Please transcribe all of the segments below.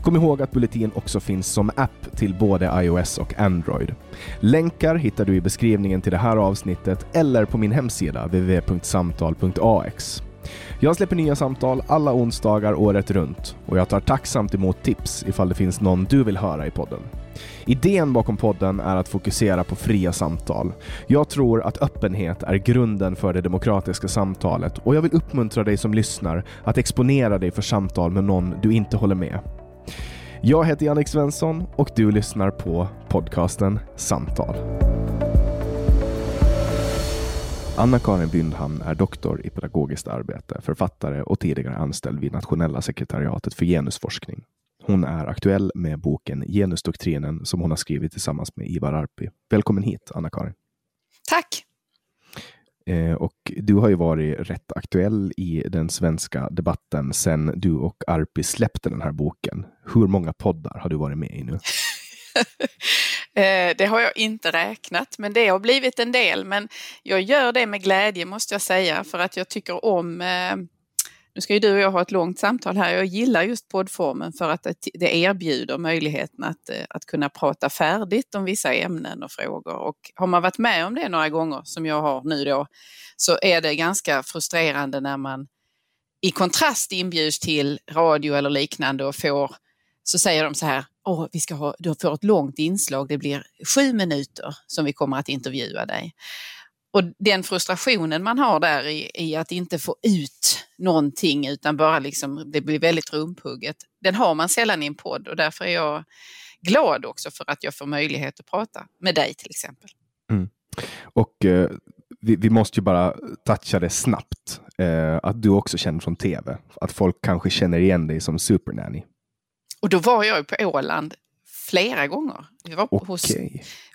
Kom ihåg att Bulletin också finns som app till både iOS och Android. Länkar hittar du i beskrivningen till det här avsnittet eller på min hemsida www.samtal.ax. Jag släpper nya samtal alla onsdagar året runt och jag tar tacksamt emot tips ifall det finns någon du vill höra i podden. Idén bakom podden är att fokusera på fria samtal. Jag tror att öppenhet är grunden för det demokratiska samtalet och jag vill uppmuntra dig som lyssnar att exponera dig för samtal med någon du inte håller med. Jag heter Jannik Svensson och du lyssnar på podcasten Samtal. Anna-Karin Byndhamn är doktor i pedagogiskt arbete, författare och tidigare anställd vid Nationella sekretariatet för genusforskning. Hon är aktuell med boken Genusdoktrinen som hon har skrivit tillsammans med Ivar Arpi. Välkommen hit, Anna-Karin. Tack! Eh, och du har ju varit rätt aktuell i den svenska debatten sedan du och Arpi släppte den här boken. Hur många poddar har du varit med i nu? Eh, det har jag inte räknat, men det har blivit en del. Men jag gör det med glädje måste jag säga, för att jag tycker om eh, nu ska ju du och jag ha ett långt samtal här. Jag gillar just poddformen för att det erbjuder möjligheten att, eh, att kunna prata färdigt om vissa ämnen och frågor. Och har man varit med om det några gånger, som jag har nu då, så är det ganska frustrerande när man i kontrast inbjuds till radio eller liknande och får, så säger de så här, Åh, vi ska ha, du får ett långt inslag, det blir sju minuter som vi kommer att intervjua dig. Och den frustrationen man har där i, i, att inte få ut någonting utan bara liksom, det blir väldigt rumphugget, den har man sällan i en podd och därför är jag glad också för att jag får möjlighet att prata med dig till exempel. Mm. Och eh, vi, vi, måste ju bara toucha det snabbt, eh, att du också känner från tv, att folk kanske känner igen dig som Supernanny. Och då var jag på Åland flera gånger. Vi var, okay. hos,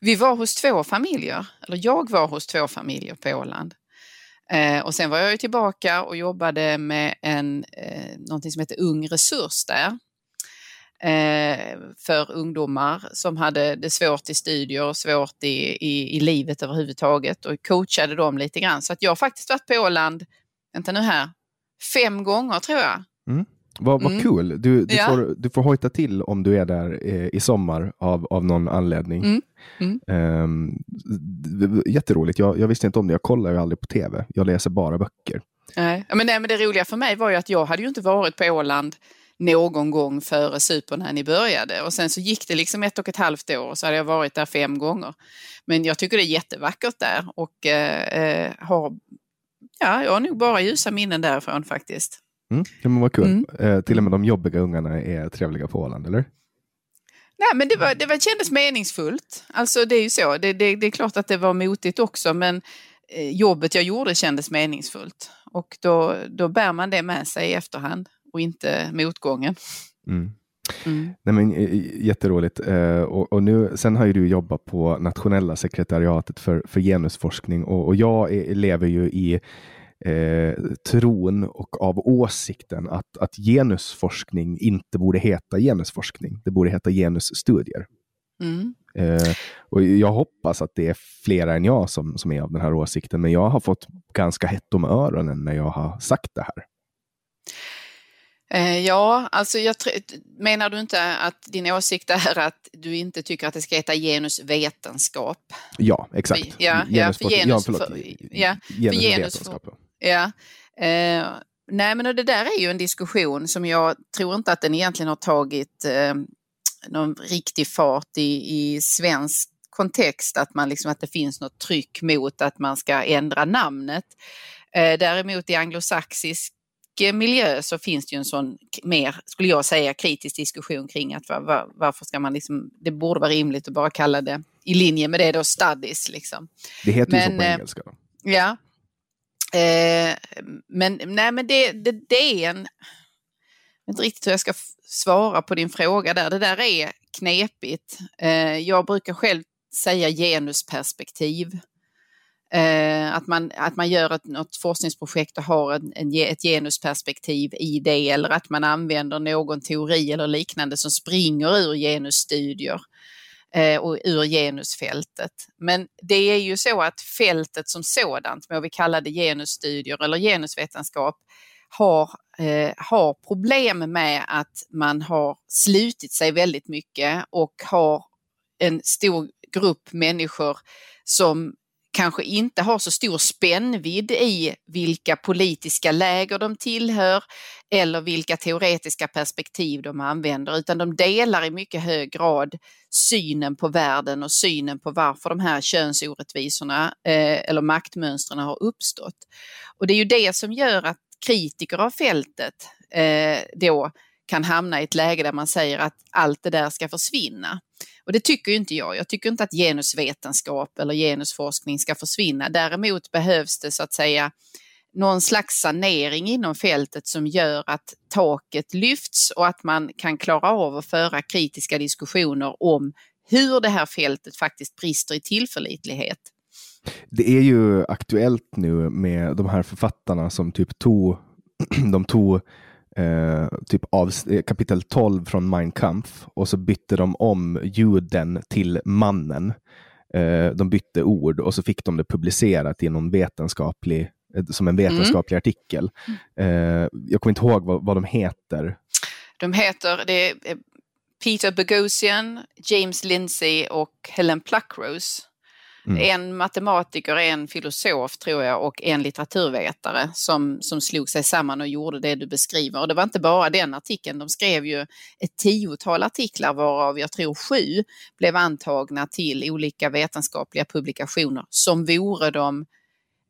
vi var hos två familjer, eller jag var hos två familjer på Åland. Eh, och sen var jag tillbaka och jobbade med en, eh, någonting som heter Ung Resurs där. Eh, för ungdomar som hade det svårt i studier och svårt i, i, i livet överhuvudtaget och coachade dem lite grann. Så att jag har faktiskt varit på Åland, vänta nu här, fem gånger tror jag. Mm. Vad, vad Mm. kul. Du, du, Ja. får, du får hojta till om du är där eh, i sommar av, av någon anledning. Mm. Mm. D- jätteroligt. Jag, jag visste inte om det. Jag kollar ju aldrig på tv. Jag läser bara böcker. Nej. Men, nej, men det roliga för mig var ju att jag hade ju inte varit på Åland någon gång före Super när ni började. Och sen så gick det liksom ett och ett halvt år och så hade jag varit där fem gånger. Men jag tycker det är jättevackert där och eh, eh, har, ja, jag har nog bara ljusa minnen därifrån faktiskt. Mm. Ja, men vad kul. Mm. Eh, till och med de jobbiga ungarna är trevliga på Åland, eller? Nej, men det, var, det var, kändes meningsfullt. Alltså det är ju så. Det, det, det är klart att det var motigt också, men eh, jobbet jag gjorde kändes meningsfullt. Och då, då bär man det med sig i efterhand och inte motgången. Mm. Mm. Nej, men, eh, jätteroligt. Eh, och, och nu, sen har ju du jobbat på nationella sekretariatet för, för genusforskning och, och jag är, lever ju i eh, tron och av åsikten att, att genusforskning inte borde heta genusforskning. Det borde heta genusstudier. Mm. Eh, och jag hoppas att det är flera än jag som, som är av den här åsikten, men jag har fått ganska hett om öronen när jag har sagt det här. Eh, ja, alltså jag menar du inte att din åsikt är att du inte tycker att det ska heta genusvetenskap? Ja, exakt. För- ja, ja, för genus- ja, förlåt. för- ja, Genusvetenskap. Ja. Eh, nej, men det där är ju en diskussion som jag tror inte att den egentligen har tagit eh, någon riktig fart i, i svensk kontext, att, man liksom, att det finns något tryck mot att man ska ändra namnet. Eh, däremot i anglosaxisk miljö så finns det ju en sån mer, skulle jag säga, kritisk diskussion kring att var, var, varför ska man liksom, det borde vara rimligt att bara kalla det i linje med det då studies liksom. Det heter ju så Men, på eh, engelska. Då. Ja. Eh, men nej, men det, det, det är en... Jag vet inte riktigt hur jag ska svara på din fråga där. Det där är knepigt. Eh, jag brukar själv säga genusperspektiv. Eh, att, man, att man gör ett, något forskningsprojekt och har en, en, ett genusperspektiv i det eller att man använder någon teori eller liknande som springer ur genusstudier eh, Eh, och ur genusfältet. Men det är ju så att fältet som sådant, må vi kalla det genusstudier eller genusvetenskap, har, eh, har problem med att man har slutit sig väldigt mycket och har en stor grupp människor som kanske inte har så stor spännvidd i vilka politiska läger de tillhör eller vilka teoretiska perspektiv de använder, utan de delar i mycket hög grad synen på världen och synen på varför de här könsorättvisorna eh, eller maktmönstren har uppstått. Och det är ju det som gör att kritiker av fältet eh, då kan hamna i ett läge där man säger att allt det där ska försvinna. Och det tycker ju inte jag. Jag tycker inte att genusvetenskap eller genusforskning ska försvinna. Däremot behövs det så att säga någon slags sanering inom fältet som gör att taket lyfts och att man kan klara av att föra kritiska diskussioner om hur det här fältet faktiskt brister i tillförlitlighet. Det är ju aktuellt nu med de här författarna som typ tog, de tog eh, typ av eh, kapitel 12 från Mein Kampf och så bytte de om juden till mannen. Eh, de bytte ord och så fick de det publicerat i någon vetenskaplig, eh, som en vetenskaplig artikel. Eh, jag kommer inte ihåg vad, vad de heter. De heter det eh, Peter Boghossian, James Lindsay och Helen Pluckrose. Mm. En matematiker, en filosof tror jag och en litteraturvetare som, som slog sig samman och gjorde det du beskriver. Och det var inte bara den artikeln, de skrev ju ett tiotal artiklar varav jag tror sju blev antagna till olika vetenskapliga publikationer som vore de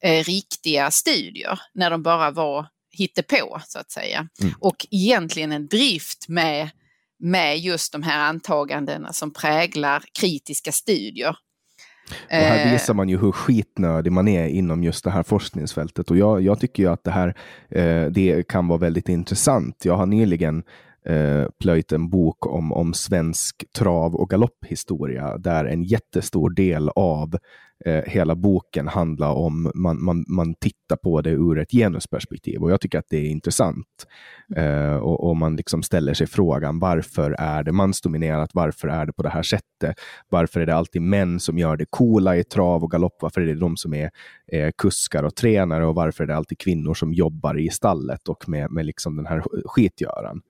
eh, riktiga studier när de bara var hittepå så att säga. Mm. Och egentligen en drift med, med just de här antagandena som präglar kritiska studier. Och här Eh, visar man ju hur skitnödig man är inom just det här forskningsfältet. Och jag, jag tycker ju att det här eh, det kan vara väldigt intressant. Jag har nyligen eh, plöjt en bok om, om svensk trav och galopphistoria där en jättestor del av eh, hela boken handlar om, man, man, man tittar på det ur ett genusperspektiv och jag tycker att det är intressant. Eh, och, och, man liksom ställer sig frågan varför är det mansdominerat? Varför är det på det här sättet? Varför är det alltid män som gör det coola i trav och galopp? Varför är det de som är eh, kuskar och tränare och varför är det alltid kvinnor som jobbar i stallet och med, med liksom den här skitgöran?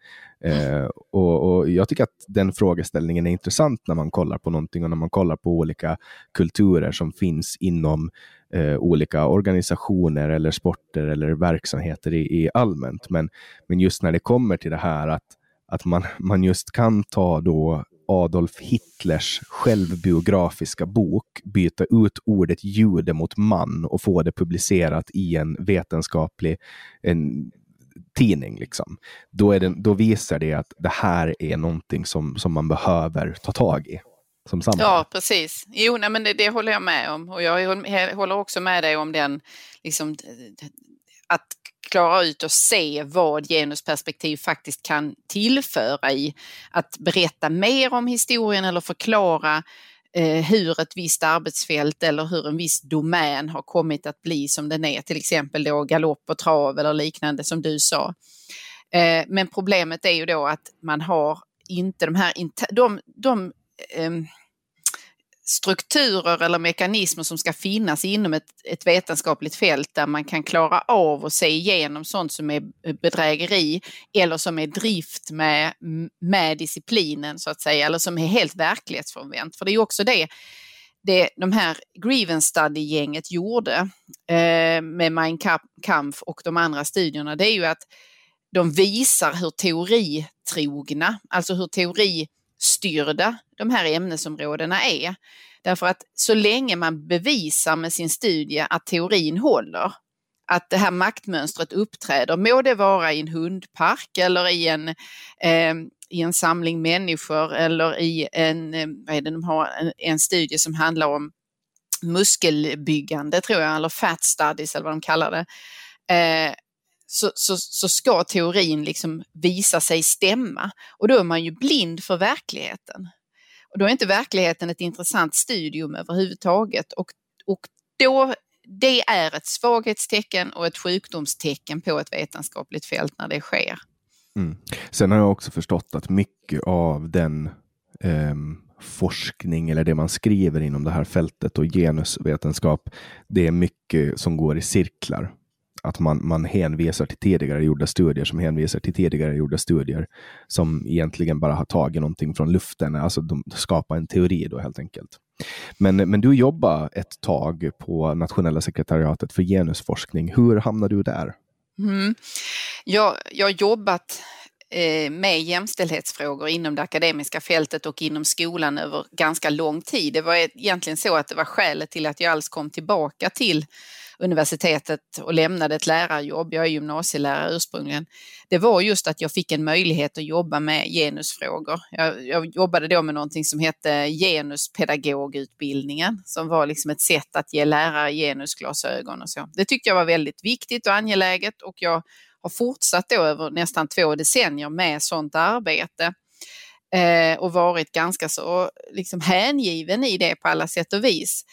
Eh, och, och, Jag tycker att den frågeställningen är intressant när man kollar på någonting och när man kollar på olika kulturer som finns inom eh, olika organisationer eller sporter eller verksamheter i, i allmänt. Men, men just när det kommer till det här att, att man, man just kan ta då Adolf Hitlers självbiografiska bok, byta ut ordet jude mot man och få det publicerat i en vetenskaplig en tidning. Liksom. Då, är det, då visar det att det här är någonting som, som man behöver ta tag i. Som Ja, precis. Jo, nej, men det, det, håller jag med om. Och jag håller också med dig om den, liksom, att klara ut och se vad genusperspektiv faktiskt kan tillföra i att berätta mer om historien eller förklara eh, hur ett visst arbetsfält eller hur en viss domän har kommit att bli som den är, till exempel då galopp och trav eller liknande som du sa. Eh, men problemet är ju då att man har inte de här, de, de Ehm, strukturer eller mekanismer som ska finnas inom ett, ett vetenskapligt fält där man kan klara av att se igenom sånt som är bedrägeri eller som är drift med, med disciplinen så att säga, eller som är helt verklighetsfrånvänt. För det är ju också det det de här Grievance Study-gänget gjorde eh, med Mein Kampf och de andra studierna, det är ju att de visar hur teoritrogna, alltså hur teori styrda de här ämnesområdena är. Därför att så länge man bevisar med sin studie att teorin håller, att det här maktmönstret uppträder, må det vara i en hundpark eller i en, eh, i en samling människor eller i en, eh, vad är det de har, en, en studie som handlar om muskelbyggande tror jag, eller fat studies eller vad de kallar det. Eh, så, så, så ska teorin liksom visa sig stämma. Och då är man ju blind för verkligheten. Och då är inte verkligheten ett intressant studium överhuvudtaget. Och, och då, det är ett svaghetstecken och ett sjukdomstecken på ett vetenskapligt fält när det sker. Mm. Sen har jag också förstått att mycket av den eh, forskning eller det man skriver inom det här fältet och genusvetenskap, det är mycket som går i cirklar att man, man hänvisar till tidigare gjorda studier som hänvisar till tidigare gjorda studier som egentligen bara har tagit någonting från luften, alltså de skapar en teori då helt enkelt. Men, men du jobbade ett tag på nationella sekretariatet för genusforskning. Hur hamnade du där? Mm. Jag, jag har jobbat eh, med jämställdhetsfrågor inom det akademiska fältet och inom skolan över ganska lång tid. Det var egentligen så att det var skälet till att jag alls kom tillbaka till universitetet och lämnade ett lärarjobb, jag är gymnasielärare ursprungligen, det var just att jag fick en möjlighet att jobba med genusfrågor. Jag, jag jobbade då med någonting som hette genuspedagogutbildningen, som var liksom ett sätt att ge lärare genusglasögon och så. Det tyckte jag var väldigt viktigt och angeläget och jag har fortsatt då över nästan två decennier med sådant arbete eh, och varit ganska så liksom hängiven i det på alla sätt och vis.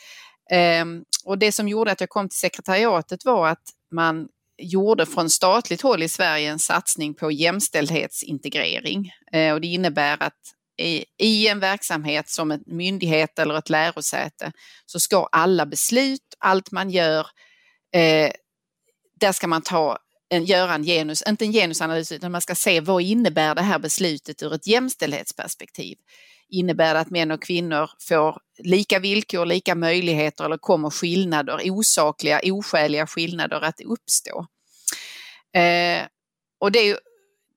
Ehm, och det som gjorde att jag kom till sekretariatet var att man gjorde från statligt håll i Sverige en satsning på jämställdhetsintegrering. Ehm, och det innebär att i en verksamhet som en myndighet eller ett lärosäte så ska alla beslut, allt man gör, eh, där ska man ta en, göra en genus, inte en genusanalys, utan man ska se vad innebär det här beslutet ur ett jämställdhetsperspektiv innebär att män och kvinnor får lika villkor, lika möjligheter eller kommer skillnader, osakliga, oskäliga skillnader att uppstå. Eh, och det,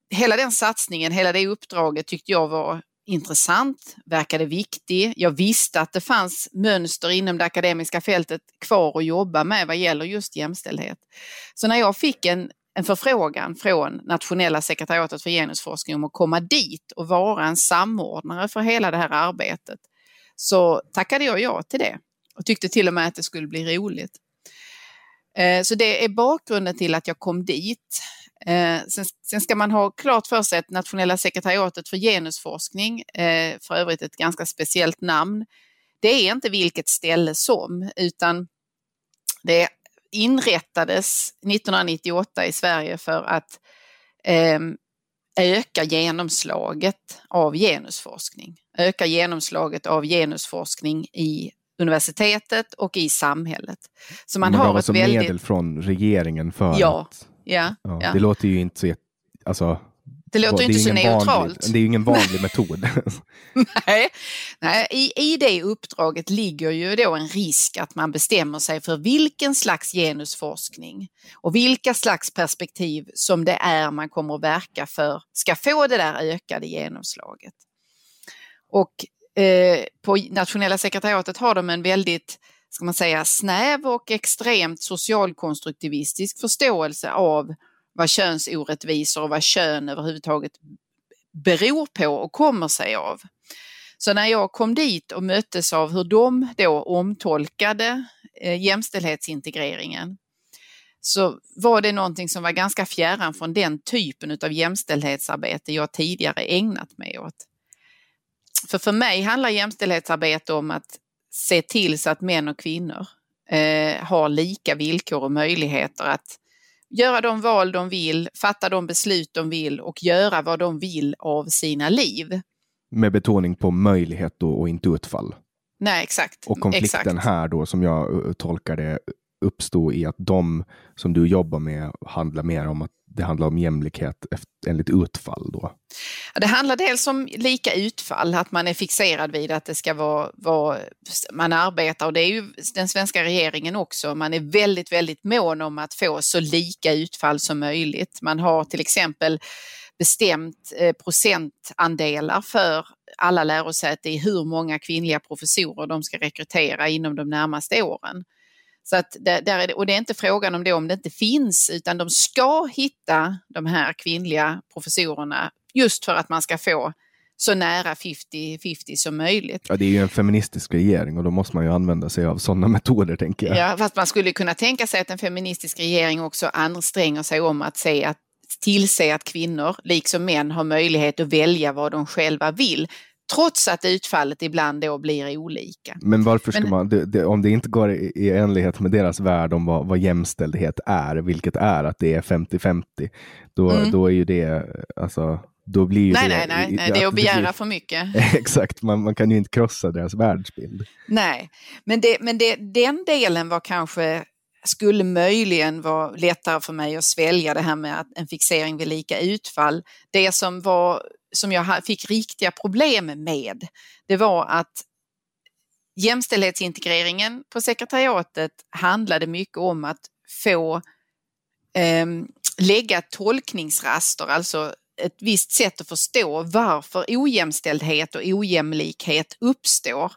hela den satsningen, hela det uppdraget tyckte jag var intressant, verkade viktig. Jag visste att det fanns mönster inom det akademiska fältet kvar att jobba med vad gäller just jämställdhet. Så när jag fick en en förfrågan från Nationella sekretariatet för genusforskning om att komma dit och vara en samordnare för hela det här arbetet. Så tackade jag ja till det och tyckte till och med att det skulle bli roligt. Eh, så det är bakgrunden till att jag kom dit. Eh, sen ska man ha klart för sig att Nationella sekretariatet för genusforskning, eh, för övrigt ett ganska speciellt namn, det är inte vilket ställe som, utan det är inrättades 1998 i Sverige för att eh, öka genomslaget av genusforskning. Öka genomslaget av genusforskning i universitetet och i samhället. Så man, man har ett alltså väldigt... medel från regeringen för ja, att... Ja, ja, ja. Det låter ju inte så... Alltså, det låter ju inte så neutralt. Vanlig, det är ju ingen vanlig metod. nej, nej i, i det uppdraget ligger ju då en risk att man bestämmer sig för vilken slags genusforskning och vilka slags perspektiv som det är man kommer att verka för ska få det där ökade genomslaget. Och eh, på nationella sekretariatet har de en väldigt ska man säga, snäv och extremt socialkonstruktivistisk förståelse av vad könsorättvisor och vad kön överhuvudtaget beror på och kommer sig av. Så när jag kom dit och möttes av hur de då omtolkade eh, jämställdhetsintegreringen så var det någonting som var ganska fjärran från den typen av jämställdhetsarbete jag tidigare ägnat mig åt. För för mig handlar jämställdhetsarbete om att se till så att män och kvinnor eh, har lika villkor och möjligheter att göra de val de vill, fatta de beslut de vill och göra vad de vill av sina liv. Med betoning på möjlighet och inte utfall. Nej, exakt. Och konflikten exakt. här då, som jag uh, tolkar det, uppstå i att de som du jobbar med handlar mer om att det handlar om jämlikhet enligt utfall då? Det handlar dels om lika utfall, att man är fixerad vid att det ska vara, vara man arbetar och det är ju den svenska regeringen också. Man är väldigt, väldigt mån om att få så lika utfall som möjligt. Man har till exempel bestämt eh, procentandelar för alla lärosäten i hur många kvinnliga professorer de ska rekrytera inom de närmaste åren. Så att där, där är det, och det är inte frågan om det om det inte finns utan de ska hitta de här kvinnliga professorerna just för att man ska få så nära 50-50 som möjligt. Ja, det är ju en feministisk regering och då måste man ju använda sig av sådana metoder tänker jag. Ja, fast man skulle kunna tänka sig att en feministisk regering också anstränger sig om att se att tillse att kvinnor, liksom män, har möjlighet att välja vad de själva vill trots att utfallet ibland då blir olika. Men varför ska Men, man, det, det, om det inte går i, i enlighet med deras värld om vad, vad jämställdhet är, vilket är att det är 50-50, då, mm. då är ju det, alltså, då blir ju nej, det... Nej, nej, nej, det är att begära blir, för mycket. exakt, man, man kan ju inte krossa deras världsbild. Nej, men, det, men det, den delen var kanske skulle möjligen vara lättare för mig att svälja det här med att en fixering vid lika utfall. Det som var som jag fick riktiga problem med, det var att jämställdhetsintegreringen på sekretariatet handlade mycket om att få eh, lägga tolkningsraster, alltså ett visst sätt att förstå varför ojämställdhet och ojämlikhet uppstår.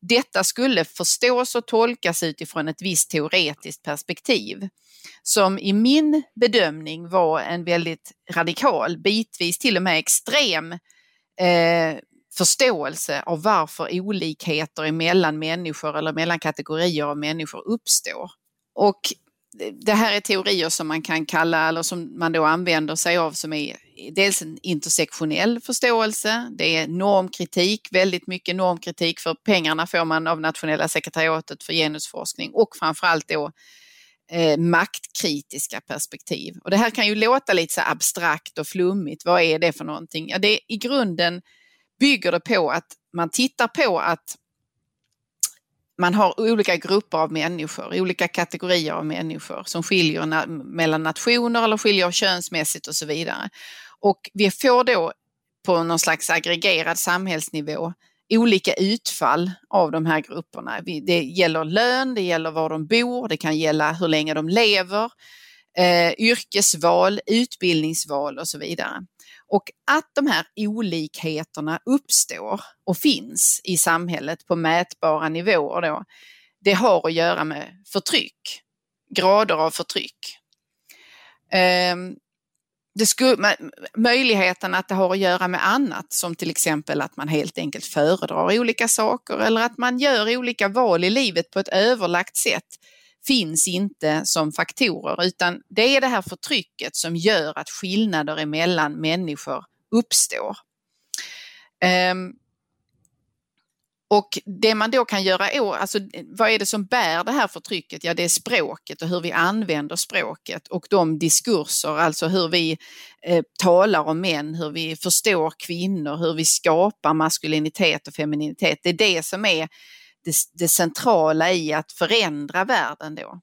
Detta skulle förstås och tolkas utifrån ett visst teoretiskt perspektiv som i min bedömning var en väldigt radikal, bitvis till och med extrem eh, förståelse av varför olikheter mellan människor eller mellan kategorier av människor uppstår. Och det här är teorier som man kan kalla, eller som man då använder sig av som är dels en intersektionell förståelse, det är normkritik, väldigt mycket normkritik för pengarna får man av nationella sekretariatet för genusforskning och framförallt då eh, maktkritiska perspektiv. Och det här kan ju låta lite så abstrakt och flummigt, vad är det för någonting? Ja, det i grunden bygger det på att man tittar på att man har olika grupper av människor, olika kategorier av människor som skiljer na mellan nationer eller skiljer könsmässigt och så vidare. Och vi får då på någon slags aggregerad samhällsnivå olika utfall av de här grupperna. Det gäller lön, det gäller var de bor, det kan gälla hur länge de lever, eh, yrkesval, utbildningsval och så vidare. Och att de här olikheterna uppstår och finns i samhället på mätbara nivåer då, det har att göra med förtryck, grader av förtryck. Eh, det skulle, möjligheten att det har att göra med annat som till exempel att man helt enkelt föredrar olika saker eller att man gör olika val i livet på ett överlagt sätt finns inte som faktorer utan det är det här förtrycket som gör att skillnader emellan människor uppstår. Um, och det man då kan göra, alltså vad är det som bär det här förtrycket? Ja, det är språket och hur vi använder språket och de diskurser, alltså hur vi eh, talar om män, hur vi förstår kvinnor, hur vi skapar maskulinitet och femininitet. Det är det som är det, det centrala i att förändra världen då.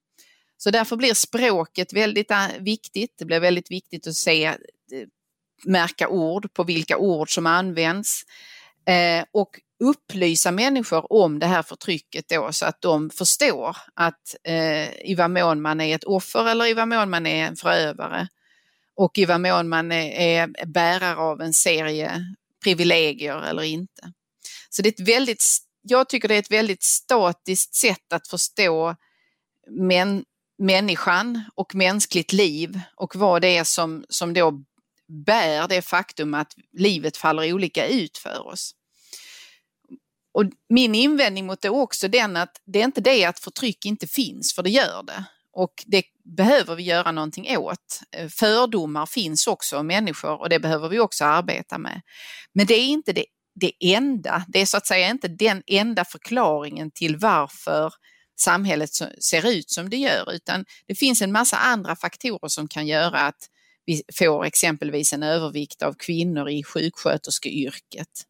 Så därför blir språket väldigt eh, viktigt. Det blir väldigt viktigt att se, eh, märka ord på vilka ord som används eh, och upplysa människor om det här förtrycket då så att de förstår att eh, i vad mån man är ett offer eller i vad mån man är en förövare och i vad mån man är, är bärare av en serie privilegier eller inte. Så det är ett väldigt, jag tycker det är ett väldigt statiskt sätt att förstå män, människan och mänskligt liv och vad det är som, som då bär det faktum att livet faller olika ut för oss. Och min invändning mot det är också den att det är inte det att förtryck inte finns, för det gör det. Och det behöver vi göra någonting åt. Eh, fördomar finns också om människor och det behöver vi också arbeta med. Men det är inte det, det enda, det är så att säga inte den enda förklaringen till varför samhället ser ut som det gör, utan det finns en massa andra faktorer som kan göra att vi får exempelvis en övervikt av kvinnor i sjuksköterskeyrket.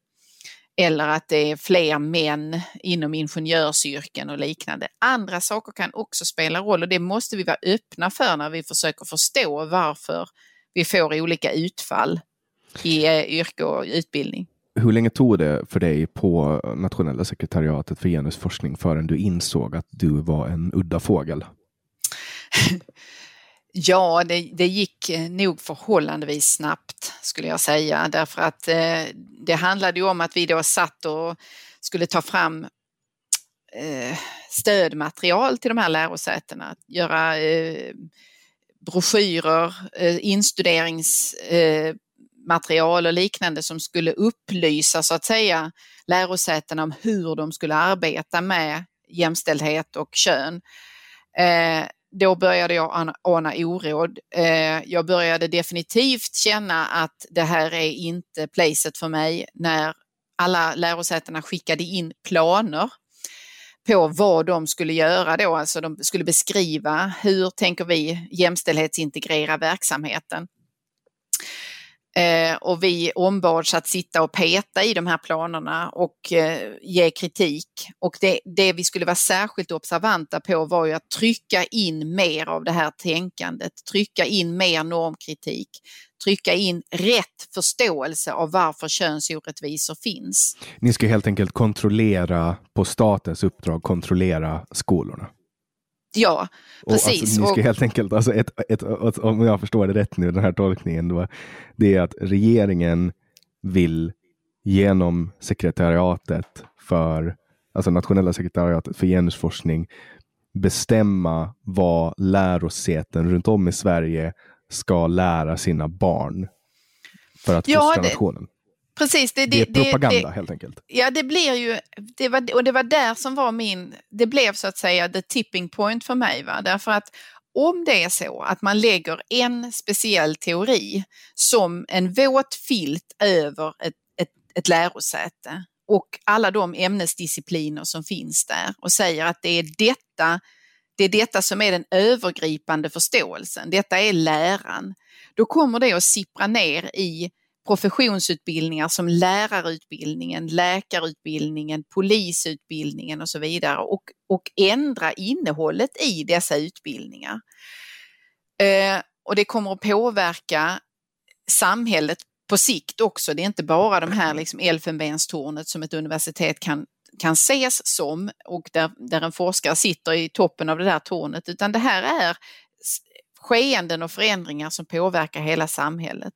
Eller att det är fler män inom ingenjörsyrken och liknande. Andra saker kan också spela roll och det måste vi vara öppna för när vi försöker förstå varför vi får olika utfall i eh, yrke och utbildning. Hur länge tog det för dig på nationella sekretariatet för genusforskning förrän du insåg att du var en udda fågel? Ja, det, det, gick eh, nog förhållandevis snabbt skulle jag säga därför att eh, det handlade ju om att vi då satt och skulle ta fram eh, stödmaterial till de här lärosätena, göra eh, broschyrer, eh, instuderingsmaterial eh, och liknande som skulle upplysa så att säga lärosätena om hur de skulle arbeta med jämställdhet och kön. Eh, då började jag ana oråd. Eh, jag började definitivt känna att det här är inte placet för mig när alla lärosätena skickade in planer på vad de skulle göra då, alltså de skulle beskriva hur tänker vi jämställdhetsintegrera verksamheten. Eh, och vi ombads att sitta och peta i de här planerna och eh, ge kritik. Och det, det, vi skulle vara särskilt observanta på var ju att trycka in mer av det här tänkandet, trycka in mer normkritik, trycka in rätt förståelse av varför könsorättvisor finns. Ni ska helt enkelt kontrollera, på statens uppdrag, kontrollera skolorna? Ja, precis. Och alltså, ni ska helt enkelt, alltså ett, ett, ett, om jag förstår det rätt nu, den här tolkningen, då, det är att regeringen vill genom sekretariatet för, alltså nationella sekretariatet för genusforskning, bestämma vad lärosäten runt om i Sverige ska lära sina barn för att ja, fostra nationen. Precis. Det, det, det är propaganda det, helt enkelt. Ja, det blir ju, det var, och det var där som var min, det blev så att säga the tipping point för mig. Va? Därför att om det är så att man lägger en speciell teori som en våt filt över ett, ett, ett lärosäte och alla de ämnesdiscipliner som finns där och säger att det är detta det är detta som är den övergripande förståelsen, detta är läran. Då kommer det att sippra ner i professionsutbildningar som lärarutbildningen, läkarutbildningen, polisutbildningen och så vidare och, och ändra innehållet i dessa utbildningar. Eh, och det kommer att påverka samhället på sikt också. Det är inte bara de här liksom elfenbenstornet som ett universitet kan, kan ses som och där, där en forskare sitter i toppen av det där tornet, utan det här är skeenden och förändringar som påverkar hela samhället.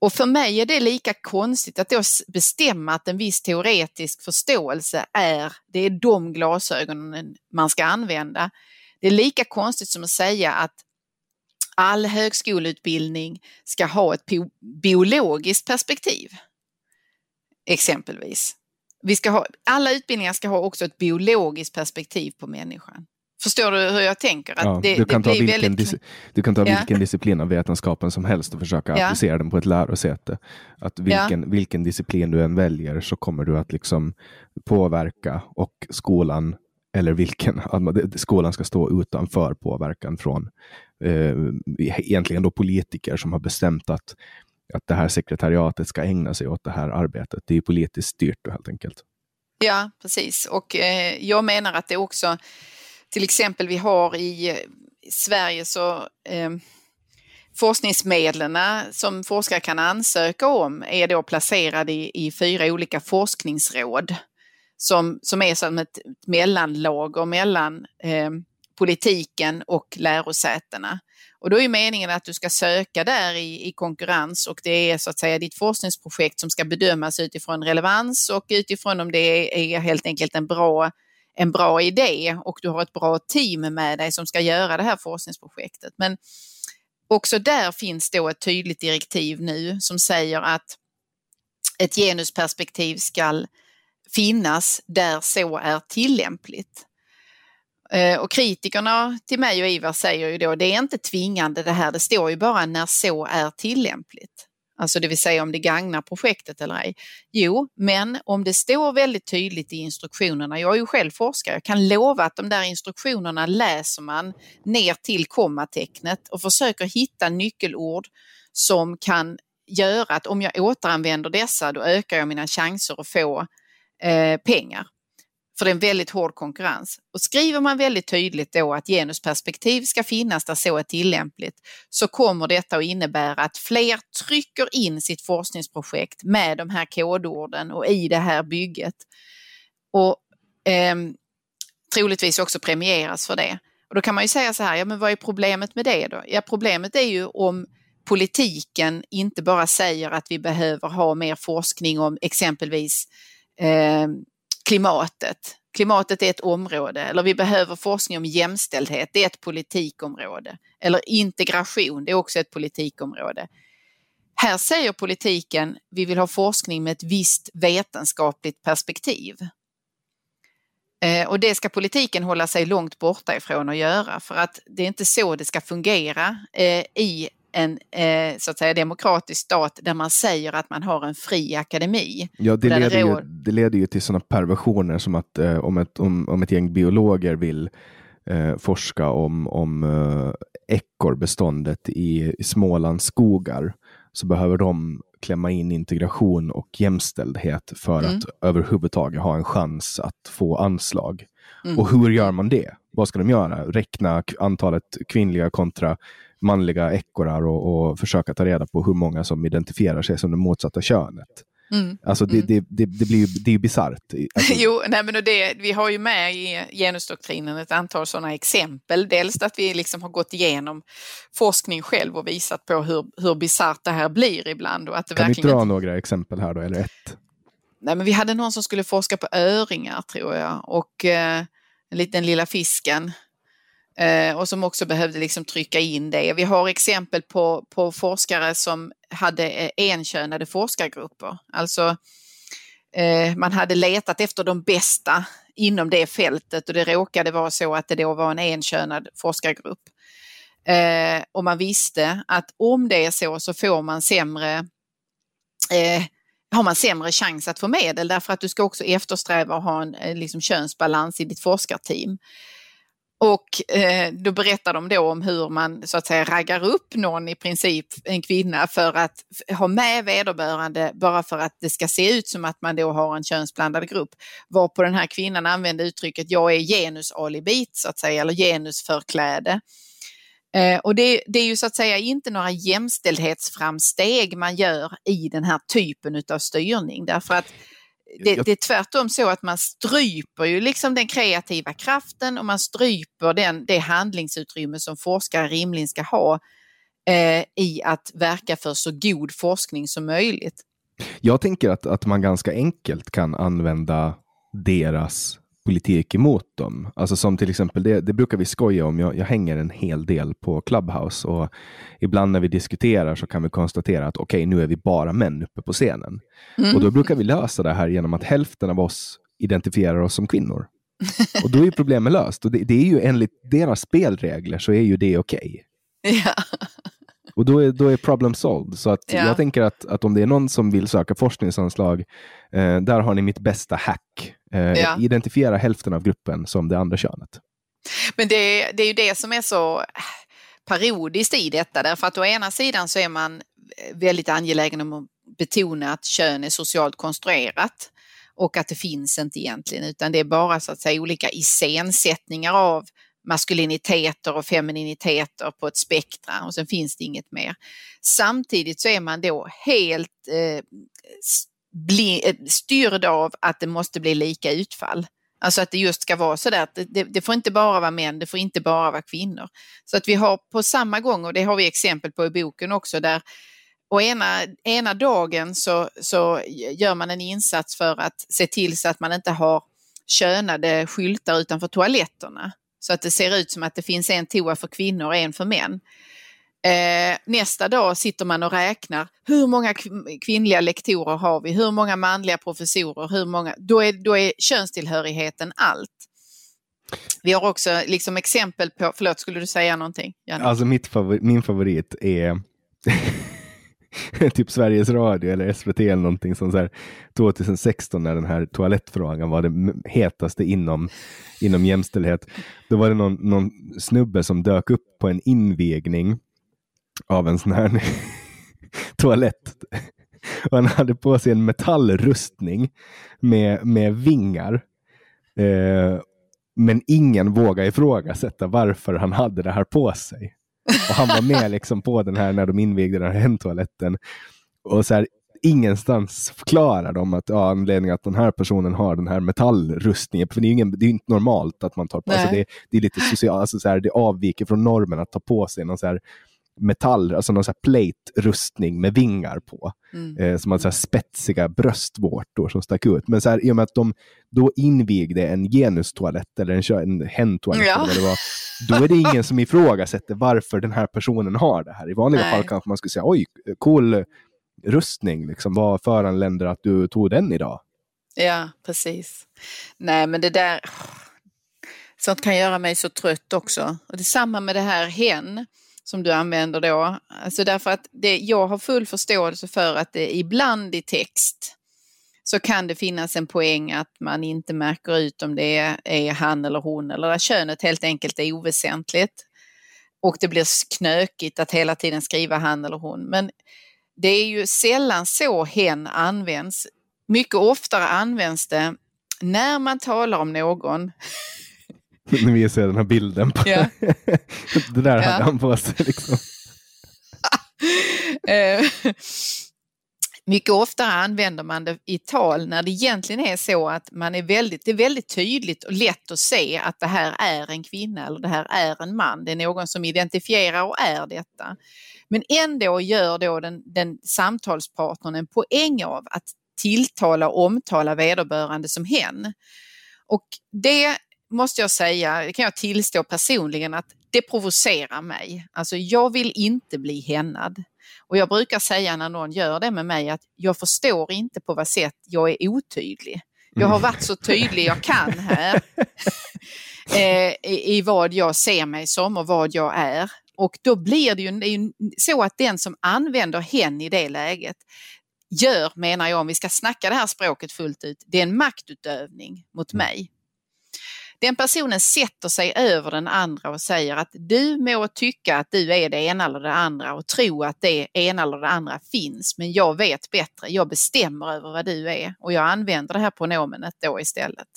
Och för mig är det lika konstigt att då bestämma att en viss teoretisk förståelse är, det är de glasögonen man ska använda. Det är lika konstigt som att säga att all högskoleutbildning ska ha ett biologiskt perspektiv. Exempelvis. Vi ska ha, alla utbildningar ska ha också ett biologiskt perspektiv på människan. Förstår du hur jag tänker? Att ja, det, du, kan det ta vilken väldigt... du kan ta Ja. vilken disciplin av vetenskapen som helst och försöka Ja. applicera den på ett lärosäte. Att vilken, vilken disciplin du än väljer så kommer du att liksom påverka och skolan eller vilken, skolan ska stå utanför påverkan från eh, egentligen då politiker som har bestämt att, att det här sekretariatet ska ägna sig åt det här arbetet. Det är politiskt styrt helt enkelt. Ja, precis. Och eh, jag menar att det också, till exempel vi har i, eh, Sverige så ehm, eh, forskningsmedlen som forskare kan ansöka om är då placerade i, i fyra olika forskningsråd som, som är som ett mellanlager mellan eh, politiken och lärosätena. Och då är meningen att du ska söka där i, i konkurrens och det är så att säga ditt forskningsprojekt som ska bedömas utifrån relevans och utifrån om det är, är helt enkelt en bra, en bra idé och du har ett bra team med dig som ska göra det här forskningsprojektet. Men också där finns då ett tydligt direktiv nu som säger att ett genusperspektiv ska finnas där så är tillämpligt. Eh, och kritikerna till mig och Ivar säger ju då, det är inte tvingande det här, det står ju bara när så är tillämpligt. Alltså det vill säga om det gagnar projektet eller ej. Jo, men om det står väldigt tydligt i instruktionerna, jag är ju själv forskare, jag kan lova att de där instruktionerna läser man ner till kommatecknet och försöker hitta nyckelord som kan göra att om jag återanvänder dessa då ökar jag mina chanser att få eh, pengar. För det är en väldigt hård konkurrens. Och skriver man väldigt tydligt då att genusperspektiv ska finnas där så är tillämpligt så kommer detta att innebära att fler trycker in sitt forskningsprojekt med de här kodorden och i det här bygget. Och eh, troligtvis också premieras för det. Och då kan man ju säga så här, ja men vad är problemet med det då? Ja problemet är ju om politiken inte bara säger att vi behöver ha mer forskning om exempelvis eh, klimatet. Klimatet är ett område, eller vi behöver forskning om jämställdhet, det är ett politikområde. Eller integration, det är också ett politikområde. Här säger politiken, vi vill ha forskning med ett visst vetenskapligt perspektiv. Eh, och det ska politiken hålla sig långt borta ifrån att göra för att det är inte så det ska fungera eh, i en eh, så att säga, demokratisk stat där man säger att man har en fri akademi. Ja, det Där det leder, ju, det leder ju till sådana perversioner som att eh, om, ett, om, om ett gäng biologer vill eh, forska om, om eh, ekorrbeståndet i, i Smålands skogar så behöver de klämma in integration och jämställdhet för Mm. att överhuvudtaget ha en chans att få anslag. Mm. Och hur gör man det? Vad ska de göra? Räkna antalet kvinnliga kontra manliga ekorrar och, och försöka ta reda på hur många som identifierar sig som det motsatta könet. Mm. Alltså det, Mm. det, det, det blir ju det är bisarrt. Alltså, Jo, nej men det, vi har ju med i genusdoktrinen ett antal sådana exempel. Dels att vi liksom har gått igenom forskning själv och visat på hur, hur bisarrt det här blir ibland. Och att det kan vi verkligen dra några exempel här då, eller ett? Nej, men vi hade någon som skulle forska på öringar tror jag och eh, den liten lilla fisken. Eh, och som också behövde liksom trycka in det. Vi har exempel på, på forskare som hade eh, enkönade forskargrupper. Alltså eh, man hade letat efter de bästa inom det fältet och det råkade vara så att det då var en enkönad forskargrupp. Eh, och man visste att om det är så så får man sämre eh, har man sämre chans att få medel därför att du ska också eftersträva att ha en eh, liksom, könsbalans i ditt forskarteam. Och eh, då berättar de då om hur man så att säga raggar upp någon i princip, en kvinna, för att ha med vederbörande bara för att det ska se ut som att man då har en könsblandad grupp. Varpå den här kvinnan använde uttrycket jag är genusalibit så att säga, eller genusförkläde. Eh, och det, det är ju så att säga inte några jämställdhetsframsteg man gör i den här typen av styrning därför att det, det är tvärtom så att man stryper ju liksom den kreativa kraften och man stryper den, det handlingsutrymme som forskare rimligen ska ha eh, i att verka för så god forskning som möjligt. Jag tänker att, att man ganska enkelt kan använda deras politik emot dem. Alltså som till exempel, det, det brukar vi skoja om. Jag, jag hänger en hel del på Clubhouse och ibland när vi diskuterar så kan vi konstatera att okej, nu är vi bara män uppe på scenen. Mm. Och då brukar vi lösa det här genom att hälften av oss identifierar oss som kvinnor. Och då är problemet löst. Och det, det är ju enligt deras spelregler så är ju det okej. Okay. Ja. Och då är, då är problem solved. Så att Ja. jag tänker att, att om det är någon som vill söka forskningsanslag, eh, där har ni mitt bästa hack. Eh, Ja. Identifiera hälften av gruppen som det andra könet. Men det, det är ju det som är så parodiskt i detta, därför att å ena sidan så är man väldigt angelägen om att betona att kön är socialt konstruerat och att det finns inte egentligen, utan det är bara så att säga olika iscensättningar av maskuliniteter och femininiteter på ett spektra och sen finns det inget mer. Samtidigt så är man då helt eh, bli, eh, styrd av att det måste bli lika utfall. Alltså att det just ska vara sådär att det, det, det får inte bara vara män, det får inte bara vara kvinnor. Så att vi har på samma gång, och det har vi exempel på i boken också, där och ena, ena dagen så, så gör man en insats för att se till så att man inte har könade skyltar utanför toaletterna. Så att det ser ut som att det finns en toa för kvinnor och en för män. Eh, nästa dag sitter man och räknar. Hur många kvinnliga lektorer har vi? Hur många manliga professorer? Hur många? Då, är, då är könstillhörigheten allt. Vi har också liksom exempel på, förlåt skulle du säga någonting? Janne? Alltså mitt favor, min favorit är typ Sveriges Radio eller SVT eller någonting som så här 2016 när den här toalettfrågan var det hetaste inom, inom jämställdhet. Då var det någon, någon snubbe som dök upp på en invigning av en sån här toalett. Och han hade på sig en metallrustning med, med vingar. Eh, men ingen vågade ifrågasätta varför han hade det här på sig. Och han var med liksom på den här när de invigde den här hemtoaletten. Och så här, ingenstans förklarar de att ja, anledningen att den här personen har den här metallrustningen, för det är ju ingen, det är inte normalt att man tar på alltså Nej. det, det är lite socialt, alltså så här, det avviker från normen att ta på sig någon så här metall, alltså någon så plate-rustning med vingar på. Mm. Eh, som hade så spetsiga bröstvårtor som stack ut. Men så här, i och med att de då invigde en genustoalett eller en, en hentoalett, Ja. eller vad det var, då är det ingen som ifrågasätter varför den här personen har det här. I vanliga Nej. fall kanske man skulle säga oj, cool rustning, liksom. vad föranländer att du tog den idag? Ja, precis. Nej, men det där, sånt kan göra mig så trött också. Och det samma med det här hen som du använder då. Alltså därför att det, jag har full förståelse för att det ibland i text så kan det finnas en poäng att man inte märker ut om det är, är han eller hon eller att könet helt enkelt är oväsentligt. Och det blir knökigt att hela tiden skriva han eller hon. Men det är ju sällan så hen används. Mycket oftare används det när man talar om någon. Nu visar jag den här bilden. På. Ja. det där Ja. hade han på sig. Liksom. Eh, Mycket oftare använder man det i tal när det egentligen är så att man är väldigt, det är väldigt tydligt och lätt att se att det här är en kvinna eller det här är en man. Det är någon som identifierar och är detta. Men ändå gör då den, den samtalspartnern en poäng av att tilltala och omtala vederbörande som hen. Och det måste jag säga, det kan jag tillstå personligen att det provocerar mig. Alltså jag vill inte bli hännad. Och jag brukar säga när någon gör det med mig att jag förstår inte på vad sätt jag är otydlig. Jag har varit så tydlig jag kan här eh, i, vad jag ser mig som och vad jag är. Och då blir det ju, det ju så att den som använder hen i det läget gör, menar jag, om vi ska snacka det här språket fullt ut, det är en maktutövning mot mig. Den personen sätter sig över den andra och säger att du må tycka att du är det ena eller det andra och tro att det ena eller det andra finns, men jag vet bättre. Jag bestämmer över vad du är och jag använder det här pronomenet då istället.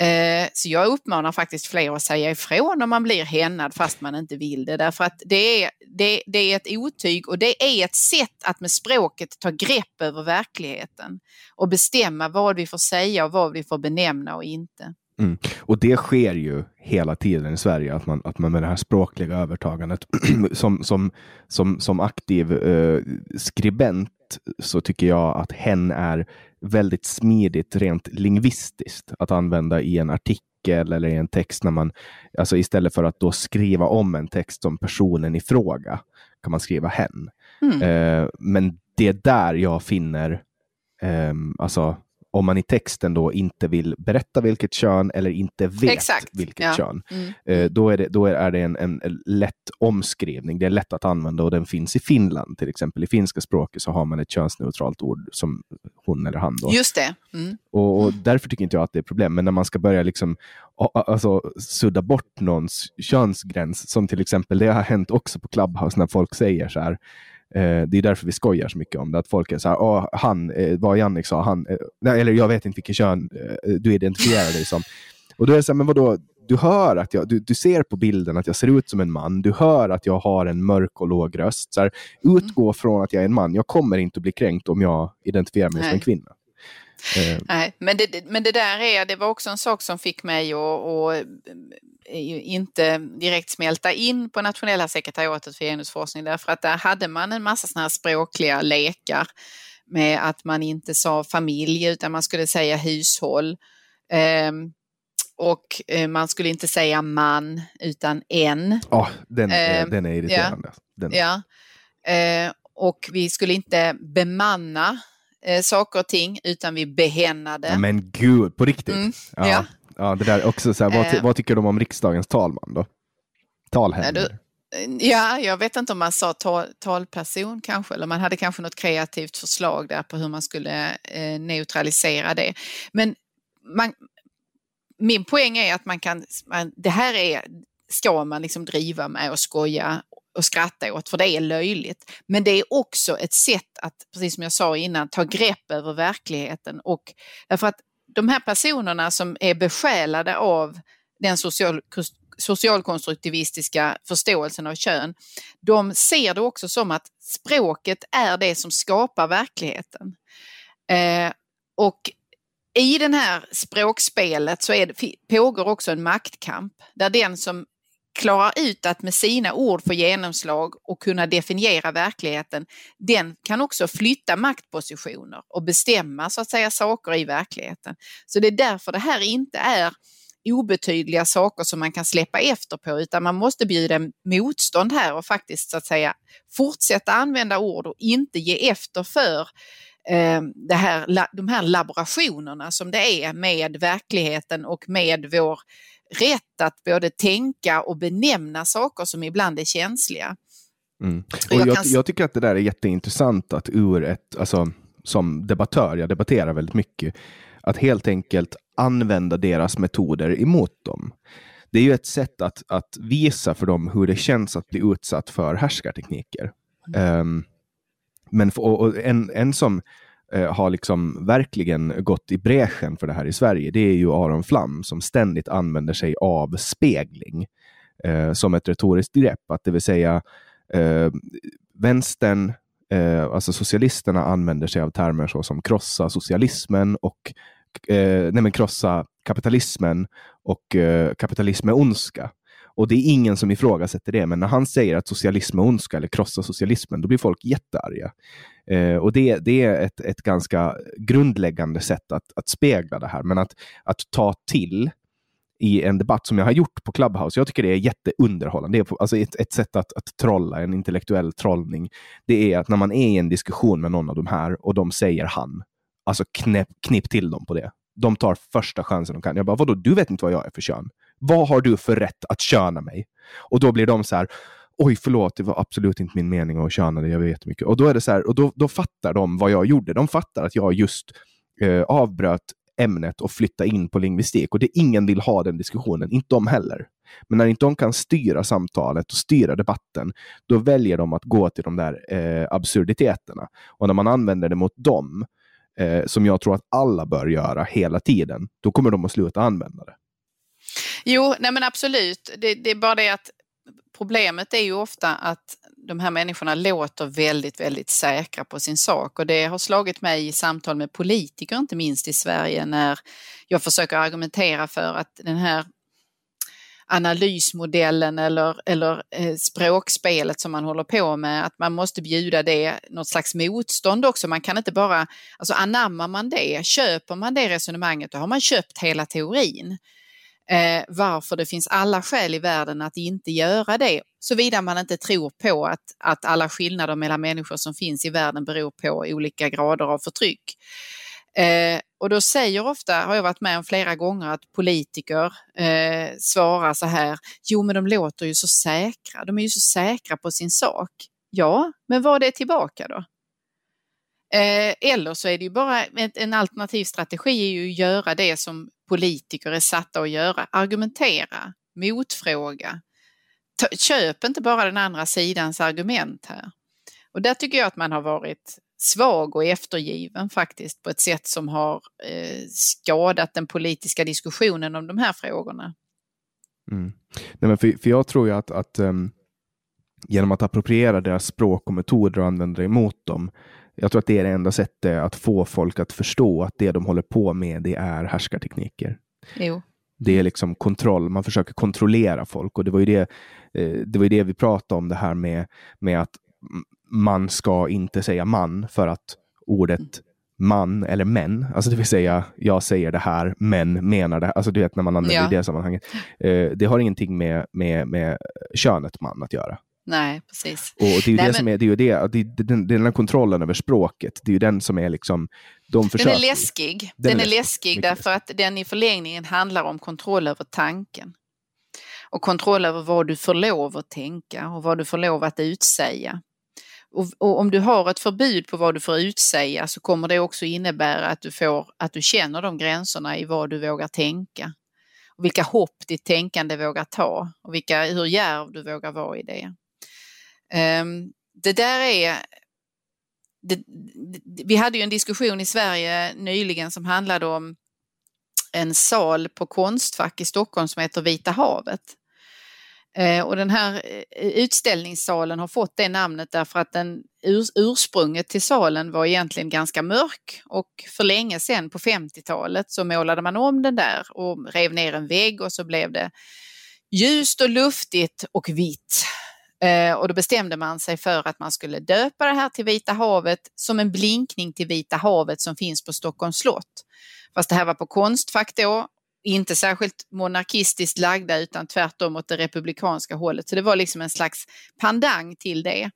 Eh, så jag uppmanar faktiskt fler att säga ifrån om man blir hännad fast man inte vill det. Därför att det är, det, det är ett otyg och det är ett sätt att med språket ta grepp över verkligheten och bestämma vad vi får säga och vad vi får benämna och inte. Mm. Och det sker ju hela tiden i Sverige, att man, att man med det här språkliga övertagandet som, som, som, som aktiv eh, skribent så tycker jag att hen är väldigt smidigt rent lingvistiskt att använda i en artikel eller i en text när man, alltså istället för att då skriva om en text som personen i fråga kan man skriva hen. Mm. Eh, men det är där jag finner, ehm, alltså om man i texten då inte vill berätta vilket kön eller inte vet Exakt, vilket ja. kön, Mm. eh, då är det, då är det en, en lätt omskrivning. Det är lätt att använda och den finns i Finland till exempel. I finska språket så har man ett könsneutralt ord som hon eller han. Då. Just det. Mm. Och, och därför tycker inte jag att det är problem. Men när man ska börja liksom, alltså, sudda bort någons könsgräns, som till exempel, det har hänt också på Clubhouse när folk säger så här, det är därför vi skojar så mycket om det, att folk är så här, "Åh, han, eh, vad Jannik sa, han, eh, eller jag vet inte vilken kön eh, du identifierar dig som. Och då är det så här, men vadå, du hör att jag, du, du ser på bilden att jag ser ut som en man, du hör att jag har en mörk och låg röst. Så här, utgå från att jag är en man, jag kommer inte att bli kränkt om jag identifierar mig som Nej. en kvinna. Eh, Nej, men det, men det där är, det var också en sak som fick mig att, att eh, inte direkt smälta in på nationella sekretariatet för genusforskning därför att där hade man en massa sådana här språkliga lekar med att man inte sa familj utan man skulle säga hushåll. Ehm, och eh, man skulle inte säga man utan en. Ja, den, är- Eh, den är irriterande. Den, Ja. Eh, och vi skulle inte bemanna eh, saker och ting utan vi behännade. Ja, men gud, på riktigt. Mm, ja. ja. Ja. det där också så här, vad, Eh. vad tycker de om riksdagens talman då? Talhänder. Ja, jag vet inte om man sa tal, talperson kanske, eller man hade kanske något kreativt förslag där på hur man skulle eh, neutralisera det. Men man, min poäng är att man kan, man, det här är, ska man liksom driva med och skoja och skratta åt, för det är löjligt. Men det är också ett sätt att, precis som jag sa innan, ta grepp över verkligheten. Och därför att de här personerna som är besjälade av den social, socialkonstruktivistiska förståelsen av kön, de ser det också som att språket är det som skapar verkligheten. Eh, och i det här språkspelet så är det, pågår också en maktkamp där den som klarar ut att med sina ord få genomslag och kunna definiera verkligheten, den kan också flytta maktpositioner och bestämma så att säga saker i verkligheten. Så det är därför det här inte är obetydliga saker som man kan släppa efter på utan man måste bjuda motstånd här och faktiskt så att säga fortsätta använda ord och inte ge efter för eh, det här, de här laborationerna som det är med verkligheten och med vår rätt att både tänka och benämna saker som ibland är känsliga. Mm. Och jag jag, kan- jag tycker att det där är jätteintressant att ur ett, alltså som debattör, jag debatterar väldigt mycket, att helt enkelt använda deras metoder emot dem. Det är ju ett sätt att, att visa för dem hur det känns att bli utsatt för härskartekniker. Ehm, men för, och, och en, en som eh, har liksom verkligen gått i bräschen för det här i Sverige, det är ju Aron Flam som ständigt använder sig av spegling eh, som ett retoriskt grepp. Att det vill säga eh, vänstern, eh, alltså socialisterna använder sig av termer såsom krossa socialismen och eh, nej men krossa kapitalismen och eh, kapitalism är ondska. Och det är ingen som ifrågasätter det, men när han säger att socialism är ondska eller krossa socialismen, då blir folk jättearga. Eh, och det, det är ett, ett ganska grundläggande sätt att, att spegla det här, men att, att ta till i en debatt som jag har gjort på Clubhouse. Jag tycker det är jätteunderhållande. Det är på, alltså ett, ett sätt att, att trolla, en intellektuell trollning. Det är att när man är i en diskussion med någon av de här och de säger han, alltså knäpp, knipp till dem på det. De tar första chansen de kan. Jag bara, vadå, du vet inte vad jag är för kön? Vad har du för rätt att köna mig? Och då blir de så här, oj förlåt, det var absolut inte min mening att köna det. jag vet jättemycket. Och då är det så här, och då, då fattar de vad jag gjorde. De fattar att jag just eh, avbröt ämnet och flytta in på lingvistik. Och det ingen vill ha den diskussionen, inte de heller. Men när inte de kan styra samtalet och styra debatten, då väljer de att gå till de där eh, absurditeterna. Och när man använder det mot dem, eh, som jag tror att alla bör göra hela tiden, då kommer de att sluta använda det. Jo, nej men absolut. Det, det är bara det att problemet är ju ofta att de här människorna låter väldigt, väldigt säkra på sin sak och det har slagit mig i samtal med politiker, inte minst i Sverige, när jag försöker argumentera för att den här analysmodellen eller, eller eh, språkspelet som man håller på med, att man måste bjuda det något slags motstånd också. Man kan inte bara, alltså anammar man det, köper man det resonemanget, då har man köpt hela teorin. Eh, varför det finns alla skäl i världen att inte göra det, såvida man inte tror på att, att alla skillnader mellan människor som finns i världen beror på olika grader av förtryck. Eh, och då säger ofta, har jag varit med om flera gånger, att politiker eh, svarar så här, jo men de låter ju så säkra, de är ju så säkra på sin sak. Ja, men vad är det tillbaka då? Eh, eller så är det ju bara en alternativ strategi är ju att göra det som politiker är satta att göra, argumentera, motfråga. Köp inte bara den andra sidans argument här. Och där tycker jag att man har varit svag och eftergiven faktiskt på ett sätt som har eh, skadat den politiska diskussionen om de här frågorna. Mm. Nej, men för, för jag tror ju att, att um, genom att appropriera deras språk och metoder och använda det emot dem, jag tror att det är det enda sättet att få folk att förstå att det de håller på med, det är härskartekniker. Jo. Det är liksom kontroll, man försöker kontrollera folk och det var ju det, eh, det, var ju det vi pratade om, det här med, med att man ska inte säga man för att ordet man eller män, alltså det vill säga jag säger det här, men menar det här. Alltså du vet när man använder ja. det i det sammanhanget. Eh, det har ingenting med, med, med könet man att göra. Nej, precis. Och det är ju Nej, det men... som är, det är ju det, det, det, den, den här kontrollen över språket, det är ju den som är liksom, de försöker. Den är läskig. Den, den är läskig, läskig därför att den i förlängningen handlar om kontroll över tanken. Och kontroll över vad du får lov att tänka och vad du får lov att utsäga. Och, och, om du har ett förbud på vad du får utsäga så kommer det också innebära att du, får, att du känner de gränserna i vad du vågar tänka. Och vilka hopp ditt tänkande vågar ta och vilka, hur djärv du vågar vara i det. Um, det där är det, det, vi hade ju en diskussion i Sverige nyligen som handlade om en sal på Konstfack i Stockholm som heter Vita havet. Eh, och den här eh, utställningssalen har fått det namnet därför att den ur, ursprunget till salen var egentligen ganska mörk och för länge sedan på 50-talet så målade man om den där och rev ner en vägg och så blev det ljust och luftigt och vitt. Eh, och då bestämde man sig för att man skulle döpa det här till Vita havet som en blinkning till Vita havet som finns på Stockholms slott. Fast det här var på Konstfack då inte särskilt monarkistiskt lagda utan tvärtom åt det republikanska hållet. Så det var liksom en slags pandang till det.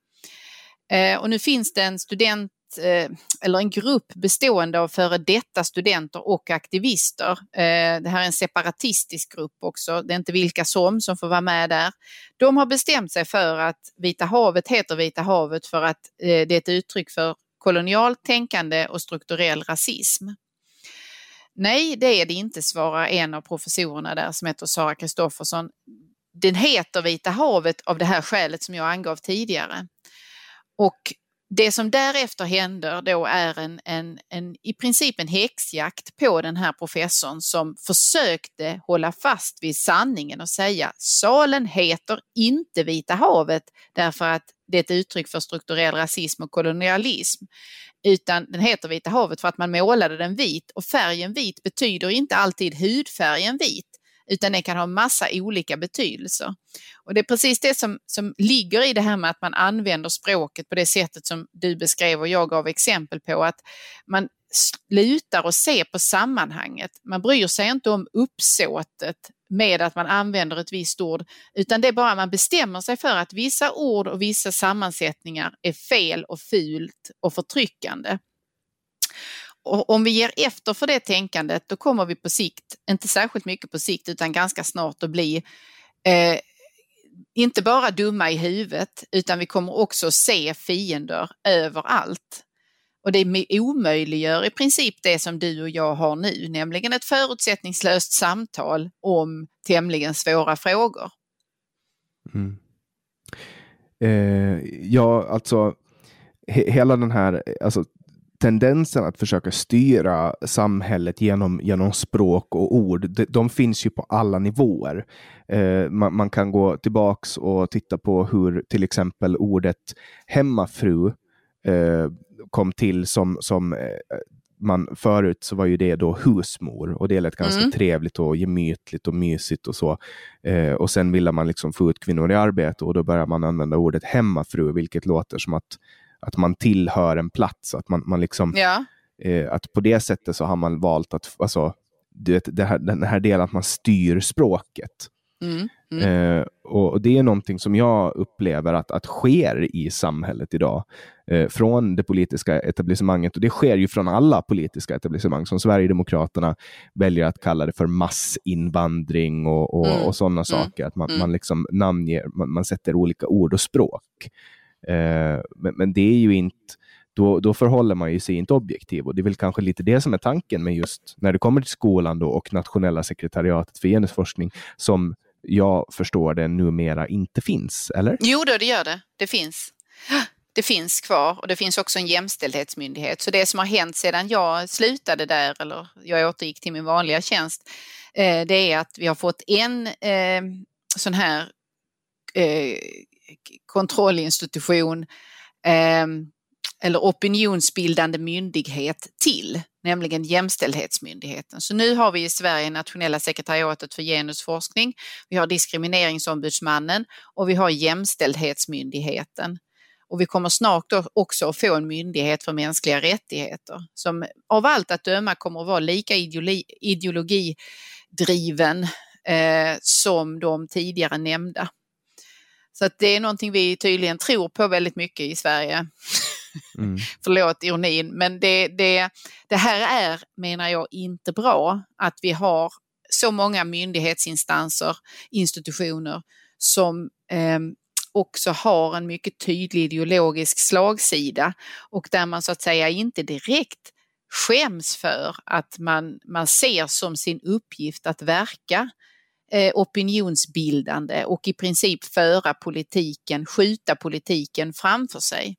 Eh, och nu finns det en student Eh, eller en grupp bestående av före detta studenter och aktivister. Eh, det här är en separatistisk grupp också, det är inte vilka som som får vara med där. De har bestämt sig för att Vita havet heter Vita havet för att eh, det är ett uttryck för kolonialt tänkande och strukturell rasism. Nej, det är det inte, svarar en av professorerna där som heter Sara Kristoffersson. Den heter Vita havet av det här skälet som jag angav tidigare. Och det som därefter händer då är en, en, en, i princip en häxjakt på den här professorn som försökte hålla fast vid sanningen och säga salen heter inte Vita havet därför att det är ett uttryck för strukturell rasism och kolonialism utan den heter Vita havet för att man målade den vit och färgen vit betyder inte alltid hudfärgen vit utan den kan ha massa olika betydelser. Och det är precis det som, som ligger i det här med att man använder språket på det sättet som du beskrev och jag gav exempel på, att man slutar att se på sammanhanget. Man bryr sig inte om uppsåtet med att man använder ett visst ord, utan det är bara man bestämmer sig för att vissa ord och vissa sammansättningar är fel och fult och förtryckande. Och om vi ger efter för det tänkandet, då kommer vi på sikt, inte särskilt mycket på sikt, utan ganska snart att bli eh, inte bara dumma i huvudet, utan vi kommer också se fiender överallt. Och det omöjliggör i princip det som du och jag har nu, nämligen ett förutsättningslöst samtal om tämligen svåra frågor. Mm. Eh, ja, alltså he hela den här alltså, tendensen att försöka styra samhället genom, genom språk och ord, de, de finns ju på alla nivåer. Eh, man, man, kan gå tillbaks och titta på hur till exempel ordet hemmafru eh, kom till som, som eh, man, förut så var ju det då husmor och det lät ganska mm. trevligt och gemytligt och mysigt och så. Eh, och sen ville man liksom få ut kvinnor i arbete och då började man använda ordet hemmafru, vilket låter som att, att man tillhör en plats. Att, man, man liksom, ja. eh, att på det sättet så har man valt att, alltså, du vet, det här, den här delen att man styr språket. Mm, mm. Eh, och, det är någonting som jag upplever att, att sker i samhället idag. Eh, från det politiska etablissemanget. Och det sker ju från alla politiska etablissemang, som Sverigedemokraterna väljer att kalla det för massinvandring och, och, mm, och sådana mm, saker. Att man, man liksom namnger, man, man, sätter olika ord och språk. Eh, men, men det är ju inte då, då förhåller man ju sig inte objektiv. Och det är väl kanske lite det som är tanken med just när det kommer till skolan då och nationella sekretariatet för genusforskning, som jag förstår det numera inte finns, eller? Jo då, det gör det. Det finns. Det finns kvar och det finns också en jämställdhetsmyndighet. Så det som har hänt sedan jag slutade där, eller jag återgick till min vanliga tjänst, eh, det är att vi har fått en eh, sån här eh, kontrollinstitution eh, eller opinionsbildande myndighet till, nämligen Jämställdhetsmyndigheten. Så nu har vi i Sverige Nationella sekretariatet för genusforskning, vi har Diskrimineringsombudsmannen och vi har Jämställdhetsmyndigheten. Och vi kommer snart också att få en myndighet för mänskliga rättigheter som av allt att döma kommer att vara lika ideologi, ideologidriven eh, som de tidigare nämnda. Så att det är någonting vi tydligen tror på väldigt mycket i Sverige. Mm. Förlåt ironin, men det, det, det här är, menar jag, inte bra att vi har så många myndighetsinstanser, institutioner som eh, också har en mycket tydlig ideologisk slagsida och där man så att säga inte direkt skäms för att man, man ser som sin uppgift att verka Eh, opinionsbildande och i princip föra politiken, skjuta politiken framför sig.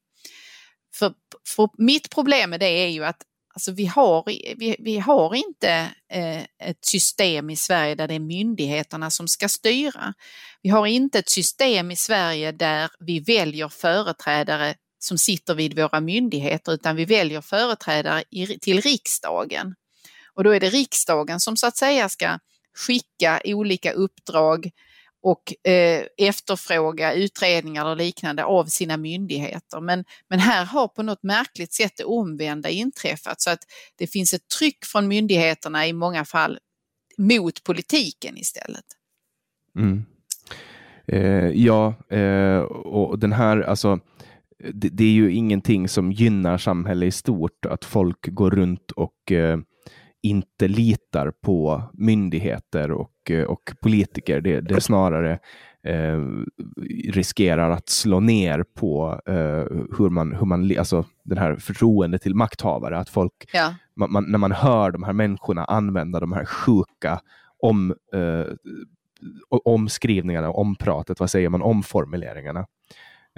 För, för mitt problem med det är ju att alltså vi, har, vi, vi har inte eh, ett system i Sverige där det är myndigheterna som ska styra. Vi har inte ett system i Sverige där vi väljer företrädare som sitter vid våra myndigheter utan vi väljer företrädare i, till riksdagen. Och då är det riksdagen som så att säga ska skicka olika uppdrag och eh, efterfråga utredningar och liknande av sina myndigheter. Men, men här har på något märkligt sätt det omvända inträffat så att det finns ett tryck från myndigheterna i många fall mot politiken istället. Mm. Eh, ja, eh, och den här, alltså det, det, är ju ingenting som gynnar samhället i stort, att folk går runt och eh, inte litar på myndigheter och, eh, och politiker. Det, det snarare eh, riskerar att slå ner på eh, hur man, hur man, alltså den här förtroende till makthavare. Att folk, ja. man, man, när man hör de här människorna använda de här sjuka om, eh, omskrivningarna, ompratet, vad säger man, omformuleringarna.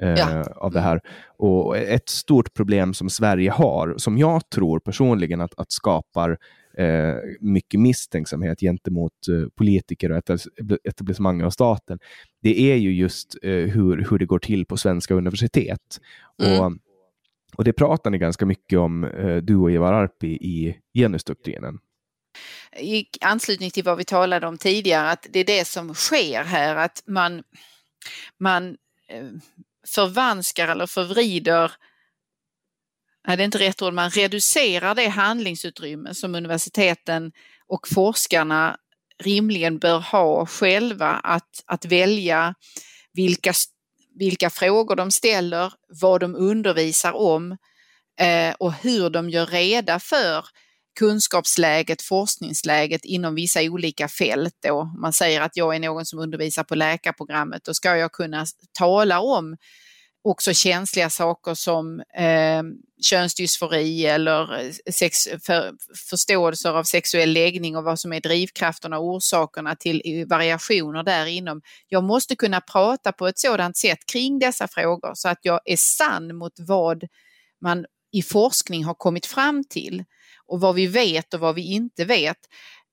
Eh, ja. av det här. Och ett stort problem som Sverige har, som jag tror personligen att, att skapar eh, mycket misstänksamhet gentemot eh, politiker och etablissemanget och staten, det är ju just eh, hur, hur det går till på svenska universitet. Mm. Och, och det pratar ni ganska mycket om, du och Ivar Arpi, i genusdoktrinen. I anslutning till vad vi talade om tidigare, att det är det som sker här, att man, man förvanskar eller förvrider nej det är inte rätt ord, man reducerar det handlingsutrymme som universiteten och forskarna rimligen bör ha själva att, att välja vilka, vilka frågor de ställer, vad de undervisar om eh, och hur de gör reda för kunskapsläget, forskningsläget inom vissa olika fält. Då. Man säger att jag är någon som undervisar på läkarprogrammet, då ska jag kunna tala om också känsliga saker som eh, könsdysfori eller eh, sex, för, förståelser av sexuell läggning och vad som är drivkrafterna och orsakerna till eh, variationer där inom. Jag måste kunna prata på ett sådant sätt kring dessa frågor så att jag är sann mot vad man i forskning har kommit fram till och vad vi vet och vad vi inte vet.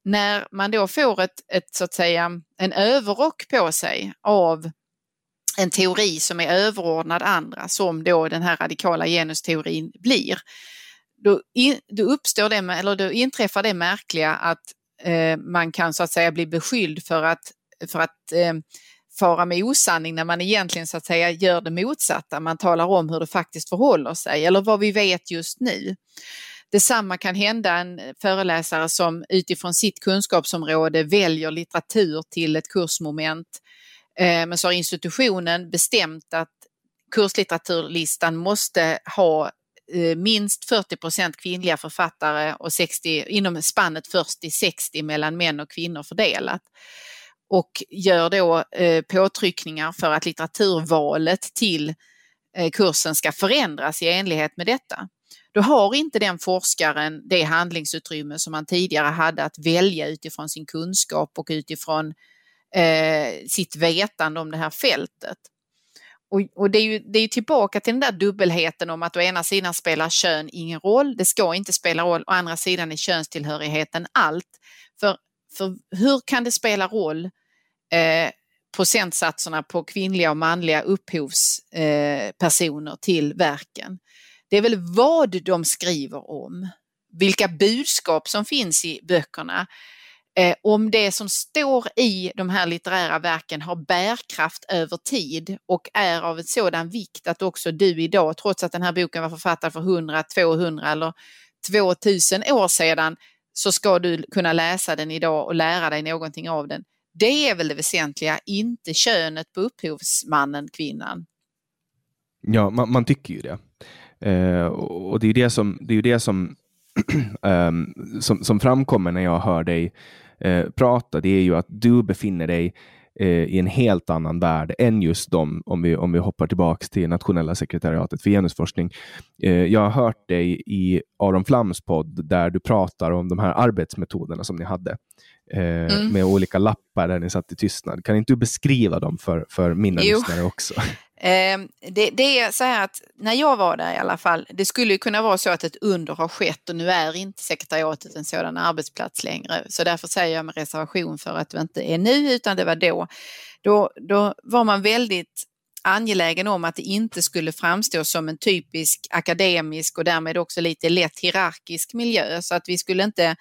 När man då får ett, ett så att säga, en överrock på sig av en teori som är överordnad andra, som då den här radikala genusteorin blir, då, in, då uppstår det, eller då inträffar det märkliga att eh, man kan så att säga bli beskylld för att, för att eh, fara med osanning när man egentligen så att säga gör det motsatta. Man talar om hur det faktiskt förhåller sig eller vad vi vet just nu. Detsamma kan hända en föreläsare som utifrån sitt kunskapsområde väljer litteratur till ett kursmoment. Eh, men så har institutionen bestämt att kurslitteraturlistan måste ha eh, minst 40% kvinnliga författare och 60, inom spannet 40-60 mellan män och kvinnor fördelat. Och gör då eh, påtryckningar för att litteraturvalet till kursen ska förändras i enlighet med detta. Då har inte den forskaren det handlingsutrymme som man tidigare hade att välja utifrån sin kunskap och utifrån eh, sitt vetande om det här fältet. Och, och, det, är ju, det är tillbaka till den där dubbelheten om att å ena sidan spelar kön ingen roll, det ska inte spela roll, å andra sidan är könstillhörigheten allt. För, för hur kan det spela roll eh, procentsatserna på kvinnliga och manliga upphovspersoner eh, till verken? Det är väl vad de skriver om, vilka budskap som finns i böckerna. Eh, om det som står i de här litterära verken har bärkraft över tid och är av en sådan vikt att också du idag, trots att den här boken var författad för 100, 200 eller 2000 år sedan, så ska du kunna läsa den idag och lära dig någonting av den. Det är väl det väsentliga, inte könet på upphovsmannen, kvinnan. Ja, man, man tycker ju det. Eh, och det är det som, det är det som, um, som, som framkommer när jag hör dig eh, prata. Det är ju att du befinner dig eh, i en helt annan värld än just de, om vi, om vi hoppar tillbaka till nationella sekretariatet för genusforskning. Eh, jag har hört dig i Aron Flams podd där du pratar om de här arbetsmetoderna som ni hade. Eh, mm. med olika lappar där ni satt i tystnad. Kan inte du beskriva dem för, för mina jo. lyssnare också? Ehm, det, det, är så här att när jag var där i alla fall, det skulle kunna vara så att ett under har skett och nu är inte sekretariatet en sådan arbetsplats längre. Så därför säger jag med reservation för att det inte är nu utan det var då. Då, då var man väldigt angelägen om att det inte skulle framstå som en typisk akademisk och därmed också lite lätt hierarkisk miljö. Så att vi skulle inte,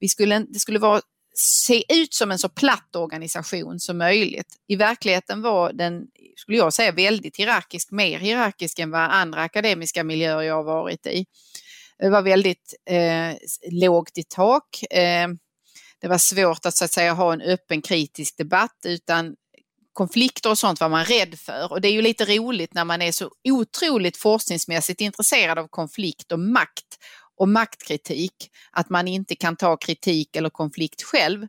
vi skulle, det skulle vara se ut som en så platt organisation som möjligt. I verkligheten var den, skulle jag säga, väldigt hierarkisk, mer hierarkisk än vad andra akademiska miljöer jag har varit i. Det var väldigt eh, lågt i tak. Eh, det var svårt att så att säga ha en öppen kritisk debatt utan konflikter och sånt var man rädd för. Och det är ju lite roligt när man är så otroligt forskningsmässigt intresserad av konflikt och makt och maktkritik, att man inte kan ta kritik eller konflikt själv.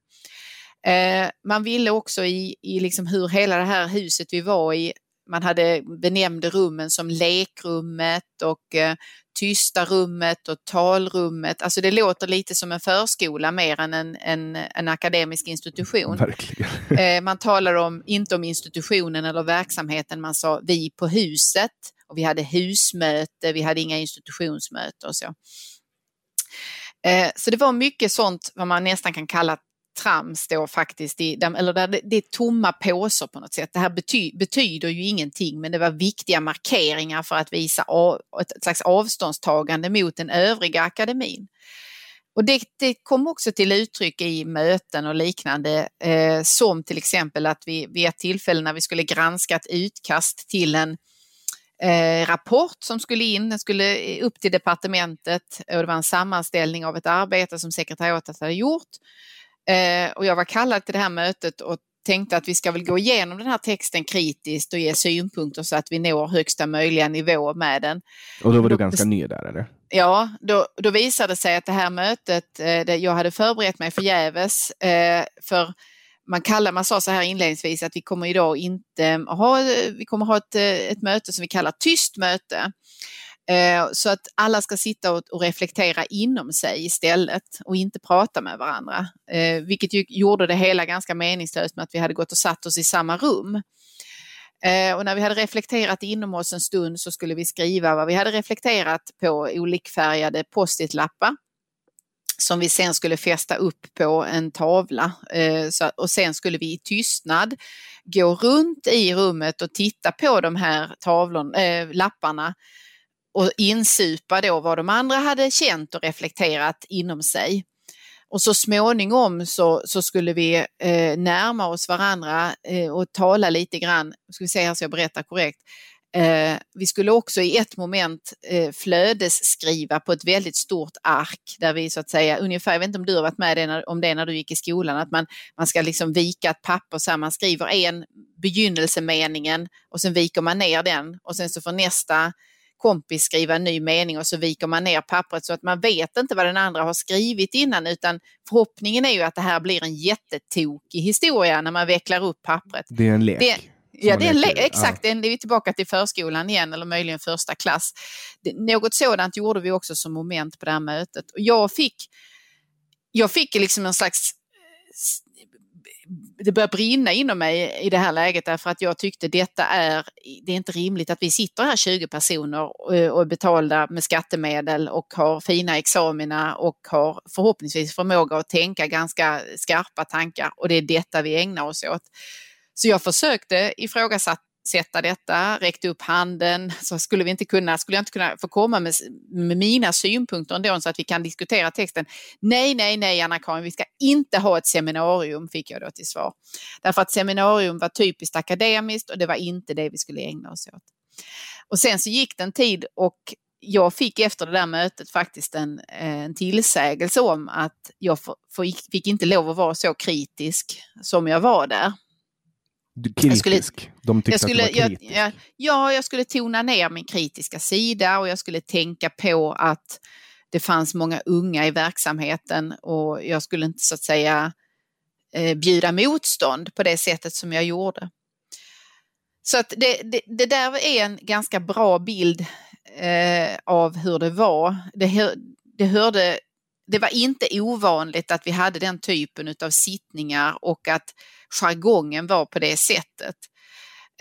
Eh, man ville också i, i liksom hur hela det här huset vi var i, man hade benämnde rummen som lekrummet och eh, tysta rummet och talrummet. Alltså det låter lite som en förskola mer än en, en, en akademisk institution. Verkligen. Eh, man talar om, inte om institutionen eller verksamheten, man sa vi på huset och vi hade husmöte, vi hade inga institutionsmöte och så. Eh, så det var mycket sånt vad man nästan kan kalla trams då faktiskt, i, eller där det, det är tomma påsar på något sätt. Det här bety, betyder ju ingenting men det var viktiga markeringar för att visa av, ett slags avståndstagande mot den övriga akademin. Och det, det kom också till uttryck i möten och liknande, eh, som till exempel att vi vid ett tillfälle när vi skulle granska ett utkast till en eh, rapport som skulle in, den skulle upp till departementet och det var en sammanställning av ett arbete som sekretariatet hade gjort. Eh, och jag var kallad till det här mötet och tänkte att vi ska väl gå igenom den här texten kritiskt och ge synpunkter så att vi når högsta möjliga nivå med den. Och då var du ganska ny där eller? Ja, då, då visade det sig att det här mötet, eh, jag hade förberett mig förgäves eh, för man, kallar, man sa så här inledningsvis att vi kommer idag inte ha, vi kommer ha ett, ett möte som vi kallar tyst möte. Eh, så att alla ska sitta och, reflektera inom sig istället och inte prata med varandra. Eh, vilket ju gjorde det hela ganska meningslöst med att vi hade gått och satt oss i samma rum. Eh, och när vi hade reflekterat inom oss en stund så skulle vi skriva vad vi hade reflekterat på olikfärgade post-it-lappar som vi sen skulle fästa upp på en tavla. Eh, och sen skulle vi i tystnad gå runt i rummet och titta på de här tavlorna, äh, eh, lapparna och insupa då vad de andra hade känt och reflekterat inom sig. Och så småningom så, så skulle vi eh, närma oss varandra eh, och tala lite grann, ska vi se här så jag berättar korrekt, Eh, vi skulle också i ett moment eh, flödesskriva på ett väldigt stort ark där vi så att säga ungefär, jag vet inte om du har varit med det när, om det när du gick i skolan, att man, man ska liksom vika ett papper så här, man skriver en begynnelsemeningen och sen viker man ner den och sen så får nästa kompis skriva en ny mening och så viker man ner pappret så att man vet inte vad den andra har skrivit innan utan förhoppningen är ju att det här blir en jättetokig historia när man vecklar upp pappret. Det är en lek. Det, Ja, det är exakt. Ja. Det är vi tillbaka till förskolan igen eller möjligen första klass. Något sådant gjorde vi också som moment på det här mötet. Och jag fick, jag fick liksom en slags det började brinna inom mig i det här läget därför att jag tyckte detta är, det är inte rimligt att vi sitter här 20 personer och är betalda med skattemedel och har fina examina och har förhoppningsvis förmåga att tänka ganska skarpa tankar och det är detta vi ägnar oss åt. Så jag försökte ifrågasätta detta, räckte upp handen, så skulle, vi inte kunna, skulle jag inte kunna få komma med, med mina synpunkter ändå så att vi kan diskutera texten. Nej, nej, nej Anna-Karin, vi ska inte ha ett seminarium, fick jag då till svar. Därför att seminarium var typiskt akademiskt och det var inte det vi skulle ägna oss åt. Och sen så gick det en tid och jag fick efter det där mötet faktiskt en, eh, en tillsägelse om att jag fick inte lov att vara så kritisk som jag var där. Kritisk? Skulle, De tyckte skulle, att du var kritisk? Jag, ja, jag skulle tona ner min kritiska sida och jag skulle tänka på att det fanns många unga i verksamheten och jag skulle inte så att säga eh, bjuda motstånd på det sättet som jag gjorde. Så att det, det, det där är en ganska bra bild eh, av hur det var. Det, det, hörde, det var inte ovanligt att vi hade den typen av sittningar och att jargongen var på det sättet.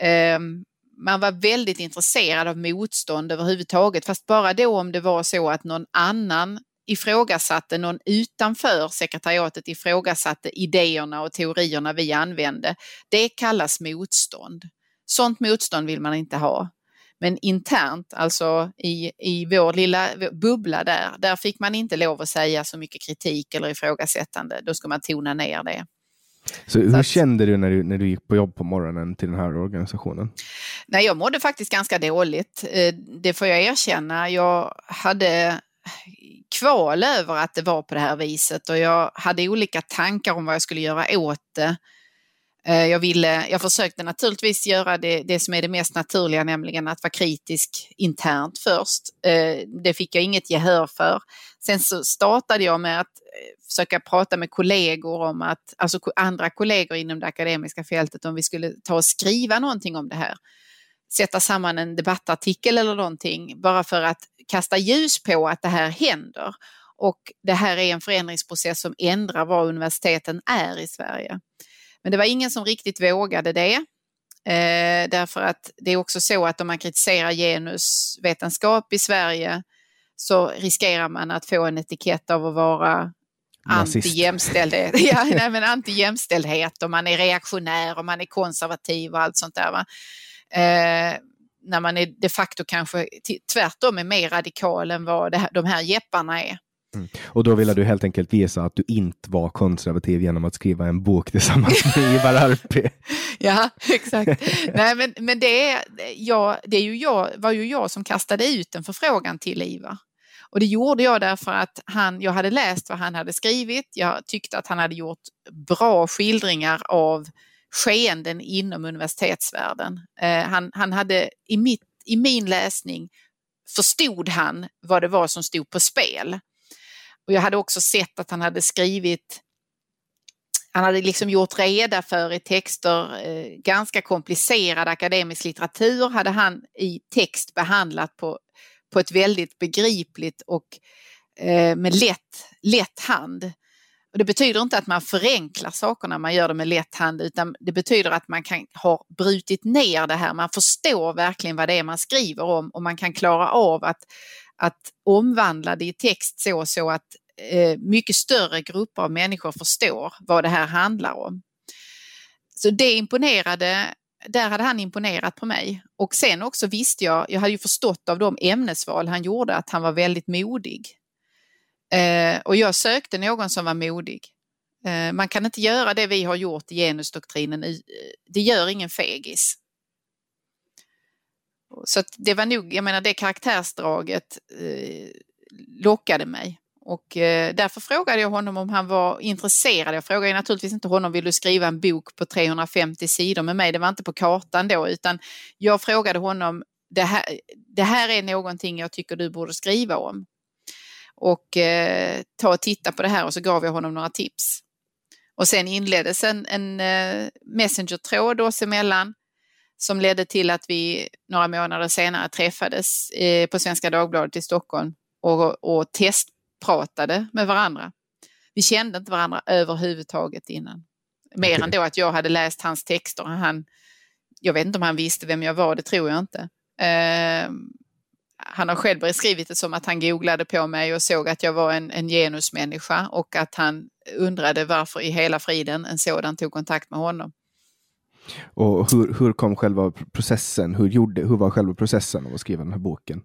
Ehm, man var väldigt intresserad av motstånd överhuvudtaget, fast bara då om det var så att någon annan ifrågasatte, någon utanför sekretariatet ifrågasatte idéerna och teorierna vi använde. Det kallas motstånd. Sånt motstånd vill man inte ha. Men internt, alltså i, i vår lilla bubbla där, där fick man inte lov att säga så mycket kritik eller ifrågasättande. Då ska man tona ner det. Så hur kände du när, du när du gick på jobb på morgonen till den här organisationen? Nej, jag mådde faktiskt ganska dåligt. Eh, det får jag erkänna. Jag hade kval över att det var på det här viset och jag hade olika tankar om vad jag skulle göra åt det. Eh, jag, ville, jag försökte naturligtvis göra det, det som är det mest naturliga, nämligen att vara kritisk internt först. Eh, det fick jag inget gehör för. Sen så startade jag med att eh, försöka prata med kollegor om att, alltså andra kollegor inom det akademiska fältet, om vi skulle ta och skriva någonting om det här. Sätta samman en debattartikel eller någonting, bara för att kasta ljus på att det här händer. Och det här är en förändringsprocess som ändrar vad universiteten är i Sverige. Men det var ingen som riktigt vågade det. Eh, därför att det är också så att om man kritiserar genusvetenskap i Sverige så riskerar man att få en etikett av att vara anti-jämställdhet. ja, nej, men anti-jämställdhet och man är reaktionär och man är konservativ och allt sånt där. Va? Eh, när man är de facto kanske tvärtom är mer radikal än vad här, de här jepparna är. Mm. Och då ville du helt enkelt visa att du inte var konservativ genom att skriva en bok tillsammans med Ivar Arpi. ja, exakt. Nej, men, men det, är, jag, det är ju jag, var ju jag som kastade ut en förfrågan till Ivar. Och det gjorde jag därför att han, jag hade läst vad han hade skrivit. Jag tyckte att han hade gjort bra skildringar av skeenden inom universitetsvärlden. Eh, han, han hade i, mitt, i min läsning förstod han vad det var som stod på spel. Och jag hade också sett att han hade skrivit han hade liksom gjort reda för i texter eh, ganska komplicerad akademisk litteratur hade han i text behandlat på, på ett väldigt begripligt och eh, med lätt, lätt hand. Och det betyder inte att man förenklar saker när man gör det med lätt hand utan det betyder att man kan ha brutit ner det här. Man förstår verkligen vad det är man skriver om och man kan klara av att att omvandla det i text så, så att eh, mycket större grupper av människor förstår vad det här handlar om. Så det imponerade, där hade han imponerat på mig. Och sen också visste jag, jag hade ju förstått av de ämnesval han gjorde att han var väldigt modig. Eh, och jag sökte någon som var modig. Eh, man kan inte göra det vi har gjort i genusdoktrinen, eh, det gör ingen fegis så det var nog, jag menar det karaktärsdraget eh, lockade mig. Och eh, därför frågade jag honom om han var intresserad. Jag frågade naturligtvis inte honom, vill du skriva en bok på 350 sidor med mig? Det var inte på kartan då, utan jag frågade honom, det här, det här är någonting jag tycker du borde skriva om. Och eh, ta och titta på det här och så gav jag honom några tips. Och sen inleddes en, en eh, messenger-tråd oss emellan som ledde till att vi några månader senare träffades eh, på Svenska Dagbladet i Stockholm och, och testpratade med varandra. Vi kände inte varandra överhuvudtaget innan. Mer okay. än då att jag hade läst hans texter. Han, jag vet inte om han visste vem jag var, det tror jag inte. Eh, han har själv beskrivit det som att han googlade på mig och såg att jag var en, en genusmänniska och att han undrade varför i hela friden en sådan tog kontakt med honom. Och hur, hur kom själva processen? Hur, gjorde, hur var själva processen av att skriva den här boken?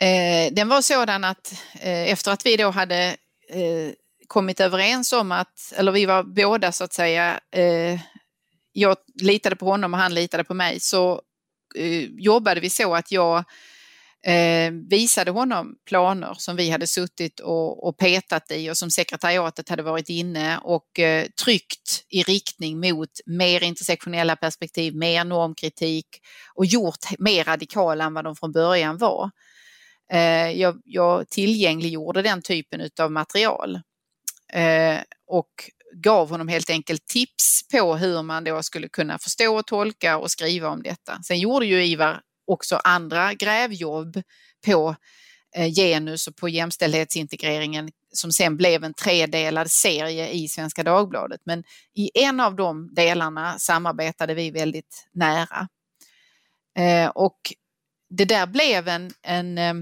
Eh, den var sådan att eh, efter att vi då hade eh, kommit överens om att, eller vi var båda så att säga, eh, jag litade på honom och han litade på mig, så eh, jobbade vi så att jag eh, visade honom planer som vi hade suttit och, och, petat i och som sekretariatet hade varit inne och eh, tryckt i riktning mot mer intersektionella perspektiv, mer normkritik och gjort mer radikala än vad de från början var. Eh, jag, jag tillgängliggjorde den typen av material eh, och gav honom helt enkelt tips på hur man då skulle kunna förstå och tolka och skriva om detta. Sen gjorde ju Ivar också andra grävjobb på eh, genus och på jämställdhetsintegreringen som sen blev en tredelad serie i Svenska Dagbladet. Men i en av de delarna samarbetade vi väldigt nära. Eh, och det där blev en, en eh,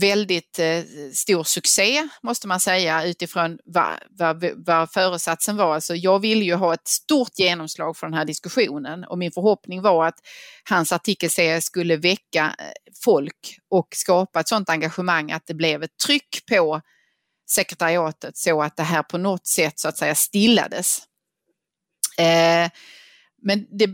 väldigt eh, stor succé måste man säga utifrån vad, vad, vad föresatsen var. Alltså jag ville ju ha ett stort genomslag för den här diskussionen och min förhoppning var att hans artikelserie skulle väcka eh, folk och skapa ett sådant engagemang att det blev ett tryck på sekretariatet så att det här på något sätt så att säga stillades. Eh, men det,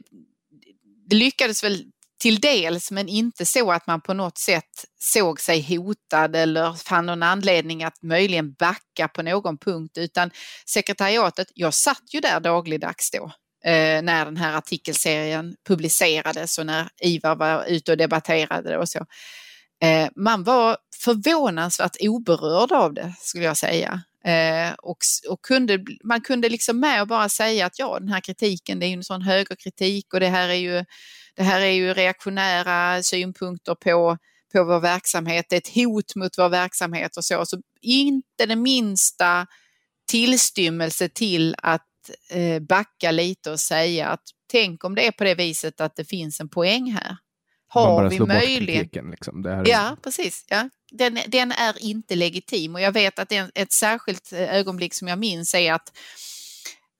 det lyckades väl till dels, men inte så att man på något sätt såg sig hotad eller fann någon anledning att möjligen backa på någon punkt, utan sekretariatet, jag satt ju där dagligdags då eh, när den här artikelserien publicerades och när Ivar var ute och debatterade och så. Eh, man var förvånansvärt oberörd av det skulle jag säga. Eh, och, och kunde, man kunde liksom med och bara säga att ja, den här kritiken det är ju en sån högerkritik och det här är ju det här är ju reaktionära synpunkter på, på vår verksamhet, det är ett hot mot vår verksamhet och så. Så inte det minsta tillstymmelse till att eh, backa lite och säga att tänk om det är på det viset att det finns en poäng här. Har vi möjlighet? Liksom. Är... Ja, precis. Ja. Den, den, är inte legitim och jag vet att en, ett särskilt eh, ögonblick som jag minns är att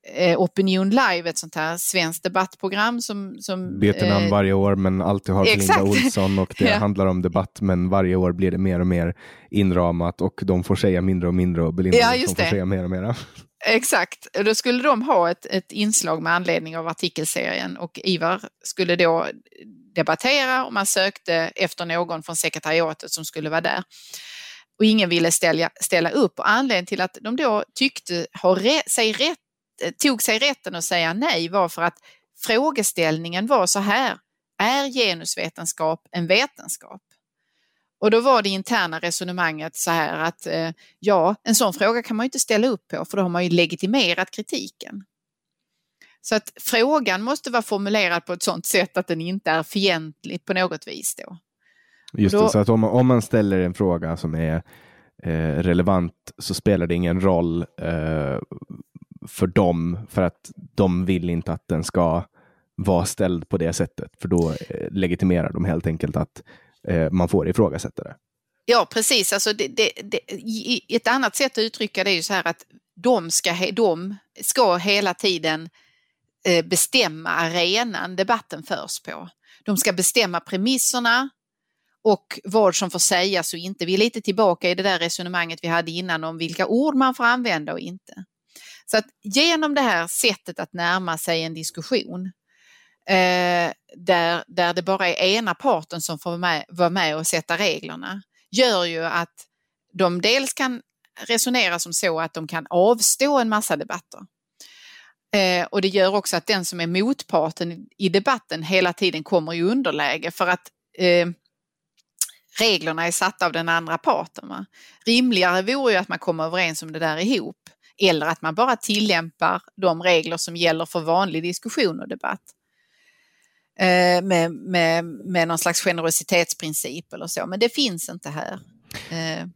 eh, Opinion Live, ett sånt här svenskt debattprogram som... som Byter namn eh, varje år men alltid har Linda Olsson och det ja. handlar om debatt men varje år blir det mer och mer inramat och de får säga mindre och mindre och Belinda ja, får säga mer och mer. Exakt, då skulle de ha ett, ett inslag med anledning av artikelserien och Ivar skulle då debattera och man sökte efter någon från sekretariatet som skulle vara där. Och ingen ville ställa, ställa upp och anledningen till att de då tyckte ha re, sig rätt tog sig rätten att säga nej var för att frågeställningen var så här, är genusvetenskap en vetenskap? Och då var det interna resonemanget så här att eh, ja, en sån fråga kan man ju inte ställa upp på för då har man ju legitimerat kritiken. Så att frågan måste vara formulerad på ett sådant sätt att den inte är fientlig på något vis. Då. Just då, det, så att om man, om man ställer en fråga som är eh, relevant så spelar det ingen roll eh, för dem för att de vill inte att den ska vara ställd på det sättet. För då eh, legitimerar de helt enkelt att eh, man får ifrågasätta det. Ja, precis. Alltså det, det, det, ett annat sätt att uttrycka det är ju så här att de ska, de ska hela tiden eh, bestämma arenan debatten förs på. De ska bestämma premisserna och vad som får sägas och inte. Vi är lite tillbaka i det där resonemanget vi hade innan om vilka ord man får använda och inte. Så att genom det här sättet att närma sig en diskussion eh, där, där det bara är ena parten som får med, vara med och sätta reglerna gör ju att de dels kan resonera som så att de kan avstå en massa debatter. Eh, och det gör också att den som är motparten i debatten hela tiden kommer i underläge för att eh, reglerna är satta av den andra parten. Va? Rimligare vore ju att man kommer överens om det där ihop eller att man bara tillämpar de regler som gäller för vanlig diskussion och debatt. Eh, med, med, med någon slags generositetsprincip eller så, men det finns inte här. Eh.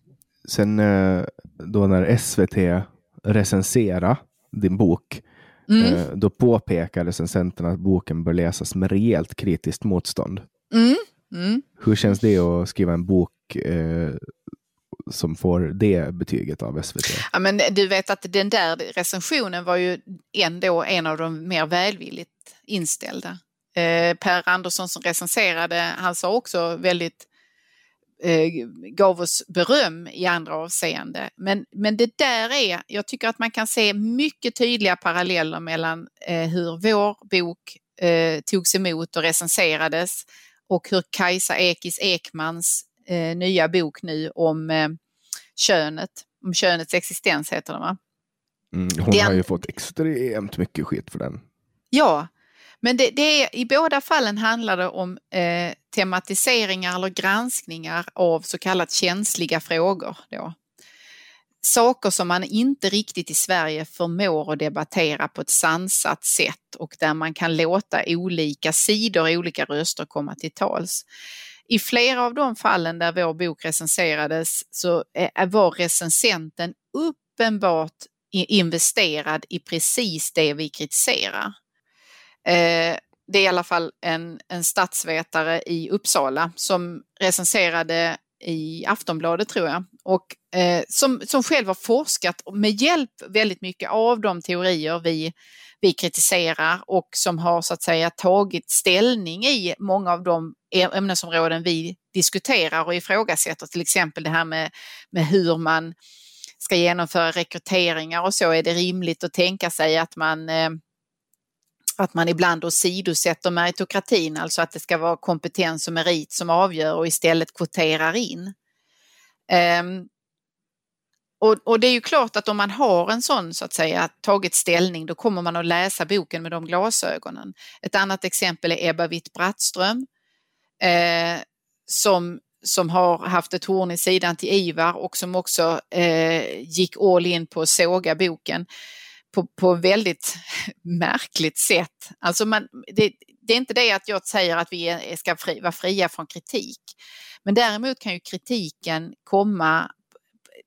Sen eh, då när SVT recenserade din bok, mm. Då påpekar recensenten att boken bör läsas med rejält kritiskt motstånd. Mm. Mm. Hur känns det att skriva en bok eh, som får det betyget av SVT? Ja, men du vet att den där recensionen var ju ändå en av de mer välvilligt inställda. Eh, per Andersson som recenserade, han sa också väldigt eh, gav oss beröm i andra avseende. Men, men det där är, jag tycker att man kan se mycket tydliga paralleller mellan eh, hur vår bok eh, togs emot och recenserades och hur Kajsa Ekis Ekmans eh, nya bok nu om eh, könet, om könets existens heter den va? Mm, hon den, har ju fått extremt mycket skit för den. Ja, men det, det är, i båda fallen handlar det om eh, tematiseringar eller granskningar av så kallat känsliga frågor. Då. Saker som man inte riktigt i Sverige förmår att debattera på ett sansat sätt och där man kan låta olika sidor, olika röster komma till tals. I flera av de fallen där vår bok recenserades så var recensenten uppenbart investerad i precis det vi kritiserar. Eh, det är i alla fall en, en statsvetare i Uppsala som recenserade i Aftonbladet tror jag. Och eh, som, som själv har forskat med hjälp väldigt mycket av de teorier vi, vi kritiserar och som har så att säga tagit ställning i många av de ämnesområden vi diskuterar och ifrågasätter, till exempel det här med, med hur man ska genomföra rekryteringar och så. Är det rimligt att tänka sig att man eh, att man ibland åsidosätter meritokratin, alltså att det ska vara kompetens och merit som avgör och istället kvoterar in. Um, och, och, det är ju klart att om man har en sån så att säga tagit ställning då kommer man att läsa boken med de glasögonen. Ett annat exempel är Ebba Witt-Brattström eh, som, som har haft ett horn i sidan till Ivar och som också eh, gick all in på att såga boken på, på väldigt märkligt sätt. Alltså man, det, det, är inte det att jag säger att vi ska fri, vara fria från kritik. Men däremot kan ju kritiken komma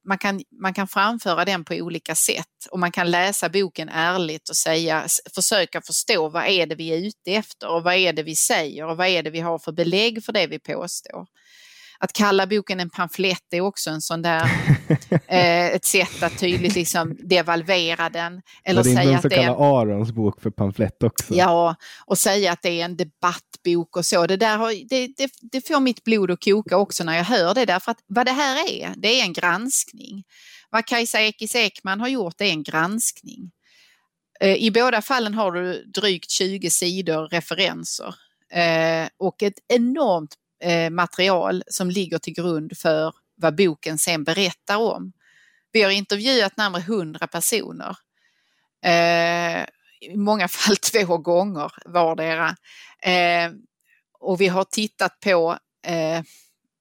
man kan, man kan framföra den på olika sätt och man kan läsa boken ärligt och säga, försöka förstå vad är det vi är ute efter och vad är det vi säger och vad är det vi har för belägg för det vi påstår att kalla boken en pamflett är också en sån där, eh, ett sätt att tydligt liksom devalvera den. Eller säga att det är en, Arons bok för pamflett också. Ja, och säga att det är en debattbok och så. Det, där har, det, det, det får mitt blod att koka också när jag hör det, därför att vad det här är, det är en granskning. Vad Kajsa Ekis Ekman har gjort är en granskning. Eh, I båda fallen har du drygt 20 sidor referenser eh, och ett enormt Eh, material som ligger till grund för vad boken sen berättar om. Vi har intervjuat närmare 100 personer. Eh, I många fall två gånger vardera. Eh, och vi har tittat på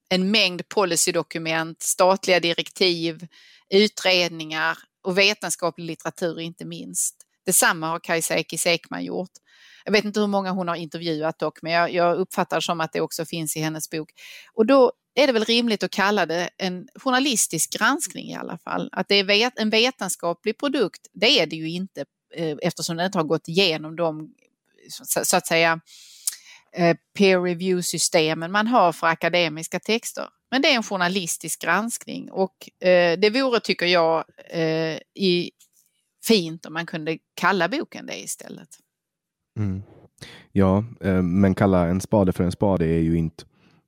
en mängd policydokument, statliga direktiv, utredningar och vetenskaplig litteratur inte minst. Detsamma har Kajsa Ekis Ekman gjort. Jag vet inte hur många hon har intervjuat dock, men jag, jag uppfattar som att det också finns i hennes bok. Och då är det väl rimligt att kalla det en journalistisk granskning i alla fall. Att det är en vetenskaplig produkt, det är det ju inte eh, eftersom den inte har gått igenom de, så att säga, eh, peer review-systemen man har för akademiska texter. Men det är en journalistisk granskning och eh, det vore, tycker jag, eh, i, fint om man kunde kalla boken det istället. Mm. Ja, eh, men kalla en spade för en spade är ju inte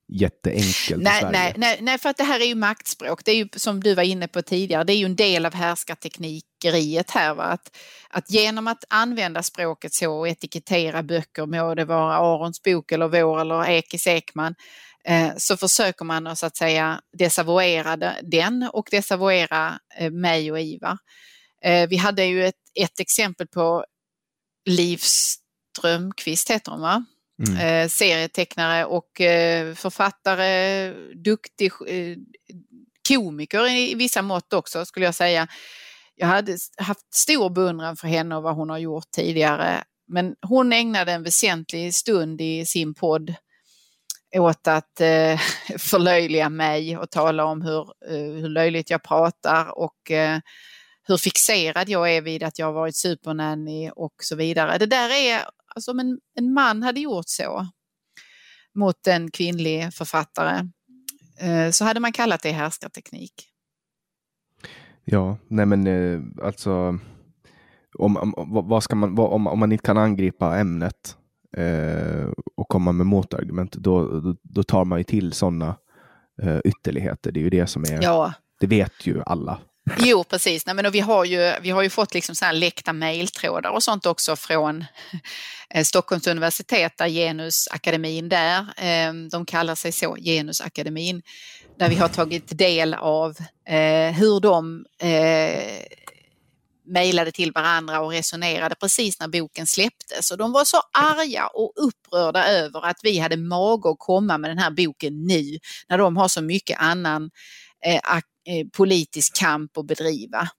jätteenkelt nej, nej, nej, nej, för att det här är ju maktspråk. Det är ju som du var inne på tidigare, det är ju en del av härskarteknik tyckeriet här. Va? Att, att genom att använda språket så och etikettera böcker, må det vara Arons bok eller vår eller Ekis Ekman, eh, så försöker man att, så att säga desavouera den och desavouera eh, mig och Ivar. Eh, vi hade ju ett, ett exempel på Liv Strömqvist heter hon va? Mm. Eh, serietecknare och eh, författare, duktig eh, komiker i vissa mått också skulle jag säga. Jag hade haft stor beundran för henne och vad hon har gjort tidigare. Men hon ägnade en väsentlig stund i sin podd åt att eh, förlöjliga mig och tala om hur, eh, hur löjligt jag pratar och eh, hur fixerad jag är vid att jag har varit supernanny och så vidare. Det där är, alltså om en, en man hade gjort så mot en kvinnlig författare eh, så hade man kallat det härskarteknik. Ja, nej men eh, alltså om, om, vad ska man, om, om man inte kan angripa ämnet eh, och komma med motargument, då, då, då tar man ju till sådana eh, ytterligheter. Det är ju det som är, ja. det vet ju alla. Jo, precis. Nej, men vi, har ju, vi har ju fått liksom så här läckta mejltrådar och sånt också från eh, Stockholms universitet, där Genusakademin där, ehm, de kallar sig så, Genusakademin, där vi har tagit del av eh, hur de eh, mejlade till varandra och resonerade precis när boken släpptes. Och de var så arga och upprörda över att vi hade mage att komma med den här boken nu, när de har så mycket annan Eh, eh, politisk kamp att bedriva.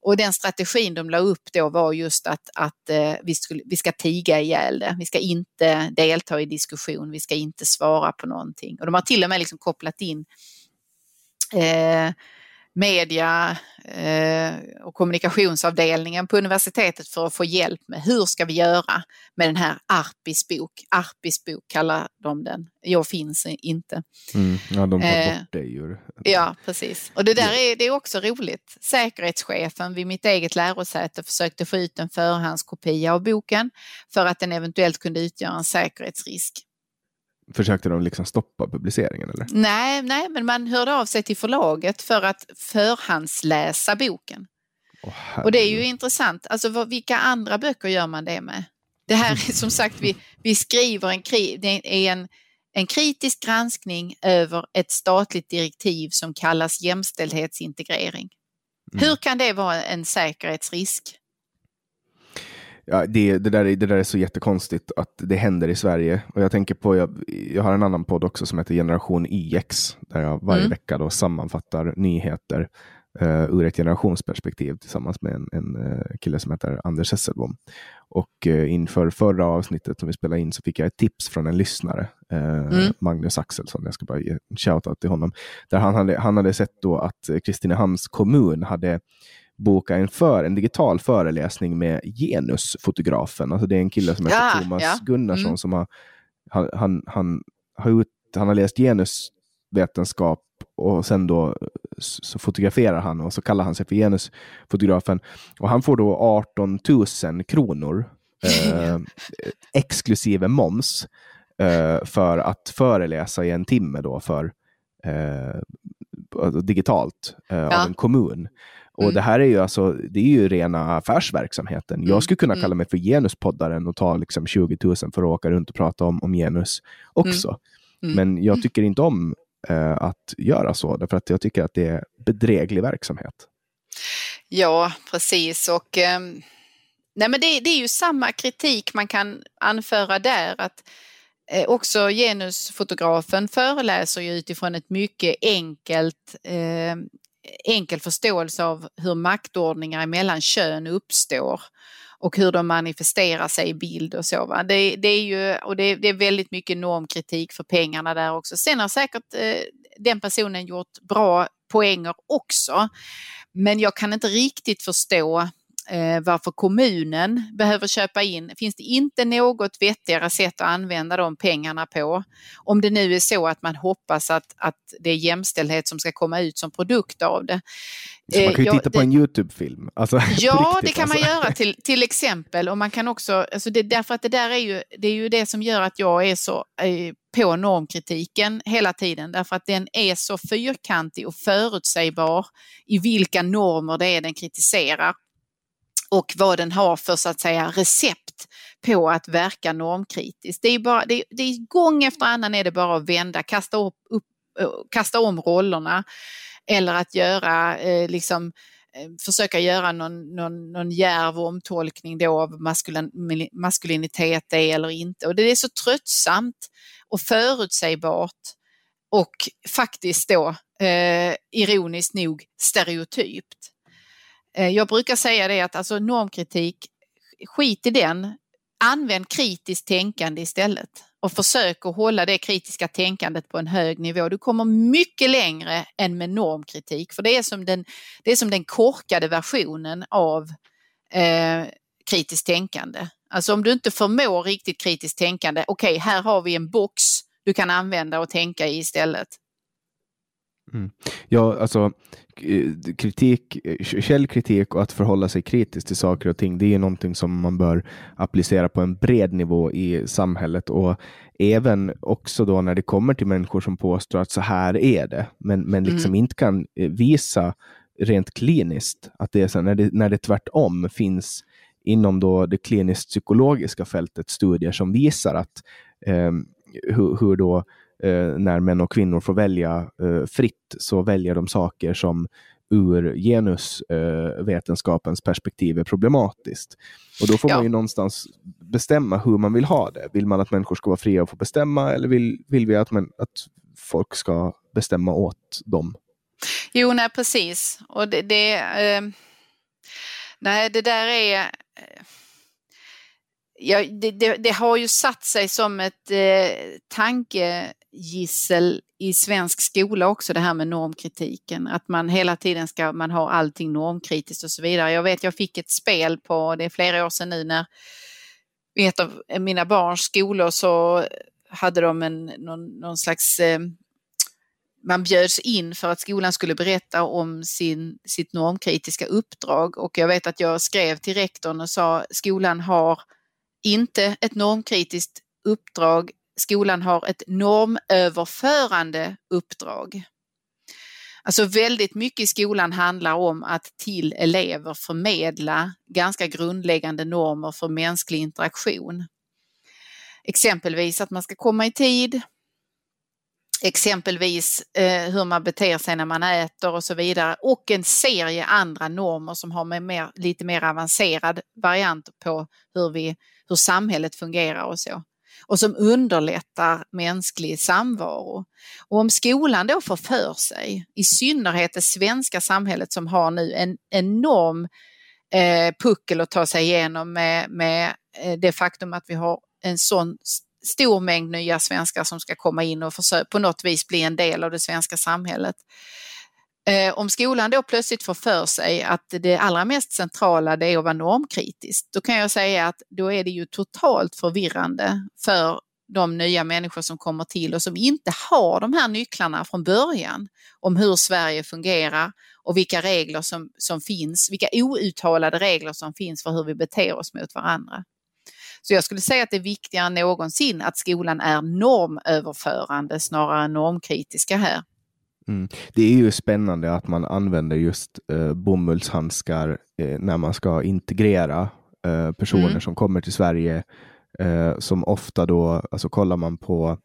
Och den strategin de la upp då var just att, att eh, vi, skulle, vi ska tiga ihjäl det. Vi ska inte delta i diskussion, vi ska inte svara på någonting. Och de har till och med liksom kopplat in eh, media eh, och kommunikationsavdelningen på universitetet för att få hjälp med hur ska vi göra med den här Arpis bok. Arpis bok kallar de den. Jag finns inte. Mm, ja, de tar eh, bort dig ur... Ja, precis. Och det där är, det är också roligt. Säkerhetschefen vid mitt eget lärosäte försökte få ut en förhandskopia av boken för att den eventuellt kunde utgöra en säkerhetsrisk. Försökte de liksom stoppa publiceringen? Eller? Nej, nej, men man hörde av sig till förlaget för att förhandsläsa boken. Oh, och det är ju intressant, alltså vilka andra böcker gör man det med? Det här är som sagt, vi, vi skriver en, det är en, en kritisk granskning över ett statligt direktiv som kallas jämställdhetsintegrering. Mm. Hur kan det vara en säkerhetsrisk? Ja, det, det, där, det där är så jättekonstigt att det händer i Sverige. Och jag tänker på, jag, jag har en annan podd också som heter Generation YX, där jag varje mm. vecka då sammanfattar nyheter uh, ur ett generationsperspektiv tillsammans med en, en uh, kille som heter Anders Hesselbom. Och uh, inför förra avsnittet som vi spelade in så fick jag ett tips från en lyssnare, mm. Magnus Axelsson, jag ska bara ge en shoutout till honom, där han hade, han hade sett då att Kristinehamns kommun hade boka en, för, en digital föreläsning med genusfotografen. Alltså det är en kille som heter ja, Thomas ja. Gunnarsson mm. som har, han, han, han, har ut, han har läst genusvetenskap och sen då så fotograferar han och så kallar han sig för genusfotografen. Och han får då 18 000 kronor eh, exklusive moms eh, för att föreläsa i en timme då för eh, digitalt eh, ja. av en kommun. Och mm. det här är ju alltså, det är ju rena affärsverksamheten. Mm. Jag skulle kunna mm. kalla mig för genuspoddaren och ta liksom 20 000 för att åka runt och prata om, om genus också. Mm. Mm. Men jag tycker inte om eh, att göra så, därför att jag tycker att det är bedräglig verksamhet. Ja, precis. Och, eh, nej men det, det, är ju samma kritik man kan anföra där. att eh, Också genusfotografen föreläser ju utifrån ett mycket enkelt eh, enkel förståelse av hur maktordningar mellan kön uppstår och hur de manifesterar sig i bild och så. Va? Det, det är ju, och det, det, är väldigt mycket normkritik för pengarna där också. Sen har säkert eh, den personen gjort bra poänger också. Men jag kan inte riktigt förstå varför kommunen behöver köpa in. Finns det inte något vettigare sätt att använda de pengarna på? Om det nu är så att man hoppas att, att det är jämställdhet som ska komma ut som produkt av det. Så man kan ju eh, titta på en Youtube-film. Alltså, ja, riktigt, det kan alltså. man göra till, till exempel. Och man kan också, alltså det, därför att det där är ju, det är ju det som gör att jag är så eh, på normkritiken hela tiden. Därför att den är så fyrkantig och förutsägbar i vilka normer det är den kritiserar och vad den har för så att säga recept på att verka normkritiskt. Det är, bara, det, det är gång efter annan är det bara att vända, kasta, upp, upp, kasta om rollerna eller att göra eh, liksom eh, försöka göra någon, någon, någon djärv omtolkning då av maskulin, maskulinitet det eller inte. Och det är så tröttsamt och förutsägbart och faktiskt då eh, ironiskt nog stereotypt. Eh, jag brukar säga det att alltså normkritik, skit i den, använd kritiskt tänkande istället och försök att hålla det kritiska tänkandet på en hög nivå. Du kommer mycket längre än med normkritik för det är som den, det är som den korkade versionen av eh, kritiskt tänkande. Alltså om du inte förmår riktigt kritiskt tänkande, okej okay, här har vi en box du kan använda och tänka i istället. Mm. Ja, alltså kritik, källkritik och att förhålla sig kritiskt till saker och ting, det är någonting som man bör applicera på en bred nivå i samhället och även också då när det kommer till människor som påstår att så här är det, men, men liksom mm. inte kan eh, visa rent kliniskt att det är så när det, när det tvärtom finns inom då det kliniskt psykologiska fältet studier som visar att eh, hur, hur då eh, när män och kvinnor får välja eh, fritt så väljer de saker som ur genusvetenskapens eh, perspektiv är problematiskt. Och då får ja. man ju någonstans bestämma hur man vill ha det. Vill man att människor ska vara fria och få bestämma eller vill, vill vi att, man, att folk ska bestämma åt dem? Jo, nej precis. Och det, det eh, nej, det där är ja, det, det, det, har ju satt sig som ett eh, gissel i svensk skola också det här med normkritiken. Att man hela tiden ska, man har allting normkritiskt och så vidare. Jag vet jag fick ett spel på, det är flera år sedan nu när vid ett av mina barns skolor så hade de en, någon, någon slags eh, man bjöds in för att skolan skulle berätta om sin, sitt normkritiska uppdrag och jag vet att jag skrev till rektorn och sa skolan har inte ett normkritiskt uppdrag. Skolan har ett normöverförande uppdrag. Alltså väldigt mycket i skolan handlar om att till elever förmedla ganska grundläggande normer för mänsklig interaktion. Exempelvis att man ska komma i tid, exempelvis eh, hur man beter sig när man äter och så vidare och en serie andra normer som har med mer, lite mer avancerad variant på hur, vi, hur samhället fungerar och så och som underlättar mänsklig samvaro. Och om skolan då får för sig, i synnerhet det svenska samhället som har nu en enorm eh, puckel att ta sig igenom med, med eh, det faktum att vi har en sån stor mängd nya svenskar som ska komma in och försöka, på något vis bli en del av det svenska samhället. Eh, om skolan då plötsligt får för sig att det allra mest centrala det är att vara normkritisk, då kan jag säga att då är det ju totalt förvirrande för de nya människor som kommer till och som inte har de här nycklarna från början om hur Sverige fungerar och vilka regler som, som finns, vilka outtalade regler som finns för hur vi beter oss mot varandra. Så jag skulle säga att det är viktigare än någonsin att skolan är normöverförande snarare än normkritiska här. Mm. Det är ju spännande att man använder just eh, bomullshandskar eh, när man ska integrera eh, personer mm. som kommer till Sverige. Eh, som ofta då, alltså kollar man på,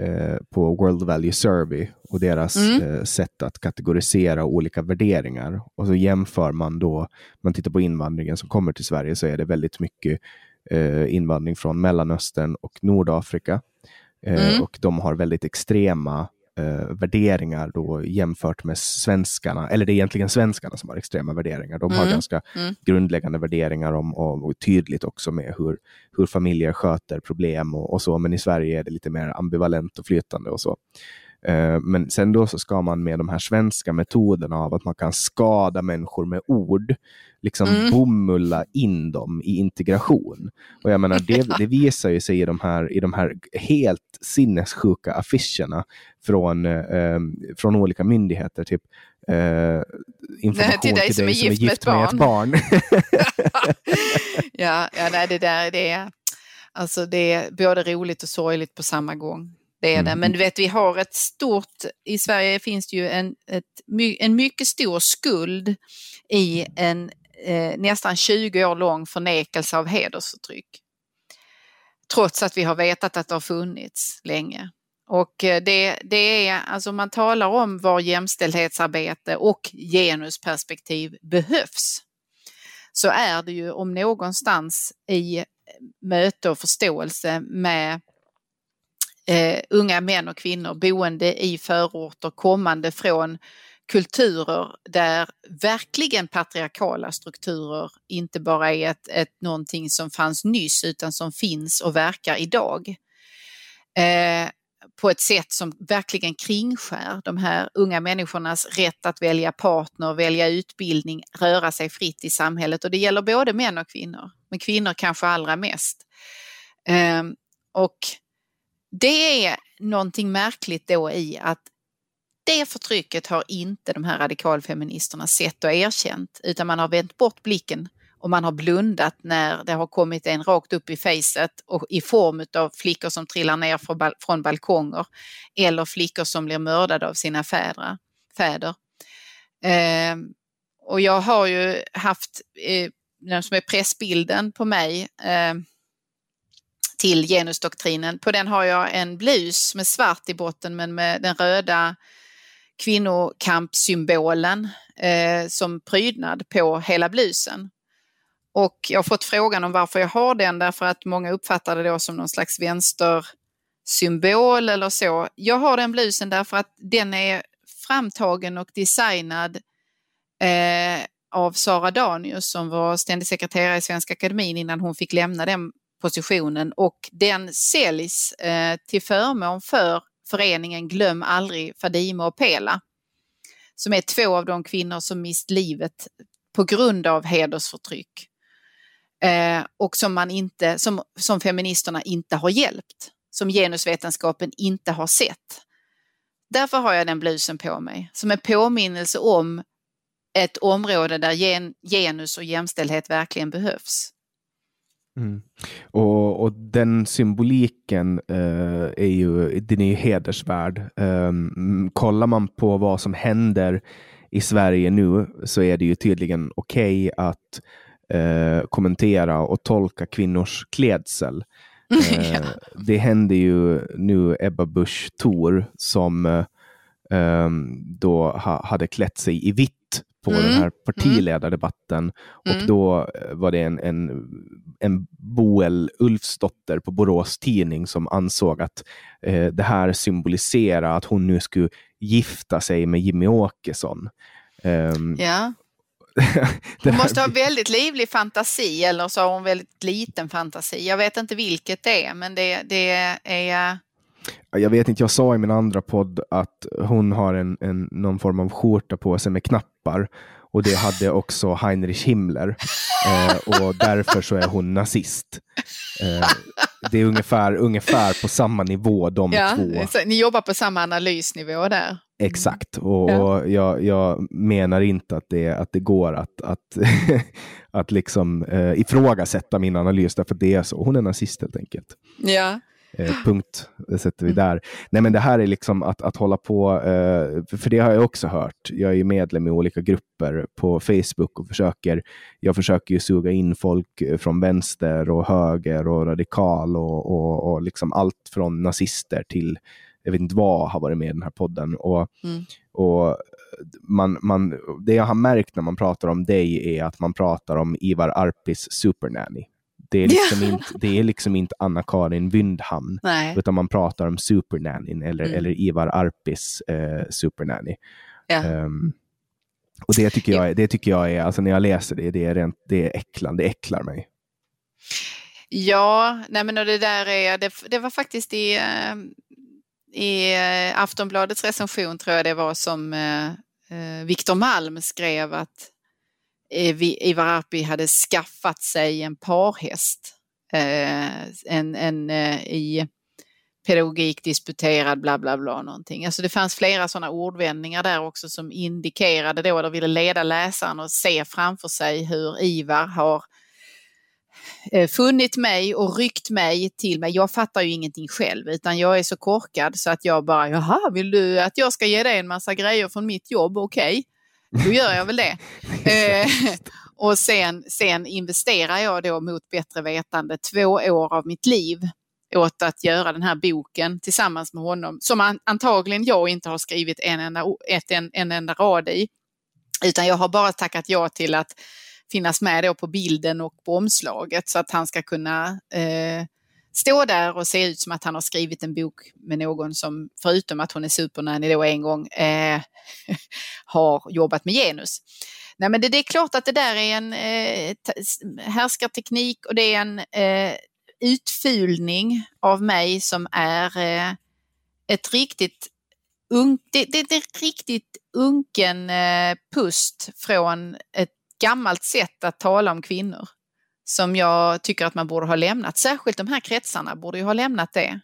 eh, på World Value Survey och deras mm. Eh, sätt att kategorisera olika värderingar. Och så jämför man då, man tittar på invandringen som kommer till Sverige så är det väldigt mycket invandring från Mellanöstern och Nordafrika. Mm. Och de har väldigt extrema eh, värderingar då jämfört med svenskarna, eller det är egentligen svenskarna som har extrema värderingar. De har mm. ganska mm. grundläggande värderingar om, och, och, tydligt också med hur, hur familjer sköter problem och, och, så, men i Sverige är det lite mer ambivalent och flytande och så. Eh, men sen då så ska man med de här svenska metoderna av att man kan skada människor med ord, liksom mm. bomulla in dem i integration. Och jag menar, det, det visar ju sig i de här, i de här helt sinnessjuka affischerna från, eh, från olika myndigheter. Typ eh, information till dig, till dig som, är gift med, ett barn. ja, ja nej, det där det är, alltså det är både roligt och sorgligt på samma gång. Det är det. Men mm. du vet, vi har ett stort, i Sverige finns det ju en, ett, en mycket stor skuld i en eh, nästan 20 år lång förnekelse av hedersförtryck. Trots att vi har vetat att det har funnits länge. Och eh, det, det är, alltså man talar om var jämställdhetsarbete och genusperspektiv behövs. Så är det ju om någonstans i eh, möte och förståelse med eh, unga män och kvinnor boende i förorter kommande från kulturer där verkligen patriarkala strukturer inte bara är ett, ett, någonting som fanns nyss utan som finns och verkar idag. Eh, på ett sätt som verkligen kringskär de här unga människornas rätt att välja partner, välja utbildning, röra sig fritt i samhället och det gäller både män och kvinnor, men kvinnor kanske allra mest. Eh, och det är någonting märkligt då i att det förtrycket har inte de här radikalfeministerna sett och erkänt utan man har vänt bort blicken och man har blundat när det har kommit en rakt upp i facet och i form av flickor som trillar ner från, balkonger eller flickor som blir mördade av sina fädrar, fäder. Eh, och jag har ju haft eh, den som är pressbilden på mig eh, till genusdoktrinen. På den har jag en blus med svart i botten men med den röda kvinnokampsymbolen eh, som prydnad på hela blusen. Och jag har fått frågan om varför jag har den därför att många uppfattar det då som någon slags vänstersymbol eller så. Jag har den blusen därför att den är framtagen och designad eh, av Sara Danius som var ständig sekreterare i Svenska Akademin innan hon fick lämna den positionen och den säljs eh, till förmån för föreningen Glöm aldrig Fadime och Pela som är två av de kvinnor som mist livet på grund av hedersförtryck eh, och som, man inte, som, som feministerna inte har hjälpt, som genusvetenskapen inte har sett. Därför har jag den blusen på mig som en påminnelse om ett område där gen, genus och jämställdhet verkligen behövs. Mm. Och, och, den symboliken uh, är ju, den är ju hedersvärd. Um, kollar man på vad som händer i Sverige nu så är det ju tydligen okej okay att uh, kommentera och tolka kvinnors klädsel. Uh, ja. Det händer ju nu Ebba Busch Thor som um, då ha, hade klätt sig i vitt på mm. den här partiledardebatten. Mm. Och då eh, var det en, en, en Boel Ulfsdotter på Borås Tidning som ansåg att eh, det här symboliserar att hon nu skulle gifta sig med Jimmy Åkesson. Um, ja. Hon måste ha väldigt livlig fantasi eller så har hon väldigt liten fantasi. Jag vet inte vilket det är, men det, det är jag vet inte, jag sa i min andra podd att hon har en, en, någon form av skjorta på sig med knappar och det hade också Heinrich Himmler eh, och därför så är hon nazist. Eh, det är ungefär, ungefär på samma nivå de ja, två. Ni jobbar på samma analysnivå där? Exakt, och, ja. och jag, jag, menar inte att det, att det går att, att, att liksom, eh, ifrågasätta min analys, därför det är så. Hon är nazist helt enkelt. Ja. Eh, punkt, det sätter vi mm. där. Nej men det här är liksom att, att hålla på, eh, för det har jag också hört. Jag är ju medlem i olika grupper på Facebook och försöker, jag försöker ju suga in folk från vänster och höger och radikal och, och, och liksom allt från nazister till, jag vet inte vad, har varit med i den här podden. Och, mm. och man, man, det jag har märkt när man pratar om dig är att man pratar om Ivar Arpis supernanny. Det är liksom, inte, det är liksom inte Anna-Karin Wyndhamn, Nej. utan man pratar om Supernannyn eller, mm. eller Ivar Arpis eh, Supernanny. Ja. Um, och det tycker, jag, det tycker jag är, alltså när jag läser det, det är, rent, det är äcklande, det äcklar mig. Ja, nej men och det där är, det, det var faktiskt i, eh, i eh, Aftonbladets recension tror jag det var som eh, Viktor Malm skrev att Ivar Arpi hade skaffat sig en parhäst. Eh, en, en eh, i pedagogik disputerad bla bla bla någonting. Alltså det fanns flera sådana ordvändningar där också som indikerade då, eller ville leda läsaren att se framför sig hur Ivar har eh, funnit mig och ryckt mig till mig. Jag fattar ju ingenting själv utan jag är så korkad så att jag bara, jaha, vill du att jag ska ge dig en massa grejer från mitt jobb? Okej. Okay då gör jag väl det. eh, Och sen, sen investerar jag då mot bättre vetande två år av mitt liv åt att göra den här boken tillsammans med honom, som antagligen jag inte har skrivit en enda, ett, en, en enda rad i. Utan jag har bara tackat ja till att finnas med då på bilden och på omslaget så att han ska kunna eh, stå där och se ut som att han har skrivit en bok med någon som, förutom att hon är supernanny då en gång, eh, har jobbat med genus. Nej men det, det, är klart att det där är en eh, härskarteknik och det är en eh, utfulning av mig som är eh, ett riktigt un, det, det, det, är riktigt unken eh, pust från ett gammalt sätt att tala om kvinnor som jag tycker att man borde ha lämnat. Särskilt de här kretsarna borde ju ha lämnat det.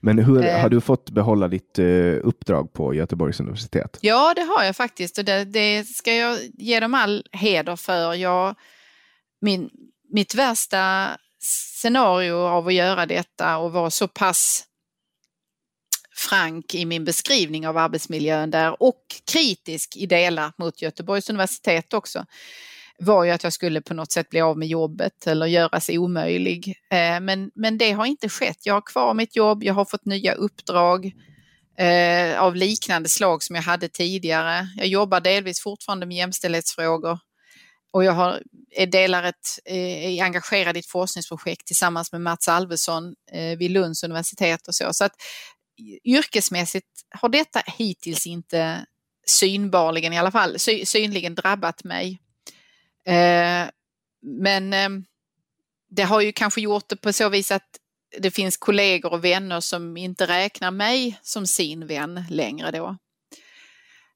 Men hur, eh, har du fått behålla ditt uh, uppdrag på Göteborgs universitet? Ja, det har jag faktiskt och det, det ska jag ge dem all heder för. Jag, min, mitt värsta scenario av att göra detta och vara så pass frank i min beskrivning av arbetsmiljön där och kritisk i delar mot Göteborgs universitet också var ju att jag skulle på något sätt bli av med jobbet eller göras omöjlig. Eh, men, men det har inte skett. Jag har kvar mitt jobb, jag har fått nya uppdrag eh, av liknande slag som jag hade tidigare. Jag jobbar delvis fortfarande med jämställdhetsfrågor och jag har, är, delar ett, eh, är engagerad i ett forskningsprojekt tillsammans med Mats Alvesson eh, vid Lunds universitet och så. Så att yrkesmässigt har detta hittills inte synbarligen i alla fall, sy, synligen drabbat mig. Eh, men eh, det har ju kanske gjort det på så vis att det finns kollegor och vänner som inte räknar mig som sin vän längre då.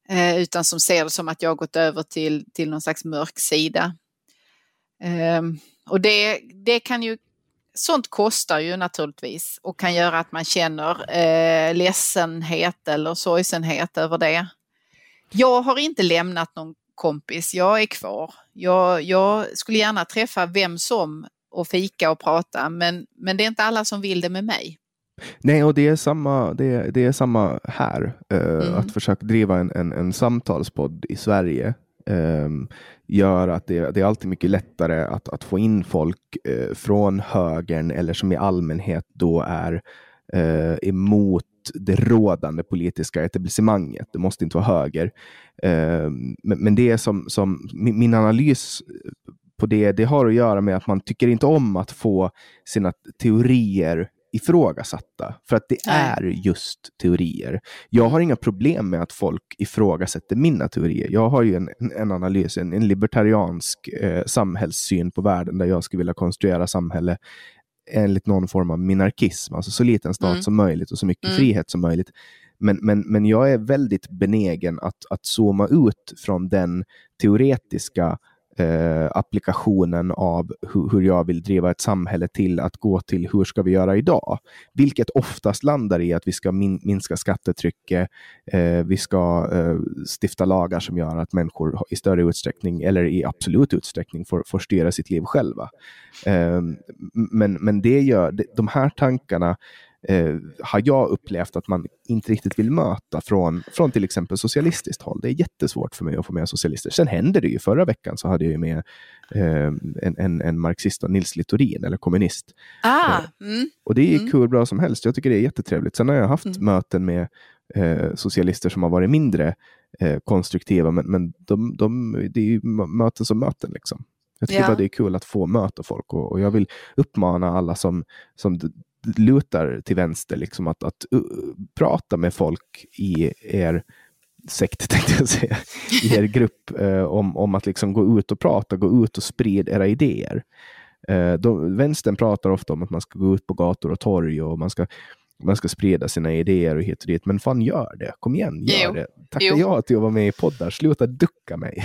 Eh, utan som ser det som att jag gått över till, till någon slags mörk sida. Eh, och det, det kan ju, sånt kostar ju naturligtvis och kan göra att man känner eh, ledsenhet eller sorgsenhet över det. Jag har inte lämnat någon kompis, jag är kvar. Jag, jag skulle gärna träffa vem som och fika och prata men, men det är inte alla som vill det med mig. Nej, och det är samma, det, det är samma här. Uh, mm. Att försöka driva en, en, en samtalspodd i Sverige um, gör att det, det, är alltid mycket lättare att, att få in folk uh, från högern eller som i allmänhet då är uh, emot det rådande politiska etablissemanget. Det måste inte vara höger. Ehm, men, det är som, som min, analys på det, det har att göra med att man tycker inte om att få sina teorier ifrågasatta. För att det är just teorier. Jag har inga problem med att folk ifrågasätter mina teorier. Jag har ju en, en analys, en, en libertariansk eh, samhällssyn på världen där jag skulle vilja konstruera samhälle enligt någon form av minarkism, alltså så liten stat mm. som möjligt och så mycket mm. frihet som möjligt. Men, men, men jag är väldigt benägen att, att zooma ut från den teoretiska eh, applikationen av hu hur jag vill driva ett samhälle till att gå till hur ska vi göra idag? Vilket oftast landar i att vi ska min minska skattetrycket, eh, vi ska eh, stifta lagar som gör att människor i större utsträckning, eller i absolut utsträckning, får, får styra sitt liv själva. Ehm, men, men det gör, de här tankarna eh, har jag upplevt att man inte riktigt vill möta från, från till exempel socialistiskt håll. Det är jättesvårt för mig att få med socialister. Sen händer det ju. Förra veckan så hade jag med eh, en, en, en marxist, Nils Littorin, eller kommunist. Ah, eh, mm, och det är mm. hur bra som helst. Jag tycker det är jättetrevligt. Sen har jag haft mm. möten med eh, socialister som har varit mindre eh, konstruktiva, men, men de, de, det är ju möten som möten. Liksom. Jag tycker ja. bara det är kul att få möta folk och, och, jag vill uppmana alla som, som lutar till vänster, liksom att, att uh, prata med folk i er sekt, tänkte jag säga, i er grupp uh, om, om att liksom gå ut och prata, gå ut och sprida era idéer. Uh, de, vänstern pratar ofta om att man ska gå ut på gator och torg och man ska man ska sprida sina idéer och hit och dit. Men fan gör det. Kom igen, gör jo. det. Tacka jo. ja till att vara med i poddar. Sluta ducka mig.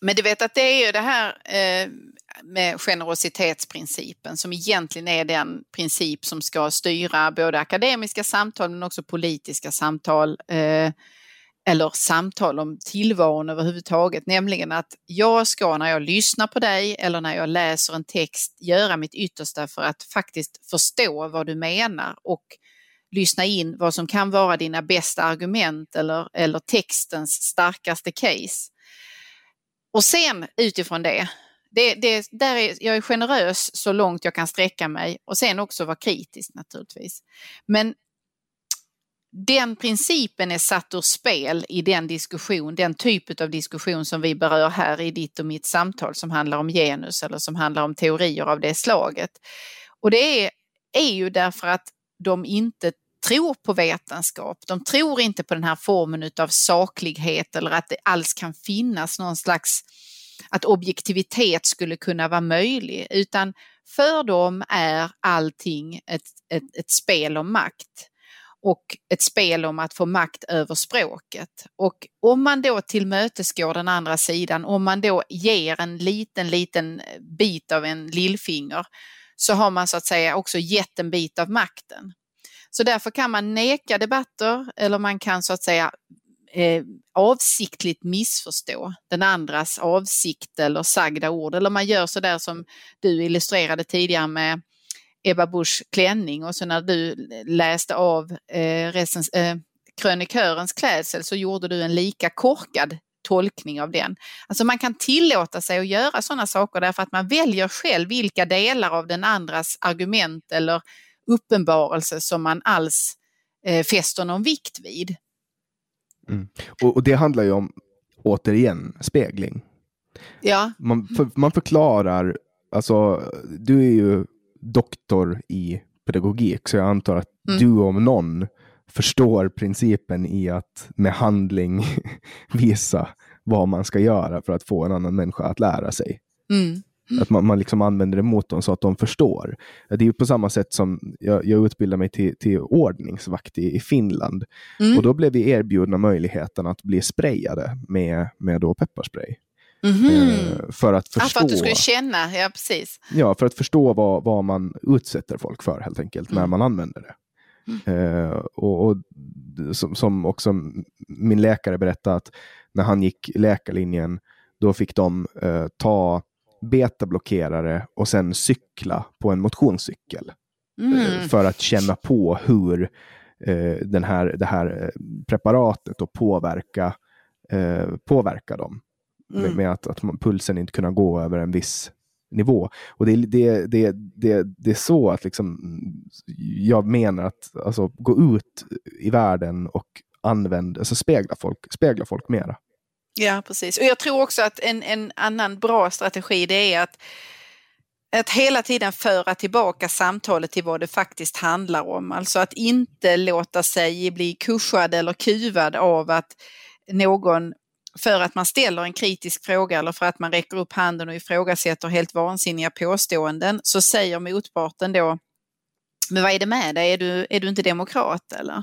Men du vet att det är ju det här eh, med generositetsprincipen som egentligen är den princip som ska styra både akademiska samtal men också politiska samtal eh, eller samtal om tillvaron överhuvudtaget, nämligen att jag ska när jag lyssnar på dig eller när jag läser en text göra mitt yttersta för att faktiskt förstå vad du menar och lyssna in vad som kan vara dina bästa argument eller, eller textens starkaste case. Och sen utifrån det det, det, där är, jag är generös så långt jag kan sträcka mig och sen också vara kritisk naturligtvis. Men den principen är satt ur spel i den diskussion, den typ av diskussion som vi berör här i ditt och mitt samtal som handlar om genus eller som handlar om teorier av det slaget. Och det är, är ju därför att de inte tror på vetenskap. De tror inte på den här formen av saklighet eller att det alls kan finnas någon slags att objektivitet skulle kunna vara möjlig, utan för dem är allting ett, ett, ett spel om makt och ett spel om att få makt över språket. Och om man då tillmötesgår den andra sidan, om man då ger en liten, liten bit av en lillfinger, så har man så att säga också gett en bit av makten. Så därför kan man neka debatter eller man kan så att säga eh, avsiktligt missförstå den andras avsikt eller sagda ord. Eller man gör så där som du illustrerade tidigare med Ebba Buschs klänning och så när du läste av eh, recens, eh, krönikörens klädsel så gjorde du en lika korkad tolkning av den. Alltså man kan tillåta sig att göra sådana saker därför att man väljer själv vilka delar av den andras argument eller uppenbarelse som man alls eh, fäster någon vikt vid. Mm. Och, och, det handlar ju om, återigen, spegling. Ja. Man, för, man förklarar, alltså du är ju doktor i pedagogik, så jag antar att mm. du om någon förstår principen i att med handling visa vad man ska göra för att få en annan människa att lära sig. Mm. Att man, man liksom använder det mot dem så att de förstår. Det är på samma sätt som jag, jag utbildade mig till, till ordningsvakt i, i Finland. Mm. Och då blev vi erbjudna möjligheten att bli sprayade med, med då pepparspray. Mm -hmm. för att förstå. Ja, för att du skulle känna, ja precis. Ja, för att förstå vad, vad man utsätter folk för helt enkelt mm. när man använder det. Mm. Uh, och, och som, som, också min läkare berättade att när han gick läkarlinjen då fick de uh, ta betablockerare och sen cykla på en motionscykel. Mm. Uh, för att känna på hur den här, det här preparatet och påverka, påverka dem. Mm. Med, med, att, att pulsen inte kunna gå över en viss nivå. Och det, det, det, det, det är så att liksom, jag menar att alltså, gå ut i världen och använda, alltså spegla folk, spegla folk mera. Ja, precis. Och jag tror också att en, en annan bra strategi det är att att hela tiden föra tillbaka samtalet till vad det faktiskt handlar om. Alltså att inte låta sig bli kuschad eller kuvad av att någon för att man ställer en kritisk fråga eller för att man räcker upp handen och ifrågasätter helt vansinniga påståenden så säger motparten då, men vad är det med dig, är du, är du inte demokrat eller?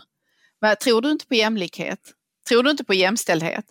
Tror du inte på jämlikhet? Tror du inte på jämställdhet?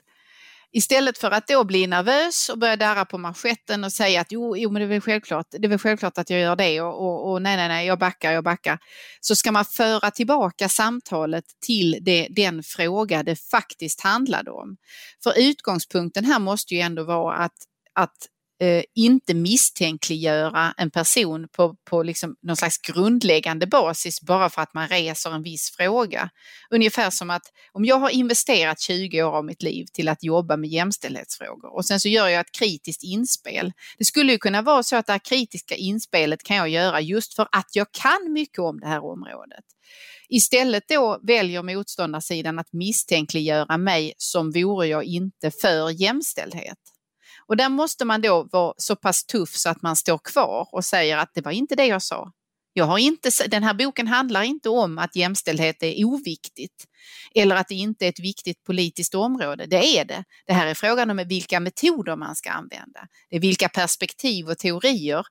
Istället för att då bli nervös och börja darra på manschetten och säga att jo, jo men det är väl självklart, det är väl självklart att jag gör det och, och, och nej, nej, nej, jag backar, jag backar. Så ska man föra tillbaka samtalet till det, den fråga det faktiskt handlade om. För utgångspunkten här måste ju ändå vara att, att eh, inte misstänkliggöra en person på, på liksom någon slags grundläggande basis bara för att man reser en viss fråga. Ungefär som att om jag har investerat 20 år av mitt liv till att jobba med jämställdhetsfrågor och sen så gör jag ett kritiskt inspel. Det skulle ju kunna vara så att det här kritiska inspelet kan jag göra just för att jag kan mycket om det här området. Istället då väljer motståndarsidan att misstänkliggöra mig som vore jag inte för jämställdhet. Och där måste man då vara så pass tuff så att man står kvar och säger att det var inte det jag sa. Jag har inte, den här boken handlar inte om att jämställdhet är oviktigt eller att det inte är ett viktigt politiskt område. Det är det. Det här är frågan om vilka metoder man ska använda. Det är vilka perspektiv och teorier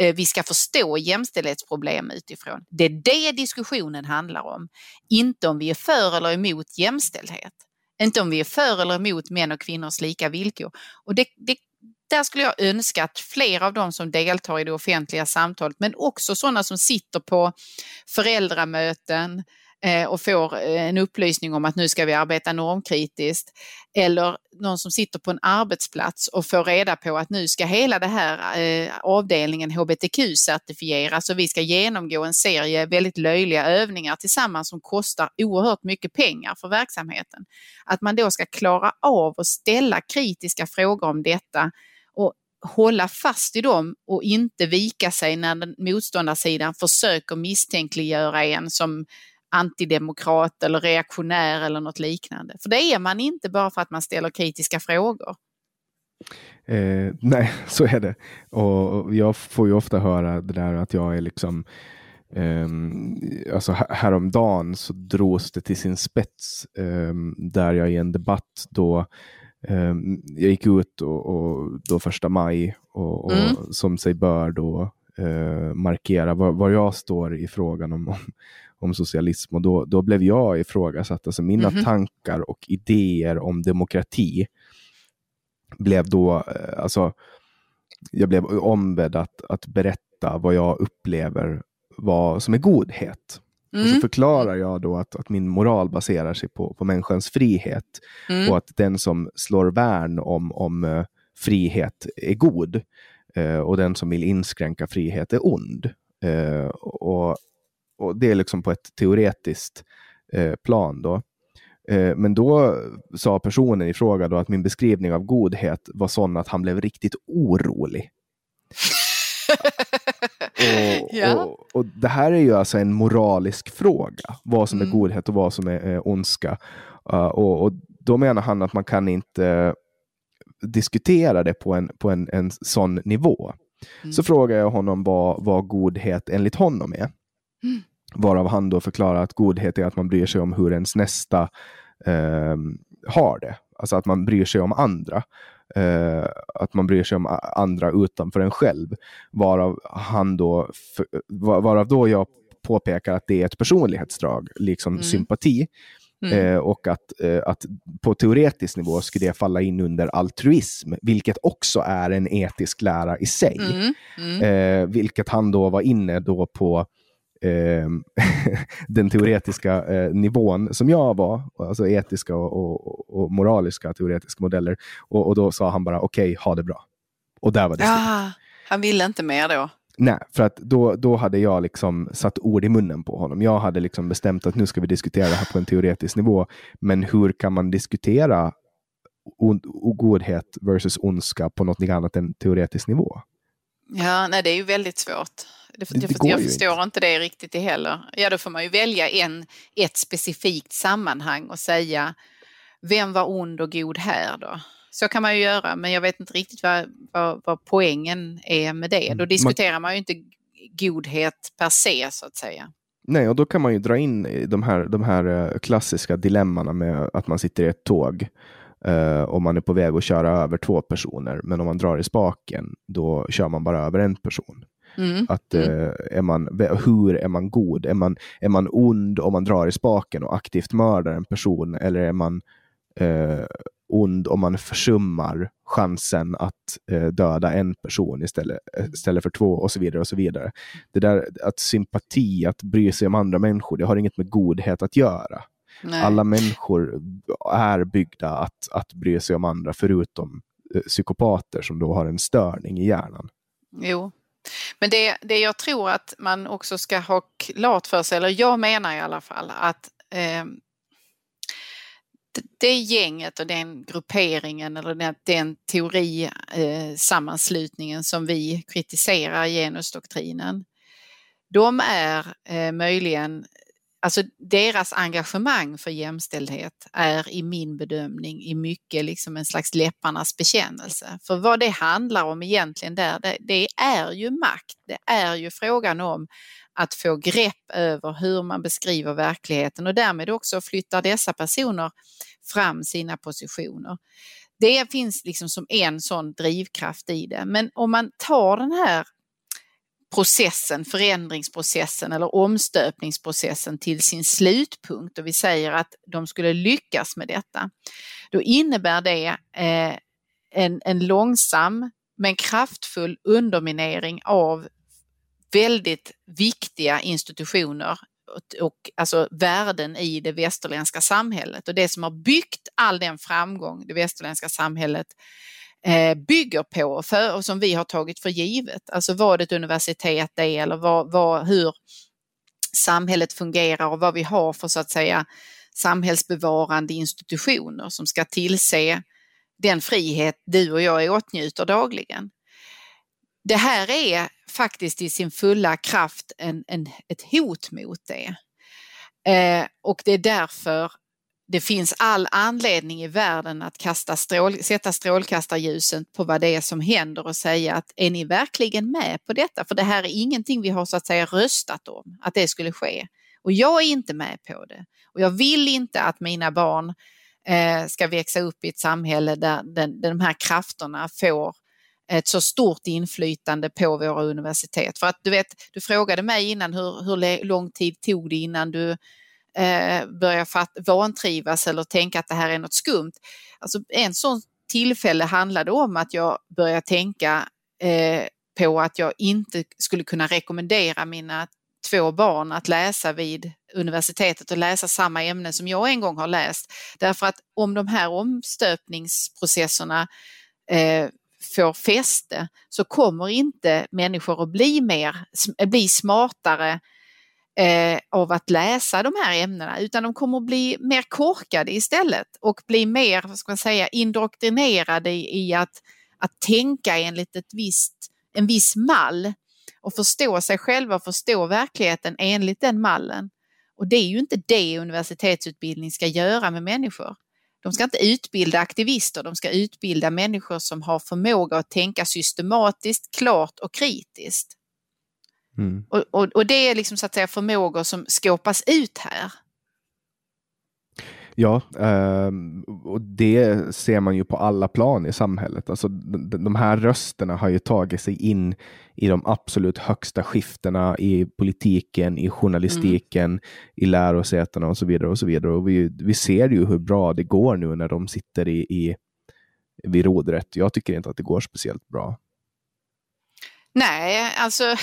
eh, vi ska förstå jämställdhetsproblem utifrån. Det är det diskussionen handlar om. Inte om vi är för eller emot jämställdhet. Inte om vi är för eller emot män och kvinnors lika villkor. Och det, det, där skulle jag önska att fler av de som deltar i det offentliga samtalet, men också sådana som sitter på föräldramöten, Eh, och får eh, en upplysning om att nu ska vi arbeta normkritiskt. Eller någon som sitter på en arbetsplats och får reda på att nu ska hela den här eh, avdelningen hbtq-certifieras och vi ska genomgå en serie väldigt löjliga övningar tillsammans som kostar oerhört mycket pengar för verksamheten. Att man då ska klara av att ställa kritiska frågor om detta och hålla fast i dem och inte vika sig när den motståndarsidan försöker misstänkliggöra en som antidemokrat eller reaktionär eller något liknande. För det är man inte bara för att man ställer kritiska frågor. Eh, nej, så är det. Och jag får ju ofta höra det där att jag är liksom Um, alltså häromdagen så drogs det till sin spets um, där jag i en debatt då um, jag gick ut och, och, då första maj och, och mm. som sig bör då uh, markera var, var, jag står i frågan om, om, om socialism och då, då blev jag ifrågasatt. Alltså mina mm -hmm. tankar och idéer om demokrati blev då, uh, alltså jag blev ombedd att, att berätta vad jag upplever vad som är godhet. Mm. Och så mm. förklarar jag då att, att min moral baserar sig på, på människans frihet mm. och att den som slår värn om, om uh, frihet är god uh, och den som vill inskränka frihet är ond. Uh, och, och det är liksom på ett teoretiskt plan. då. Men då sa personen i fråga då att min beskrivning av godhet var sån att han blev riktigt orolig. Och, ja. och, och, Det här är ju alltså en moralisk fråga, vad som mm. är godhet och vad som är eh, ondska. Uh, och, och, Då menar han att man kan inte diskutera det på en, på en, en sån nivå. Mm. Så frågar jag honom vad, vad godhet enligt honom är. Mm. Varav han då förklarar att godhet är att man bryr sig om hur ens nästa eh, har det. Alltså att man bryr sig om andra. Uh, att man bryr sig om andra utanför en själv. Varav, han då, för, varav då jag påpekar att det är ett personlighetsdrag, liksom mm. sympati. Mm. Uh, och att, uh, att på teoretisk nivå skulle det falla in under altruism, vilket också är en etisk lära i sig. Mm. Mm. vilket han då var inne då på eh, den teoretiska eh, nivån som jag var, alltså etiska och, och, och moraliska teoretiska modeller. Och, och, då sa han bara okej, okay, ha det bra. Och där var det ja, Han ville inte mer då? Nej, för att då, då hade jag liksom satt ord i munnen på honom. Jag hade liksom bestämt att nu ska vi diskutera det här på en teoretisk nivå. Men hur kan man diskutera godhet versus ondska på något annat än teoretisk nivå? Ja, nej det är ju väldigt svårt. Det, det, det jag förstår inte. inte det riktigt heller. Ja, då får man ju välja en, ett specifikt sammanhang och säga vem var ond och god här då? Så kan man ju göra, men jag vet inte riktigt vad, vad, vad poängen är med det. Då mm, diskuterar man ju inte godhet per se så att säga. Nej, och då kan man ju dra in de här, de här eh, klassiska dilemmana med att man sitter i ett tåg uh, och man är på väg att köra över två personer. Men om man drar i spaken, då kör man bara över en person. Mm. Att, mm. Eh, är man, hur är man god? Är man, är man ond om man drar i spaken och aktivt mördar en person? Eller är man eh, ond om man försummar chansen att döda en person istället, istället för två och så vidare. och så vidare. Det där att sympati, att bry sig om andra människor, det har inget med godhet att göra. Nej. Alla människor är byggda att, att bry sig om andra, förutom eh, psykopater som då har en störning i hjärnan. Jo, men det, det jag tror att man också ska ha klart för sig, eller jag menar i alla fall, att eh, det gänget och den grupperingen eller den, den teorisammanslutningen eh, som vi kritiserar genusdoktrinen, de är eh, möjligen Alltså deras engagemang för jämställdhet är i min bedömning i mycket liksom en slags läpparnas bekännelse. För vad det handlar om egentligen där, det, det är ju makt. Det är ju frågan om att få grepp över hur man beskriver verkligheten och därmed också flyttar dessa personer fram sina positioner. Det finns liksom som en sån drivkraft i det. Men om man tar den här processen, förändringsprocessen eller omstöpningsprocessen till sin slutpunkt. Och vi säger att de skulle lyckas med detta, då innebär det eh, en, en långsam men kraftfull underminering av väldigt viktiga institutioner och, alltså värden i det västerländska samhället. Och det som har byggt all den framgång det västerländska samhället Eh, bygger på för, och som vi har tagit för givet. Alltså vad ett universitet är eller vad, vad, hur samhället fungerar och vad vi har för så att säga samhällsbevarande institutioner som ska tillse den frihet du och jag åtnjuter dagligen. det här är faktiskt i sin fulla kraft en, en, ett hot mot det. Eh, och det är därför det finns all anledning i världen att kasta strål, sätta strålkastarljuset på vad det är som händer och säga att är ni verkligen med på detta? För det här är ingenting vi har så att säga röstat om, att det skulle ske. Och jag är inte med på det. Och jag vill inte att mina barn eh, ska växa upp i ett samhälle där den, de här krafterna får ett så stort inflytande på våra universitet. För att du vet, du frågade mig innan hur, hur lång tid tog det innan du Eh, börjar fatt, vantrivas eller tänka att det här är något skumt. Alltså en sån tillfälle handlade om att jag började tänka eh, på att jag inte skulle kunna rekommendera mina två barn att läsa vid universitetet och läsa samma ämne som jag en gång har läst. Därför att om de här omstöpningsprocesserna eh, får fäste så kommer inte människor att bli mer, bli smartare eh, av att läsa de här ämnena utan de kommer att bli mer korkade istället och bli mer, vad ska man säga, indoktrinerade i, i att, att tänka enligt ett visst, en viss mall och förstå sig själva och förstå verkligheten enligt den mallen. Och det är ju inte det universitetsutbildning ska göra med människor. De ska inte utbilda aktivister, de ska utbilda människor som har förmåga att tänka systematiskt, klart och kritiskt. Mm. Och, och, och, det är liksom så att säga förmågor som skåpas ut här. Ja, ehm, och det ser man ju på alla plan i samhället. Alltså, de här rösterna har ju tagit sig in i de absolut högsta skiftena i politiken, i journalistiken, mm. i lärosätena och så vidare. Och så vidare. Och vi, vi ser ju hur bra det går nu när de sitter i, i, vid rodret. Jag tycker inte att det går speciellt bra. Nej, alltså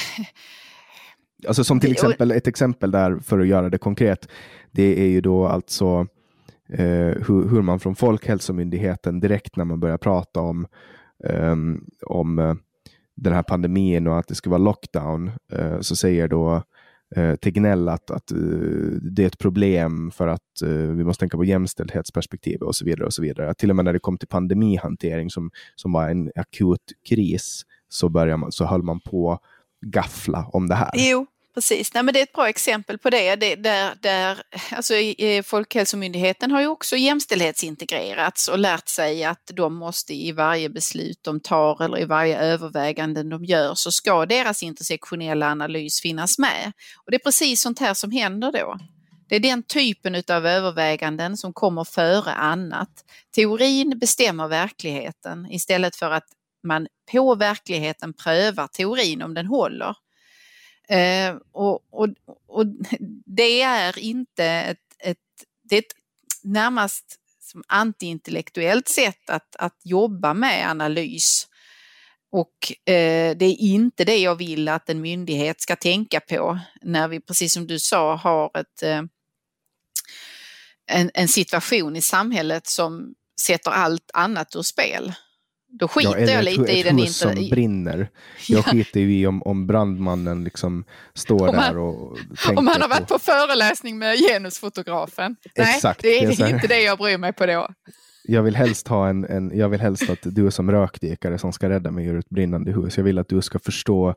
Alltså som till exempel, ett exempel där för att göra det konkret, det är ju då alltså eh, hur, hur, man från Folkhälsomyndigheten direkt när man börjar prata om, um, om uh, den här pandemin och att det ska vara lockdown, uh, så säger då uh, Tegnell att, att uh, det är ett problem för att vi måste tänka på jämställdhetsperspektiv och så vidare. och så vidare. Till och med när det kom till pandemihantering som, som var en akut kris så, började man, så höll man på gaffla om det här. Jo, Precis, Nej, men det är ett bra exempel på det. det där, där, alltså, Folkhälsomyndigheten har ju också jämställdhetsintegrerats och lärt sig att de måste i varje beslut de tar eller i varje övervägande de gör så ska deras intersektionella analys finnas med. Och Det är precis sånt här som händer då. Det är den typen av överväganden som kommer före annat. Teorin bestämmer verkligheten istället för att man på verkligheten prövar teorin om den håller. Eh, och, och, och, det är inte ett, ett, det är ett närmast som antiintellektuellt sätt att, att jobba med analys. Och eh, det är inte det jag vill att en myndighet ska tänka på när vi, precis som du sa, har ett, eh, en, en situation i samhället som sätter allt annat ur spel. Då skiter ja, jag lite ett, i den inte... som brinner. Jag ja. skiter ju i om, om brandmannen liksom står om där och tänker Om han har varit på, på föreläsning med genusfotografen. Exakt, Nej, det är, det är inte det jag bryr mig på då. Jag vill helst ha en, en jag vill helst att du som rökdykare som ska rädda mig ur ett brinnande hus. Jag vill att du ska förstå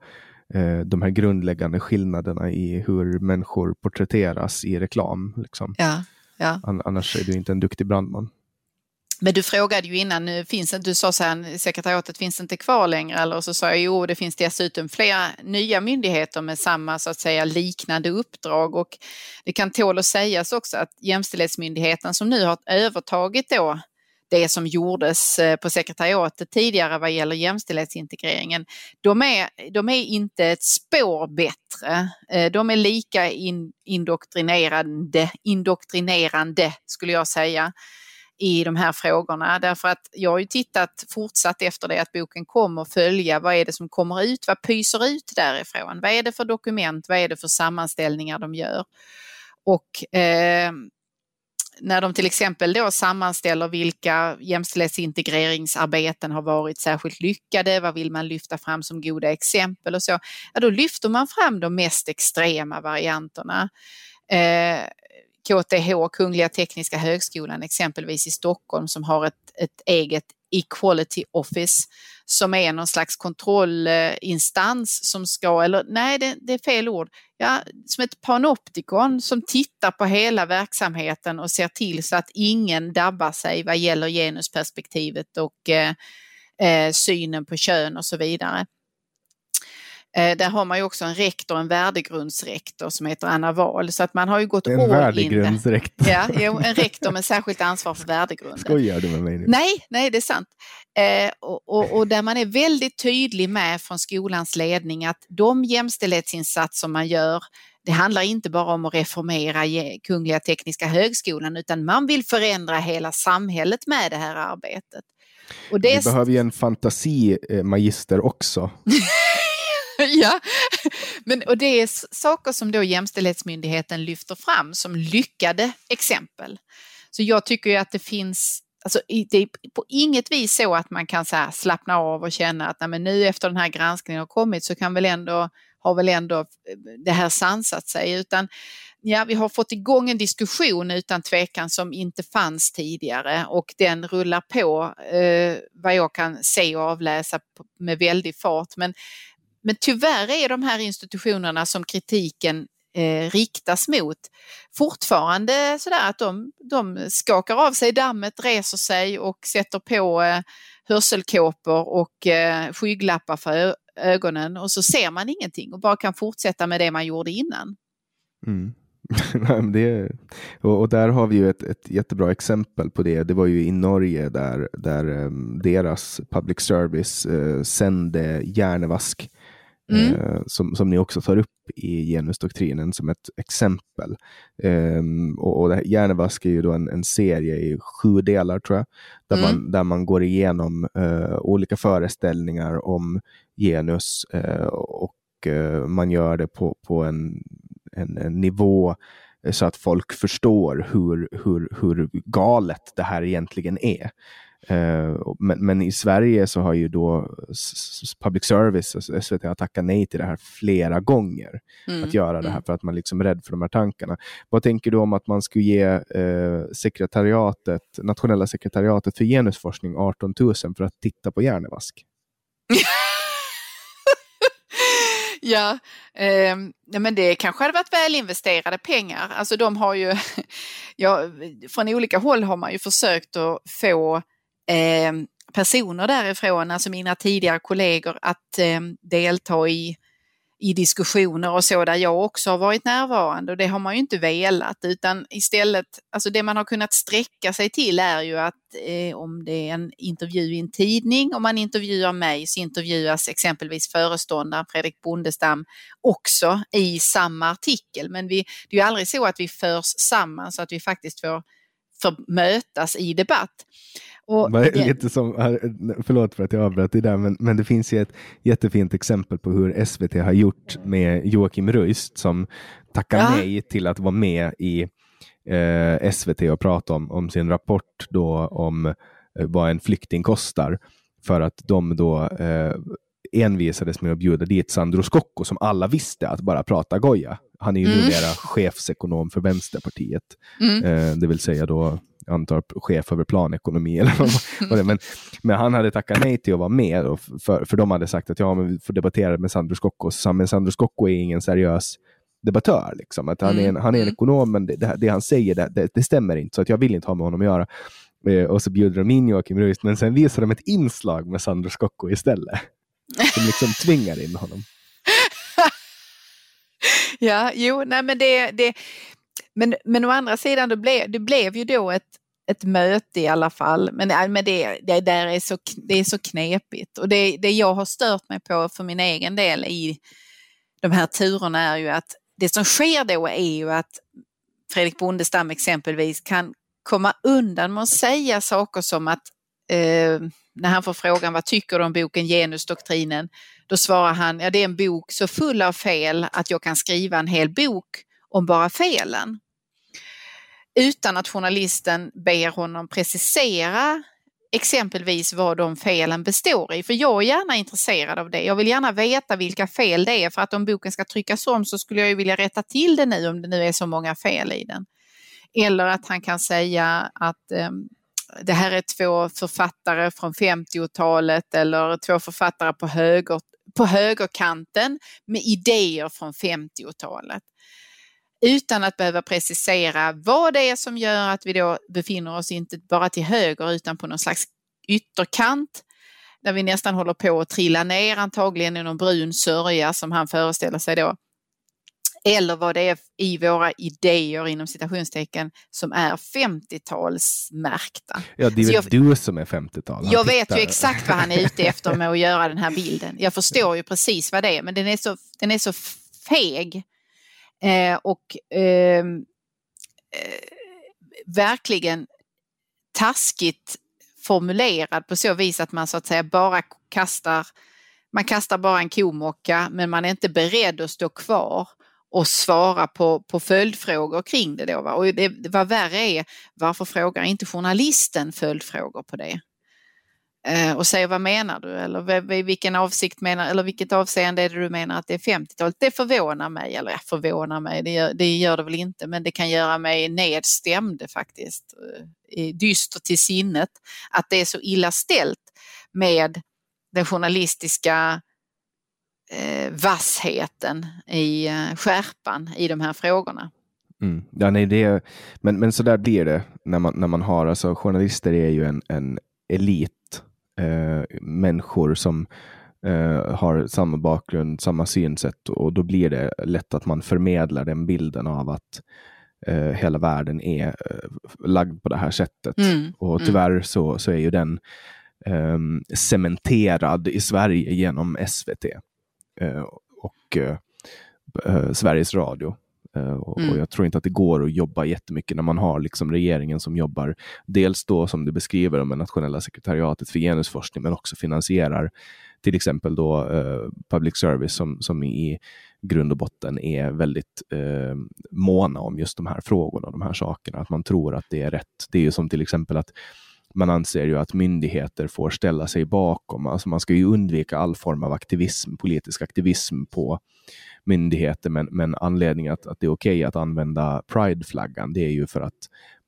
eh, de här grundläggande skillnaderna i hur människor porträtteras i reklam. Liksom. Ja, ja. Annars är du inte en duktig brandman. Men du frågade ju innan, nu finns, du sa så här, sekretariatet finns inte kvar längre, eller? Så sa jag jo, det finns dessutom flera nya myndigheter med samma så att säga liknande uppdrag. Och det kan tål att sägas också att Jämställdhetsmyndigheten som nu har övertagit då det som gjordes eh, på sekretariatet tidigare vad gäller jämställdhetsintegreringen, de är, de är inte ett spår bättre. Eh, de är lika in, indoktrinerande, indoktrinerande skulle jag säga i de här frågorna. Därför att jag har ju tittat fortsatt efter det att boken kom och följa vad är det som kommer ut, vad pyser ut därifrån? Vad är det för dokument, vad är det för sammanställningar de gör? Och eh, när de till exempel då sammanställer vilka jämställdhetsintegreringsarbeten har varit särskilt lyckade, vad vill man lyfta fram som goda exempel och så, ja då lyfter man fram de mest extrema varianterna. Eh, KTH, Kungliga Tekniska Högskolan exempelvis i Stockholm som har ett, ett eget Equality Office som är någon slags kontrollinstans som ska, eller nej det, det är fel ord, ja, som ett panoptikon som tittar på hela verksamheten och ser till så att ingen dabbar sig vad gäller genusperspektivet och eh, eh synen på kön och så vidare. Eh, där har man ju också en rektor, en värdegrundsrektor som heter Anna Wahl. Så att man har ju gått En värdegrundsrektor? Ja, en rektor med särskilt ansvar för värdegrunden. Skojar du med mig nu? Nej, nej det är sant. Eh, och, och, och, där man är väldigt tydlig med från skolans ledning att de jämställdhetsinsatser man gör det handlar inte bara om att reformera Kungliga Tekniska Högskolan utan man vill förändra hela samhället med det här arbetet. Och det... Vi behöver ju en fantasimagister också. ja, Men, och det är saker som då Jämställdhetsmyndigheten lyfter fram som lyckade exempel. Så jag tycker ju att det finns Alltså, det är på inget vis så att man kan så slappna av och känna att nej, men nu efter den här granskningen har kommit så kan väl ändå, har väl ändå eh, det här sansat sig. Utan ja, vi har fått igång en diskussion utan tvekan som inte fanns tidigare och den rullar på eh, vad jag kan se och avläsa med väldig fart. Men men tyvärr är de här institutionerna som kritiken eh, riktas mot fortfarande sådär att de, de skakar av sig dammet, reser sig och sätter på eh, hörselkåpor och eh, skygglappar för ögonen och så ser man ingenting och bara kan fortsätta med det man gjorde innan. Mm. det, och, och, där har vi ju ett, ett jättebra exempel på det. Det var ju i Norge där, där um, deras public service uh, sände hjärnevask Mm. Eh, som, som ni också tar upp i genusdoktrinen som ett exempel. Um, och, och Hjärnevask är ju då en, en, serie i sju delar tror jag, där, mm. man, där man går igenom uh, olika föreställningar om genus uh, och uh, man gör det på, på en, en, en nivå så att folk förstår hur, hur, hur galet det här egentligen är. Uh, men, men, i Sverige så har ju då public service, SVT, har tackat nej till det här flera gånger. Mm. Att göra det här mm. för att man liksom är rädd för de här tankarna. Vad tänker du om att man skulle ge uh, sekretariatet, nationella sekretariatet för genusforskning 18 000 för att titta på hjärnevask? Ja, eh, men det kanske hade varit väl investerade pengar. Alltså de har ju, ja, från olika håll har man ju försökt att få eh, personer därifrån, alltså mina tidigare kollegor, att eh, delta i, i diskussioner och så där jag också har varit närvarande och det har man ju inte velat utan istället, alltså det man har kunnat sträcka sig till är ju att eh, om det är en intervju i en tidning, om man intervjuar mig så intervjuas exempelvis föreståndaren Fredrik Bondestam också i samma artikel. Men vi, det är ju aldrig så att vi förs samman så att vi faktiskt får, får mötas i debatt. Och det... Lite som, förlåt för att jag avbröt det där, men, men det finns ju ett jättefint exempel på hur SVT har gjort med Joakim Röist som tackar ja. nej till att vara med i eh, SVT och prata om, om sin rapport då om eh, vad en flykting kostar. För att de då eh, envisades med att bjuda dit Sandro Scocco som alla visste att bara prata goja. Han är ju mm. numera chefsekonom för Vänsterpartiet, mm. eh, det vill säga då antar chef över planekonomi. Eller vad, men, men han hade tackat nej till att vara med, och för, för de hade sagt att ja, men vi får debattera med Sandro Scocco. Men Sandro Scocco är ingen seriös debattör. Liksom. Att han, är en, han är en mm. ekonom, men det, det, det han säger det, det, det, stämmer inte, så att jag vill inte ha med honom att göra. Eh, och så bjuder de in Joakim Ruist, men sen visar de ett inslag med Sandro Scocco istället. Som liksom tvingar in honom. ja, jo, nej men det, det, men, men å andra sidan, det blev, det blev ju då ett, ett möte i alla fall. Men, äh, men det, det, där är så, det är så knepigt. Och det, det jag har stört mig på för min egen del i de här turerna är ju att det som sker då är ju att Fredrik Bondestam exempelvis kan komma undan med att säga saker som att eh, när han får frågan vad tycker du om boken Genusdoktrinen? Då svarar han, ja det är en bok så full av fel att jag kan skriva en hel bok om bara felen utan att journalisten ber honom precisera exempelvis vad de felen består i. För jag är gärna intresserad av det. Jag vill gärna veta vilka fel det är för att om boken ska tryckas om så skulle jag vilja rätta till det nu om det nu är så många fel i den. Eller att han kan säga att eh, det här är två författare från 50-talet eller två författare på, höger, på högerkanten med idéer från 50-talet. Utan att behöva precisera vad det är som gör att vi då befinner oss inte bara till höger utan på någon slags ytterkant där vi nästan håller på att trilla ner antagligen i någon brun sörja som han föreställer sig då eller vad det är i våra idéer inom citationstecken som är 50-talsmärkta. Ja, det är väl jag, du som är 50-tal. Jag vet ju exakt vad han är ute efter med att göra den här bilden. Jag förstår ju precis vad det är, men den är så, den är så feg eh, och ehm, eh, verkligen taskigt formulerad på så vis att man så att säga bara kastar man kastar bara en komocka men man är inte beredd att stå kvar och svara på, på följdfrågor kring det. Då, va? Och det, vad värre är, varför frågar inte journalisten följdfrågor på det? Eh, och säger vad menar du eller vilken avsikt menar, eller vilket avseende är det du menar att det är 50-talet? Det förvånar mig, eller jag förvånar mig, det gör, det gör det väl inte, men det kan göra mig nedstämd faktiskt, eh, dyster till sinnet, att det är så illa ställt med den journalistiska eh, vassheten i eh, skärpan i de här frågorna. Mm. Ja, nej, det, men, men så där blir det när man, när man har, alltså journalister är ju en, en elit, eh, människor som eh, har samma bakgrund, samma synsätt och då blir det lätt att man förmedlar den bilden av att eh, hela världen är eh, lagd på det här sättet. Mm. Och mm. tyvärr mm. så, så är ju den eh, cementerad i Sverige genom SVT. Eh, och eh, Sveriges Radio. Och, mm. och, jag tror inte att det går att jobba jättemycket när man har liksom regeringen som jobbar, dels då som du beskriver med nationella sekretariatet för genusforskning, men också finansierar till exempel då eh, public service som, som i grund och botten är väldigt eh, måna om just de här frågorna, de här sakerna, att man tror att det är rätt. Det är ju som till exempel att man anser ju att myndigheter får ställa sig bakom. Alltså man ska ju undvika all form av aktivism, politisk aktivism på myndigheter, men, men anledningen att, att det är okej okay att använda prideflaggan, det är ju för att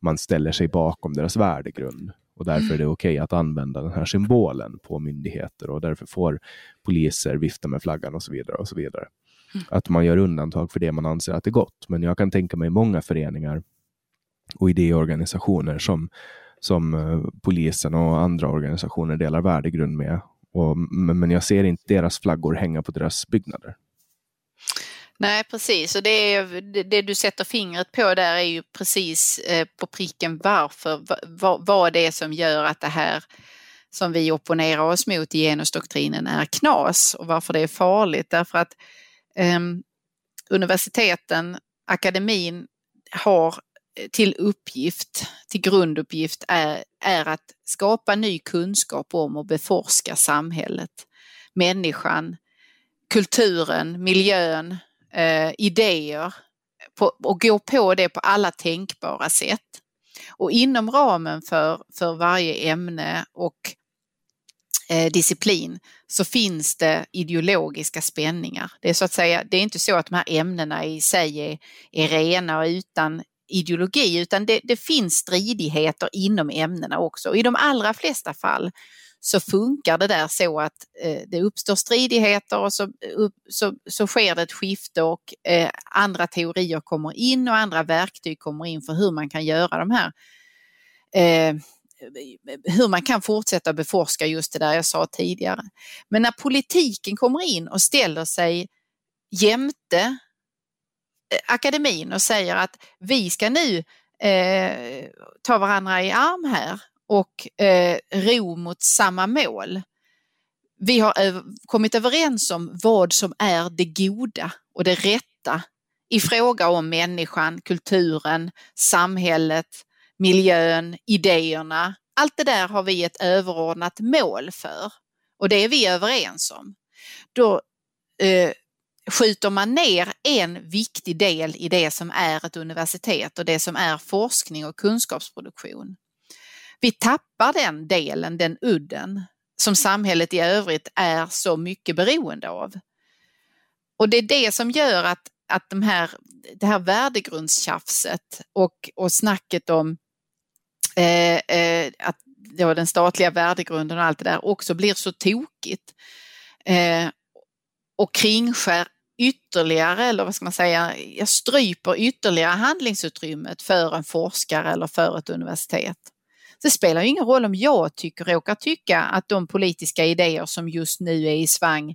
man ställer sig bakom deras värdegrund. Och därför är det okej okay att använda den här symbolen på myndigheter och därför får poliser vifta med flaggan och så vidare. och så vidare. Mm. Att man gör undantag för det man anser att det är gott. Men jag kan tänka mig många föreningar och idéorganisationer som som eh, polisen och andra organisationer delar värdegrund med. Och, men jag ser inte deras flaggor hänga på deras byggnader. Nej precis. Och det, är, det, du sätter fingret på där är ju precis eh, på pricken varför, vad, vad det är som gör att det här som vi opponerar oss mot i genusdoktrinen är knas och varför det är farligt. Därför att eh, universiteten, akademin har eh, till uppgift, till grunduppgift är, är att skapa ny kunskap om och beforska samhället, människan, kulturen, miljön, eh, idéer på, och gå på det på alla tänkbara sätt. Och inom ramen för, för varje ämne och eh, disciplin så finns det ideologiska spänningar. Det är så att säga, det är inte så att de här ämnena i sig är, är rena och utan ideologi utan det, det finns stridigheter inom ämnena också. Och I de allra flesta fall så funkar det där så att eh, det uppstår stridigheter och så, eh, upp, så, så sker det ett skifte och eh, andra teorier kommer in och andra verktyg kommer in för hur man kan göra de här eh, hur man kan fortsätta beforska just det där jag sa tidigare. Men när politiken kommer in och ställer sig jämte eh, akademin och säger att vi ska nu eh, ta varandra i arm här och eh, ro mot samma mål. Vi har kommit överens om vad som är det goda och det rätta i fråga om människan, kulturen, samhället, miljön, idéerna. Allt det där har vi ett överordnat mål för och det är vi överens om. Då eh, skjuter man ner en viktig del i det som är ett universitet och det som är forskning och kunskapsproduktion. Vi tappar den delen, den udden, som samhället i övrigt är så mycket beroende av. Och det är det som gör att, att de här, det här värdegrundstjafset och, och snacket om eh, eh, att då den statliga värdegrunden och allt det där också blir så tokigt eh, och kringskär ytterligare, eller vad ska man säga, jag stryper ytterligare handlingsutrymmet för en forskare eller för ett universitet. Det spelar ju ingen roll om jag tycker, råkar tycka att de politiska idéer som just nu är i svang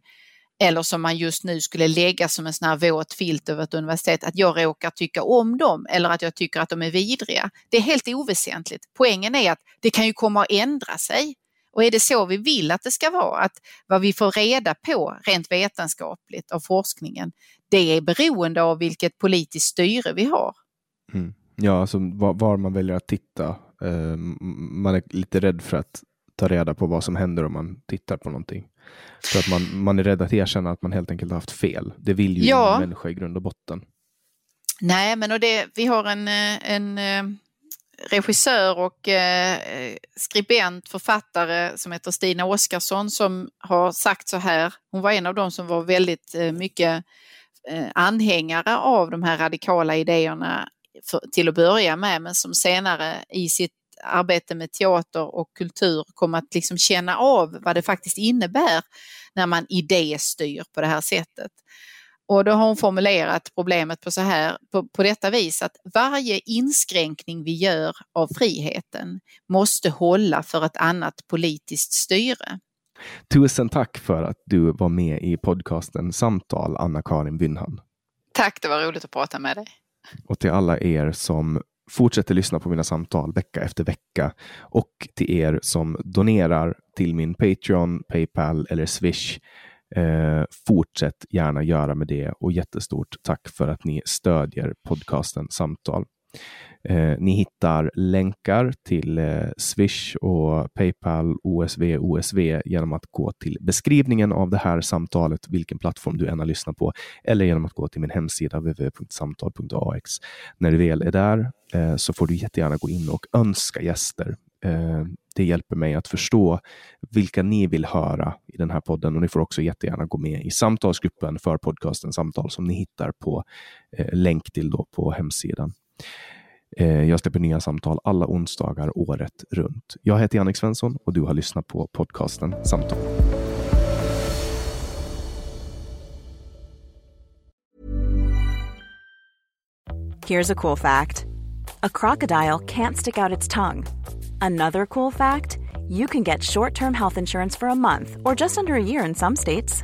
eller som man just nu skulle lägga som en sån här våt filt över ett universitet, att jag råkar tycka om dem eller att jag tycker att de är vidriga. Det är helt oväsentligt. Poängen är att det kan ju komma att ändra sig. Och är det så vi vill att det ska vara, att vad vi får reda på rent vetenskapligt av forskningen, det är beroende av vilket politiskt styre vi har. Mm. Ja, alltså var, var, man väljer att titta. Eh, man är lite rädd för att ta reda på vad som händer om man tittar på någonting. För att man, man är rädd att erkänna att man helt enkelt har haft fel. Det vill ju ja. ingen människa i grund och botten. Nej, men och det, vi har en, eh, en eh, regissör och eh, skribent, författare som heter Stina Oskarsson som har sagt så här. Hon var en av dem som var väldigt eh, mycket eh, anhängare av de här radikala idéerna för, till att börja med, men som senare i sitt arbete med teater och kultur kom att liksom känna av vad det faktiskt innebär när man idéstyr på det här sättet. Och då har hon formulerat problemet på, så här, på, på detta vis att varje inskränkning vi gör av friheten måste hålla för ett annat politiskt styre. Tusen tack för att du var med i podcasten Samtal, Anna-Karin Wynhan. Tack, det var roligt att prata med dig. Och till alla er som fortsätter lyssna på mina samtal vecka efter vecka och till er som donerar till min Patreon, Paypal eller Swish Eh, fortsätt gärna göra med det och jättestort tack för att ni stödjer podcasten Samtal. Eh, ni hittar länkar till eh, Swish och Paypal, OSV, OSV genom att gå till beskrivningen av det här samtalet, vilken plattform du än har lyssnat på, eller genom att gå till min hemsida www.samtal.ax. När du väl är där eh, så får du jättegärna gå in och önska gäster. Eh, det hjälper mig att förstå vilka ni vill höra i den här podden och ni får också jättegärna gå med i samtalsgruppen för podcasten Samtal som ni hittar på eh, länk till då på hemsidan. Eh, jag släpper nya samtal alla onsdagar året runt. Jag heter Jannik Svensson och du har lyssnat på podcasten Samtal. Here's a cool fact. A crocodile can't stick out its tongue. Another cool fact you can get short term health insurance for a month or just under a year in some states.